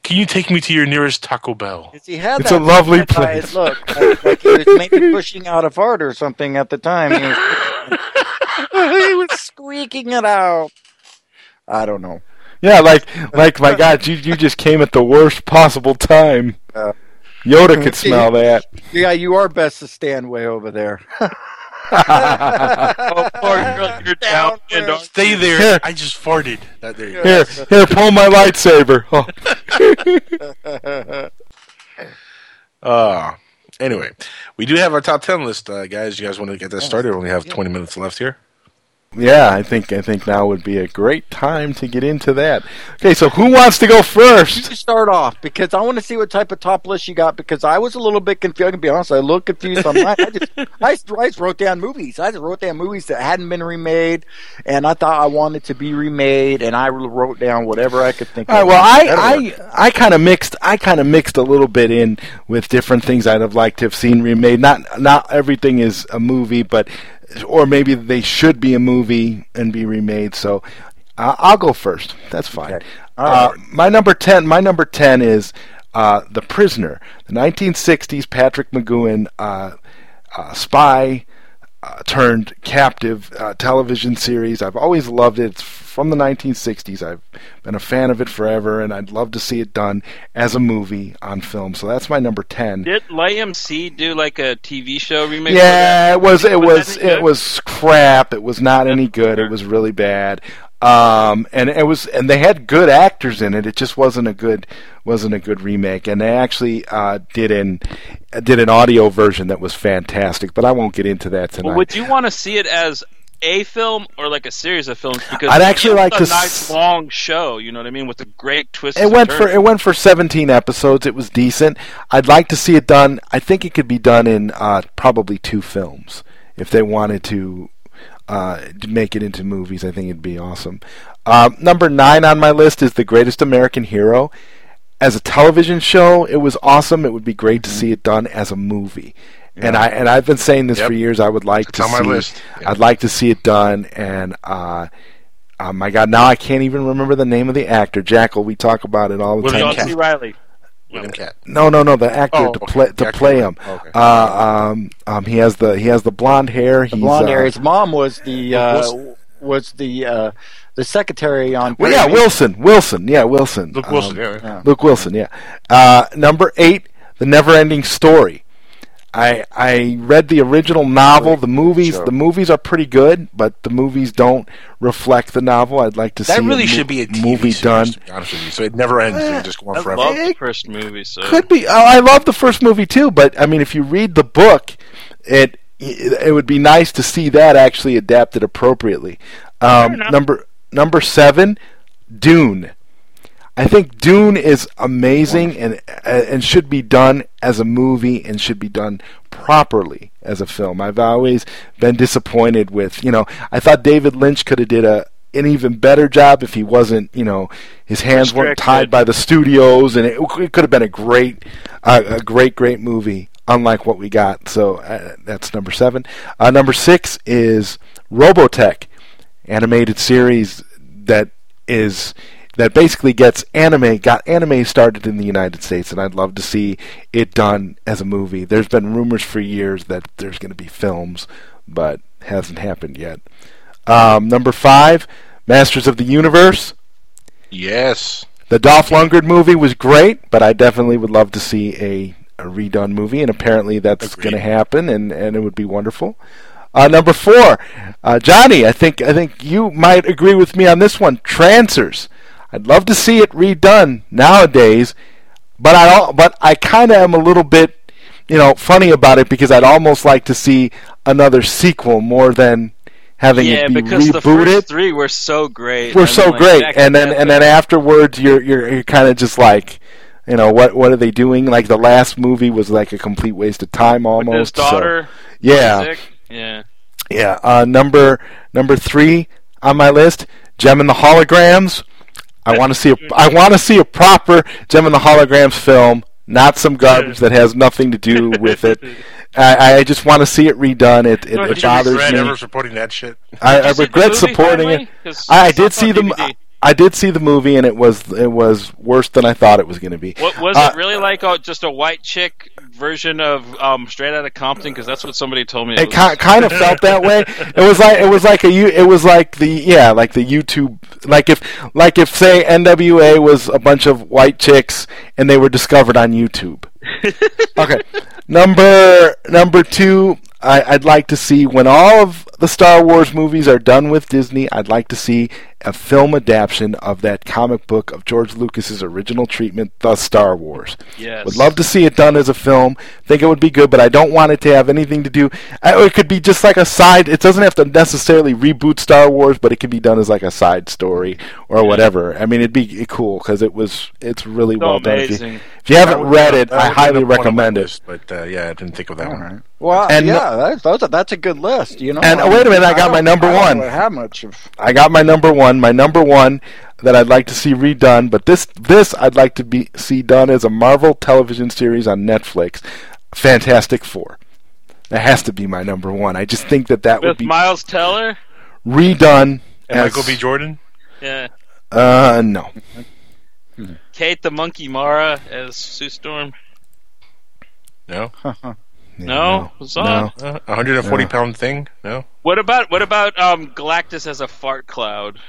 Can you take me to your nearest Taco Bell? He had It's that a lovely place. Look, like, like he was maybe [laughs] pushing out a fart or something at the time. He was, [laughs] he was squeaking it out. I don't know. Yeah, like [laughs] like my God, you you just came at the worst possible time. Uh, Yoda could smell that. Yeah, you are best to stand way over there. Oh, poor girl, you're down. and Stay there. Here. I just farted. There you go. Here, here, pull my lightsaber. Oh. [laughs] Uh, anyway, we do have our top 10 list, uh, guys. You guys want to get that started? We only have 20 minutes left here. Yeah, I think I think now would be a great time to get into that. Okay, so who wants to go first? You start off because I want to see what type of top list you got because I was a little bit confused. I can be honest, I was a little confused on mine. [laughs] I just, I just, wrote down movies. I just wrote down movies that hadn't been remade, and I thought I wanted to be remade, and I wrote down whatever I could think. All right, of. well, That'll I. I, I kind of mixed I kind of mixed a little bit in with different things I'd have liked to have seen remade. Not not everything is a movie, but or maybe they should be a movie and be remade. So uh, I'll go first. That's fine. Uh, my number ten. My number ten is uh, The Prisoner, the 1960s Patrick McGoohan uh, uh, spy uh, turned captive uh, television series. I've always loved it. It's from the 1960s. I've been a fan of it forever, and I'd love to see it done as a movie on film. So that's my number ten. Did AMC do like a TV show remake? Yeah, it was. It Was was. It was crap. It was not any good. It was really bad. Um, and it was, and they had good actors in it. It just wasn't a good, wasn't a good remake. And they actually uh, did an did an audio version that was fantastic. But I won't get into that tonight. Well, would you want to see it as a film or like a series of films? Because I'd actually it's like a to s- nice long show. You know what I mean, with a great twist. It went for it went for 17 episodes. It was decent. I'd like to see it done. I think it could be done in uh, probably two films if they wanted to uh, to make it into movies. I think it'd be awesome. Um, number nine on my list is The Greatest American Hero. As a television show, it was awesome. It would be great to see it done as a movie. And I and I've been saying this Yep. for years. I would like It's to on my see. list. Yeah. I'd like to see it done. And uh, oh my God, now I can't even remember the name of the actor. Jackal, we talk about it all the William time. John C. Reilly. William Katt. No, no, no. The actor Oh, to okay. play to actor play him. okay. Uh, um, um, he has the he has the blonde hair. The He's, blonde uh, hair. His mom was the uh, Wilson. was the uh, the secretary on. Well, yeah, Wilson. Wilson. Yeah, Wilson. Luke Wilson. Um, yeah, yeah. Luke Wilson. Yeah. Uh, number eight, The Never-Ending Story. I I read the original novel. The movies Sure. the movies are pretty good, but the movies don't reflect the novel. I'd like to That see really mo- should be a TV movie series, done. To be honest with you, so it never ends. It just go on I forever. love the first movie. So Could be. Oh, I love the first movie too, but I mean, if you read the book, it it would be nice to see that actually adapted appropriately. Um, number number seven, Dune. I think Dune is amazing and and should be done as a movie and should be done properly as a film. I've always been disappointed with you know I thought David Lynch could have did a an even better job if he wasn't you know his hands weren't tied by the studios and it, it could have been a great uh, a great great movie unlike what we got. So uh, that's number seven. Uh, number six is Robotech, animated series that is that basically gets anime got anime started in the United States, and I'd love to see it done as a movie. There's been rumors for years that there's going to be films, but hasn't happened yet. Um, number five, Masters of the Universe. Yes. The Dolph Lundgren movie was great, but I definitely would love to see a, a redone movie, and apparently that's going to happen, and, and it would be wonderful. Uh, number four, uh, Johnny, I think I think you might agree with me on this one. Trancers. I'd love to see it redone nowadays, but I but I kind of am a little bit, you know, funny about it because I'd almost like to see another sequel more than having yeah, it be because the rebooted first three were so great. we're so like, great, and then and then afterwards, you're you're you're kind of just like, you know, what what are they doing? Like the last movie was like a complete waste of time with his almost. so- yeah, yeah. yeah. Uh, number number three on my list, Jem and the Holograms. I want to see a I want to see a proper Jem and the Holograms film, not some garbage that has nothing to do with it. [laughs] I, I just want to see it redone. It it, Did it you bothers regret me. ever supporting that shit? I, I you see the regret supporting finally? it. 'Cause I, I did see on the DVD. I did see the movie, and it was it was worse than I thought it was going to be. What was Uh, it really like? Oh, just a white chick version of um, Straight Outta Compton? Because that's what somebody told me. It ki- kind of felt that way. It was like it was like a. It was like the yeah, like the YouTube. Like if like if say NWA was a bunch of white chicks and they were discovered on YouTube. [laughs] okay, number number two. I, I'd like to see when all of the Star Wars movies are done with Disney. I'd like to see a film adaptation of that comic book of George Lucas's original treatment, The Star Wars. Yes. Would love to see it done as a film. Think it would be good, but I don't want it to have anything to do. I, it could be just like a side. It doesn't have to necessarily reboot Star Wars, but it could be done as like a side story or whatever. I mean, it'd be cool because it was. It's really So well done. If you, amazing. if you haven't read be- it, I highly up one recommend it. But uh, yeah, I didn't think of that one. Well, And- yeah, that's, those are, that's a good list. You know. And, I oh, wait a minute, I got don't- my number I don't one. really have much of. I got my number one. My number one that I'd like to see redone, but this this I'd like to be see done as a Marvel television series on Netflix. Fantastic Four. That has to be my number one. I just think that that would be Miles Teller? redone. And as, Michael B. Jordan? Yeah. Uh, no. Kate the Monkey Mara as Sue Storm? No. [laughs] No? It's on. no. Uh, 140 No. pound thing? No. What about what about um, Galactus as a fart cloud,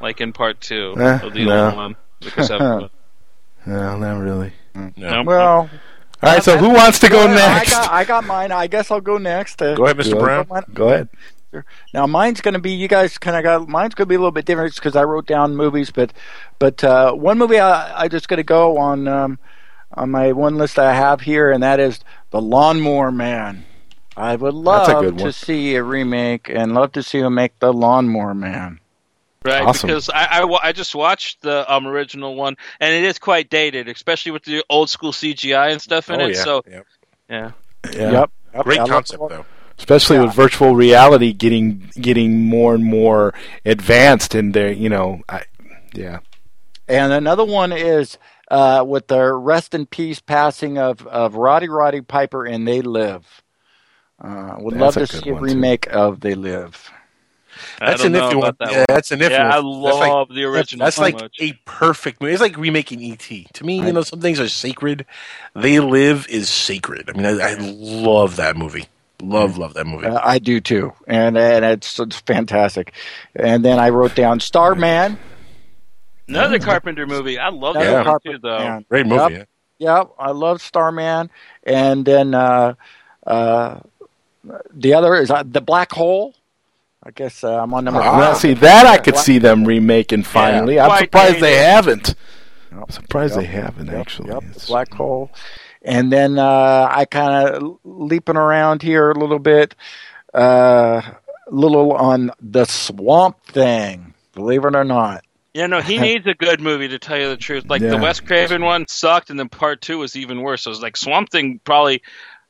like in part two Eh, of the no. old one? The Chris Evans one? No, not really. No. Well, All right, so who wants to go I next? got, I got mine. I guess I'll go next. Uh, Go ahead, Mr. Go Brown. mine- Go ahead. Now mine's going to be you guys kind of got mine's going to be a little bit different because I wrote down movies, but but uh, one movie I I just going to go on um, on my one list I have here, and that is The Lawnmower Man. I would love to see a remake and love to see him make The Lawnmower Man. Right, Awesome. because I, I I just watched the um, original one, and it is quite dated, especially with the old school CGI and stuff in Oh, it. yeah. So Yep. yeah, Yeah. Yep. Yep. Great I concept, though. Especially Yeah. with virtual reality getting getting more and more advanced in there, you know, I, yeah. And another one is uh, with the rest in peace passing of, of Roddy Roddy Piper and They Live. Uh, would That's love to good see a one, too. remake of They Live. I That's don't an know iffy one. that Yeah, that's an iffy Yeah, I one. That's like- love the original. That's so like much. a perfect movie. It's like remaking E.T. To me, you know, some things are sacred. They Live is sacred. I mean, I, I love that movie. Love, love that movie. Uh, I do too, and and it's, it's fantastic. And then I wrote down Starman. Another Carpenter movie. I love Another that one Carpenter too, though. man. Great movie. Yep. Yep, I love Starman. And then uh, uh, the other is uh, the Black Hole. I guess uh, I'm on number. Now, five. see that I could Black- see them remaking finally. I'm Quite surprised they haven't. Yep. I'm surprised Yep. they haven't Yep, actually. Yep, It's- black hole. And then uh, I kind of leaping around here a little bit, uh, a little on the Swamp Thing. Believe it or not. Yeah, no, he [laughs] needs a good movie to tell you the truth. Like the Yeah. Wes Craven one sucked, and then part two was even worse. So was like Swamp Thing probably.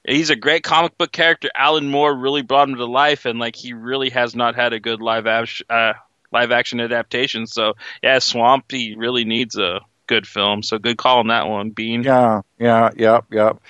He's a great comic book character. Alan Moore really brought him to life, and like he really has not had a good live action uh, live action adaptation. So yeah, Swamp he really needs a good film. So good call on that one, Bean. Yeah, yeah, yep, yep.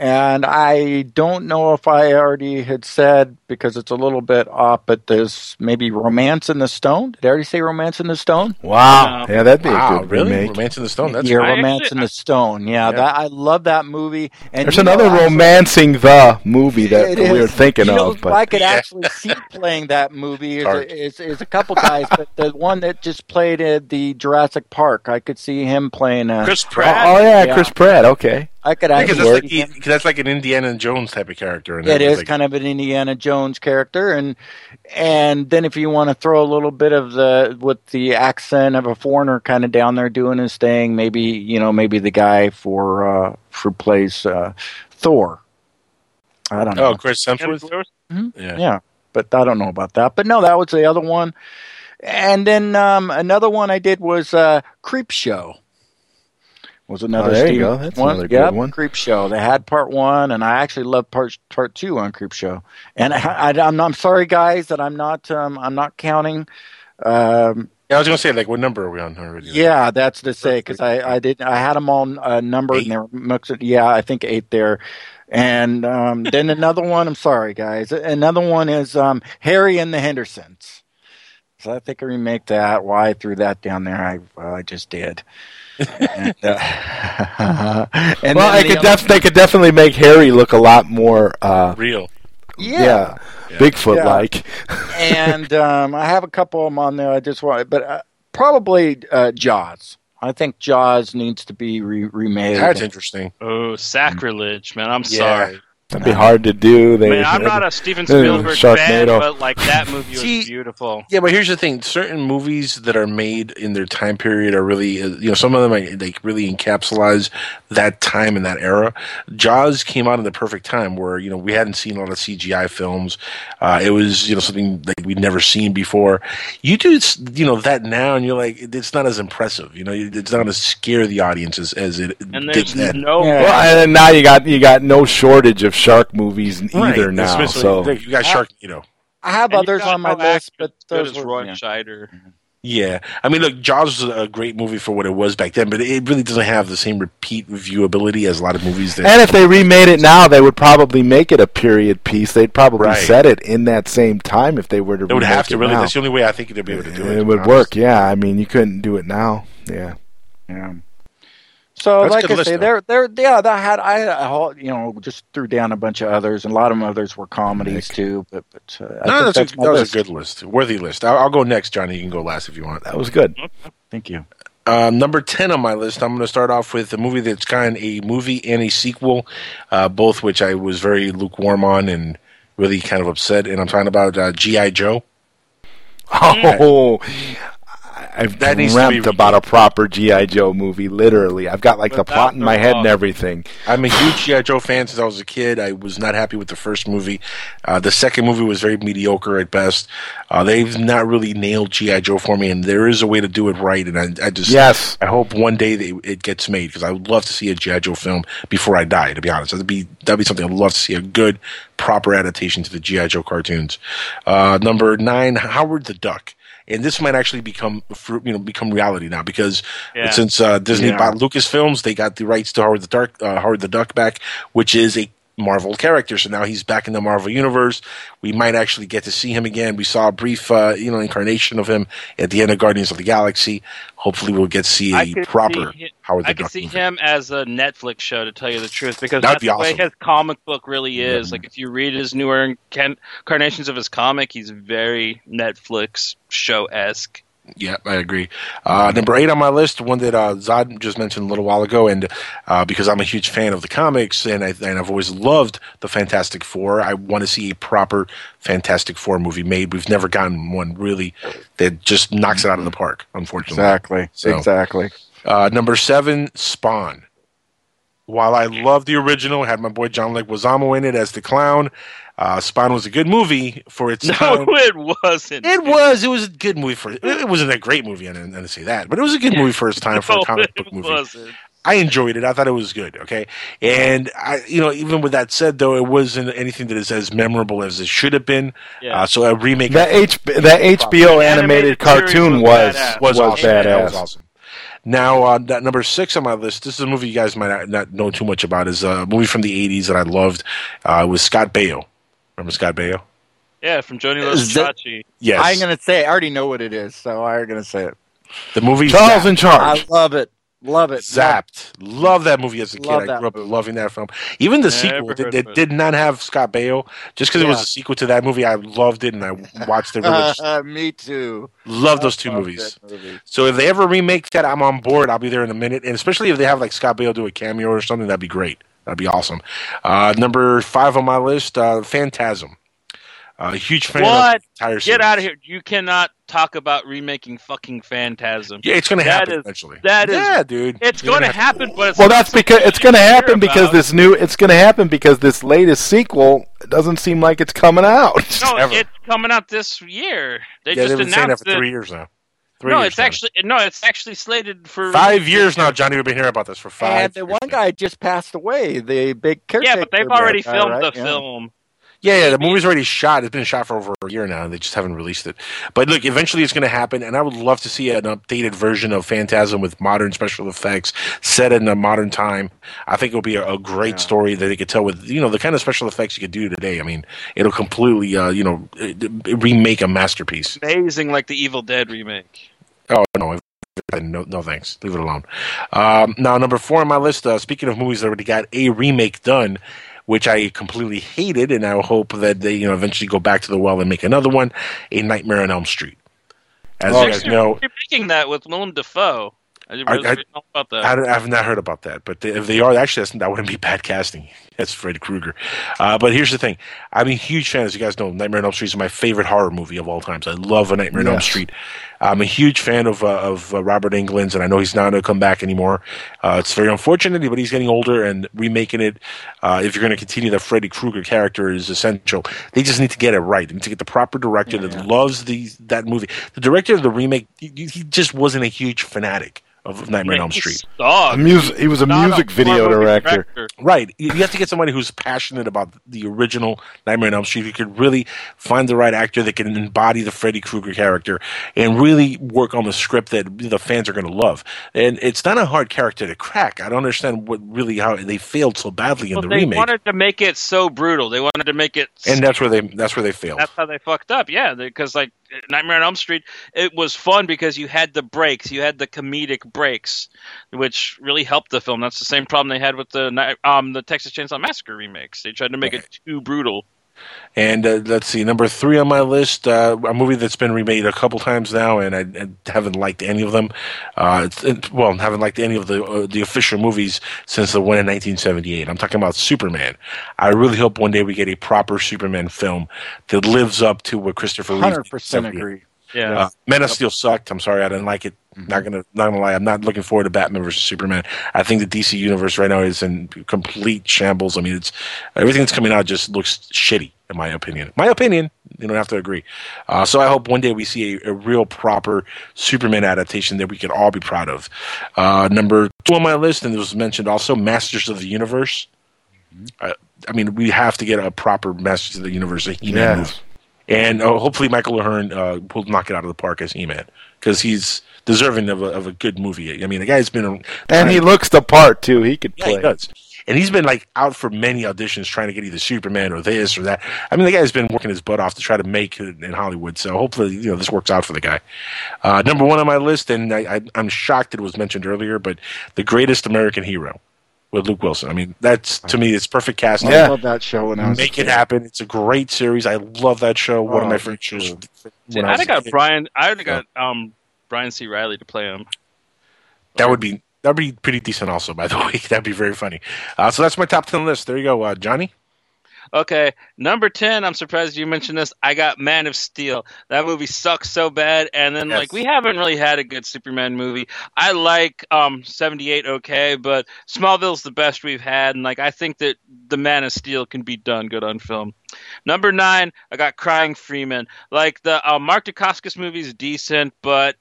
And I don't know if I already had said because it's a little bit off, but there's maybe Romancing the Stone. Did I already say Romancing the Stone? Wow. No. Yeah, that'd be a Wow, good really? remake. Romancing the Stone. That's yeah, I Romance actually- in the Stone. Yeah, Yeah. that I love that movie. And There's you know, another romancing the movie that we were thinking you know, of, but I could Yeah. actually see playing that movie [laughs] is a, is, is a couple guys, but the one that just played at the Jurassic Park, I could see him playing. A, Chris oh, Pratt. oh, yeah, Yeah. Chris Pratt. Okay. I could because actually that's like, see he- him. 'cause that's like an Indiana Jones type of character. And It is like, kind of an Indiana Jones character, and and then if you want to throw a little bit of the with the accent of a foreigner kind of down there doing his thing, maybe you know maybe the guy for uh, for plays uh, Thor. I don't know. Oh, Chris Hemsworth. Hemsworth? Yeah. Yeah, but I don't know about that. But no, that was the other one. And then um, another one I did was uh, Creepshow. Was another Oh, there you go. That's one. another good Yep, one. Creepshow. They had part one, and I actually love part part two on Creepshow. And [laughs] I, I, am I'm sorry, guys, that I'm not um, I'm not counting um, Yeah, I was gonna say like, what number are we on already? Yeah, that's to say because I I did I had them all uh, numbered and they were mixed. Yeah, I think eight there. And um, then another one. I'm sorry, guys. Another one is um, Harry and the Hendersons. So I think I remake that. Why I threw that down there? I well, I just did. [laughs] and, uh, [laughs] and well, then I could def- they could definitely make Harry look a lot more uh, real. Yeah. Bigfoot like. [laughs] and um, I have a couple of them on there. I just want, but uh, probably uh, Jaws. I think Jaws needs to be re- remade. That's interesting. Oh, sacrilege, man! I'm Yeah. sorry. That'd be hard to do. They, Man, I'm not a Steven Uh, Spielberg fan, but like that movie was See, beautiful. Yeah, but here's the thing: certain movies that are made in their time period are really, uh, you know, some of them are, like really encapsulize that time and that era. Jaws came out in the perfect time where you know we hadn't seen a lot of CGI films. Uh, it was you know something like we'd never seen before. You do s- you know that now, and you're like, it's not as impressive. You know, it's not as scare the audience as, as it And did there's then. no Well, and now you got you got no shortage of shark movies Right. either now. So you got Shark, you know. I have And others on my list, but as good those were, Roy yeah. Scheider. Yeah, I mean, look, Jaws was a great movie for what it was back then, but it really doesn't have the same repeat viewability as a lot of movies. That And if they remade it now, they would probably make it a period piece. They'd probably Right. set it in that same time if they were to. They would remake have to it really. now. That's the only way I think they'd be able to do it. It to would honest. work. Yeah, I mean, you couldn't do it now. Yeah. Yeah. So, That's like I say, though. there, there, yeah, that had I, had a whole, you know, just threw down a bunch of others, and a lot of them others were comedies too. But, but uh, I No, think that's, that's a, my that was list. a good list, worthy list. I'll, I'll go next, Johnny. You can go last if you want. That was good. Thank you. Uh, number 10 on my list, I'm going to start off with a movie that's kind of a movie and a sequel, uh, both which I was very lukewarm on and really kind of upset. And I'm talking about uh, G.I. Joe. Oh, [laughs] I've That dreamt about a proper GI Joe movie. Literally, I've got like the plot in my head and everything. I'm a huge G.I. Joe fan since I was a kid. I was not happy with the first movie. Uh, the second movie was very mediocre at best. Uh, they've not really nailed G.I. Joe for me, and there is a way to do it right. And I, I just, Yes. I hope one day they, it gets made because I would love to see a G.I. Joe film before I die, to be honest. That'd be, that'd be something I'd love to see a good, proper adaptation to the G.I. Joe cartoons. Uh, number nine, Howard the Duck. And this might actually become, you know, become reality now because Yeah. since uh, Disney Yeah. bought Lucasfilms, they got the rights to Howard the Duck, uh, Howard the Duck back, which is a Marvel character. So now he's back in the Marvel universe. We might actually get to see him again. We saw a brief, uh, you know, incarnation of him at the end of Guardians of the Galaxy. Hopefully, we'll get to see a proper see Howard the I could see movie. him as a Netflix show, to tell you the truth, because That'd that's be the awesome. way his comic book really is. Like, if you read his newer incarnations of his comic, he's very Netflix show esque. Yeah, I agree. Uh, number eight on my list, one that uh, Zod just mentioned a little while ago, and uh, because I'm a huge fan of the comics and, I, and I've always loved the Fantastic Four, I want to see a proper Fantastic Four movie made. We've never gotten one really that just knocks it out of the park, unfortunately. Exactly. So- Exactly. Uh, number seven, Spawn. While I love the original, had my boy John Leguizamo in it as the clown. Uh, Spawn was a good movie for its time. [laughs] No, time. it wasn't. It was. It was a good movie for. It wasn't a great movie. I didn't, I didn't say that, but it was a good movie for its time for [laughs] No, a comic it book movie. wasn't. I enjoyed it. I thought it was good. Okay, and I, you know, even with that said, though, it wasn't anything that is as memorable as it should have been. Yeah. Uh, so a remake. That H that HBO animated animated cartoon series was was badass. was, was awesome. badass. That was awesome. Now, uh, that number six on my list. This is a movie you guys might not, not know too much about. Is a movie from the '80s that I loved. Uh, it was Scott Baio. Remember Scott Baio? Yeah, from Joanie Loves Chachi. Yes. I'm gonna say I already know what it is, so I'm gonna say it. the movie Charles Zapped. in charge. I love it. Love it. Zapped. Love that movie as a kid. I grew up movie. loving that film. Even the Never sequel, heard it, it it. did not have Scott Baio. Just because it was a sequel to that movie, I loved it and I watched it. Really, Uh, me too. love those two movies. movie. So if they ever remake that, I'm on board. I'll be there in a minute. And especially if they have like Scott Baio do a cameo or something, that'd be great. That'd be awesome. Uh, number five on my list, uh, Phantasm. Uh, huge fan of What? the entire Get series. out of here! You cannot talk about remaking fucking Phantasm. Yeah, it's going to happen is- eventually. that is- yeah, dude. It's going to happen, but it's Well, that's because it's going to happen because about. this new it's going to happen because this latest sequel doesn't seem like it's coming out. No, ever. it's coming out this year. They Yeah, just they've been saying that announced for it. three years now. Three no, years it's now. actually no, it's actually slated for Five years now, Johnny. We've been hearing about this for five. And the one guy just passed away. The big caretaker. Yeah, but they've already guy, filmed right? the Yeah. film. Yeah, yeah, the movie's already shot. It's been shot for over a year now. and They just haven't released it. But look, eventually it's going to happen, and I would love to see an updated version of Phantasm with modern special effects set in a modern time. I think it'll be a, a great story that they could tell with you know the kind of special effects you could do today. I mean, it'll completely uh, you know uh, remake a masterpiece. Amazing, like the Evil Dead remake. Oh no. No, no, thanks. Leave it alone. Um, now, number four on my list. Uh, speaking of movies that already got a remake done, which I completely hated, and I hope that they, you know, eventually go back to the well and make another one. A Nightmare on Elm Street. As you guys know, You're making that with Willem Dafoe. I didn't I- really I- know about that. I, have not heard about that, but if they are, actually, that's, that wouldn't be bad casting. [laughs] That's Freddy Krueger. Uh, but here's the thing: I'm a huge fan, as you guys know. Nightmare on Elm Street is my favorite horror movie of all times. I love A Nightmare on Elm Street. I'm a huge fan of uh, of uh, Robert Englund's, and I know he's not going to come back anymore. Uh, it's very unfortunate, but he's getting older, and remaking it, uh, if you're going to continue the Freddy Krueger character, is essential. They just need to get it right. They need to get the proper director that loves the that movie. The director of the remake, he, he just wasn't a huge fanatic of Nightmare on Elm Street. A mus- he was a music video director. Right. You you have to get somebody who's passionate about the original Nightmare on Elm Street You could really find the right actor that can embody the Freddy Krueger character and really work on the script that the fans are going to love. And it's not a hard character to crack. I don't understand what really how they failed so badly in Well, the they remake. They wanted to make it so brutal. They wanted to make it. and that's where they that's where they failed. That's how they fucked up. Yeah, because like Nightmare on Elm Street, it was fun because you had the breaks, you had the comedic breaks, which really helped the film. That's the same problem they had with the um the Texas Chainsaw Massacre remakes. They tried to make it too brutal. And uh, let's see, number three on my list, uh, a movie that's been remade a couple times now, and I, I haven't liked any of them. Uh, it's, it, well, haven't liked any of the uh, the official movies since the one in 1978. I'm talking about Superman. I really hope one day we get a proper Superman film that lives up to what Christopher Reeve. 100% agree. Yeah. Uh, Man of Steel sucked. I'm sorry, I didn't like it. Not gonna, not gonna lie. I'm not looking forward to Batman versus Superman. I think the DC universe right now is in complete shambles. I mean, it's everything that's coming out just looks shitty, in my opinion. My opinion. You don't have to agree. Uh, so I hope one day we see a, a real proper Superman adaptation that we can all be proud of. Uh, number two on my list, and it was mentioned also, Masters of the Universe. Uh, I mean, we have to get a proper Masters of the Universe Yes. And uh, hopefully Michael Ahern uh, will knock it out of the park as He-Man because he's deserving of a, of a good movie. I mean, the guy's been And he looks the part too. He could yeah, play. he does. And he's been like out for many auditions trying to get either Superman or this or that. I mean, the guy's been working his butt off to try to make it in Hollywood. So hopefully, you know, this works out for the guy. Uh, number one on my list, and I, I, I'm shocked it was mentioned earlier, but the greatest American hero with Luke Wilson. I mean, that's to me, it's perfect casting. I love that show when I was Make it happen. It's a great series. I love that show. One of Oh, my favorite shows. too. I I'd have got. Brian. I'd have got um Brian C. Riley to play him. That would be that'd be pretty decent. Also, by the [laughs] way, that'd be very funny. Uh, so that's my top ten list. There you go, uh, Johnny. Okay, number ten. I'm surprised you mentioned this. I got Man of Steel. That movie sucks so bad, and then like we haven't really had a good Superman movie. I like um 78 okay, but Smallville's the best we've had, and like I think that the Man of Steel can be done good on film. Number nine, I got Crying Freeman. Like the uh, Mark Dacascos movie is decent, but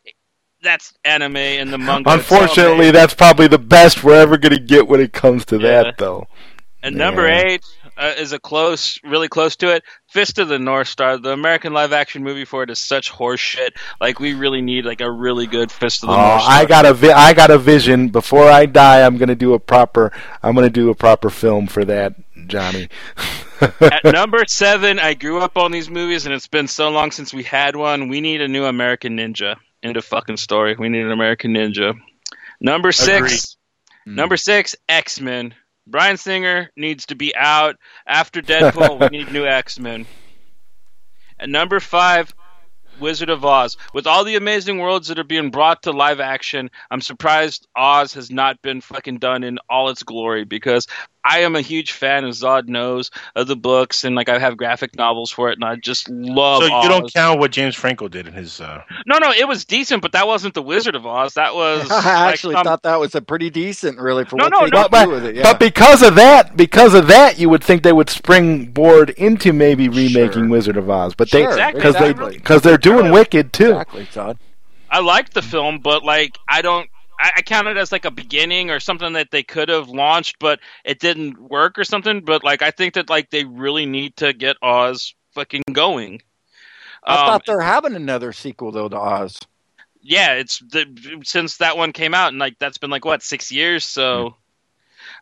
that's anime and the manga. Unfortunately, that's probably the best we're ever going to get when it comes to Yeah. that, though. And number eight uh, is a close, really close to it. Fist of the North Star. The American live action movie for it is such horseshit. Like we really need like a really good Fist of the Oh, North Star. I got a vi- I got a vision. Before I die, I'm going to do a proper I'm going to do a proper film for that, Johnny. [laughs] At [laughs] number seven, I grew up on these movies, and it's been so long since we had one. We need a new American Ninja. End of fucking story. We need an American Ninja. Number six. Number six, X Men. Bryan Singer needs to be out after Deadpool. we need new [laughs] X Men. And number five, Wizard of Oz. With all the amazing worlds that are being brought to live action, I'm surprised Oz has not been fucking done in all its glory because I am a huge fan, as Zod knows, of the books and like I have graphic novels for it, and I just love. so you Oz. don't count what James Franco did in his. Uh, No, no, it was decent, but that wasn't the Wizard of Oz. That was. [laughs] I like actually some- thought that was a pretty decent, really, for No, what no, they no, but, do with it. Yeah. but because of that, because of that, you would think they would springboard into maybe remaking Wizard of Oz, but they Sure, because exactly. they because they're doing Wicked too. exactly, Todd. I like the film, but like I don't. I, I count it as like a beginning or something that they could have launched, but it didn't work or something. But like, I think that like they really need to get Oz fucking going. I Um, thought they're having another sequel though to Oz. yeah, it's the, since that one came out, and like that's been like what six years. So,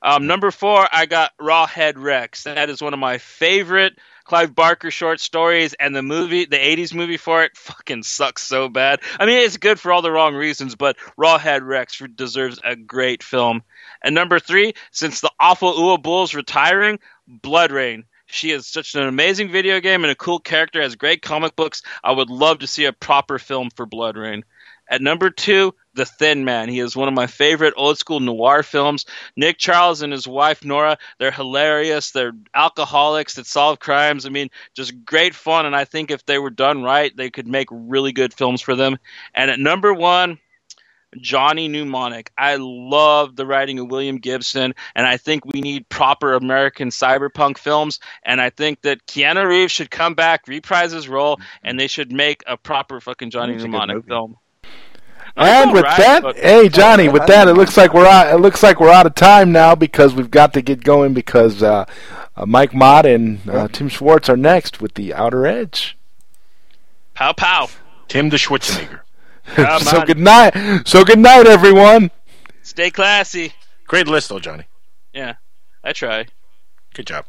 um, number four, I got Rawhead Rex. That is one of my favorite Clive Barker short stories, and the movie, the '80s movie for it, fucking sucks so bad. I mean, it's good for all the wrong reasons, but Rawhead Rex deserves a great film. And number three, since the awful Uwe Boll's retiring, BloodRayne. She is such an amazing video game and a cool character, has great comic books. I would love to see a proper film for BloodRayne. At number two, The Thin Man. He is one of my favorite old school noir films. Nick Charles and his wife Nora, they're hilarious. They're alcoholics that solve crimes. I mean, just great fun. And I think if they were done right, they could make really good films for them. And at number one, Johnny Mnemonic. I love the writing of William Gibson, and I think we need proper American cyberpunk films. And I think that Keanu Reeves should come back, reprise his role, and they should make a proper fucking Johnny Mnemonic film. And with alright, that, but- hey Johnny, with that, it looks like we're out. It looks like we're out of time now because we've got to get going because uh, uh, Mike Mott and uh, Tim Schwartz are next with the Outer Edge. Pow pow. Tim the Schwarzenegger. [laughs] So good night. So good night, everyone. Stay classy. Great list, though, Johnny. Yeah, I try. Good job.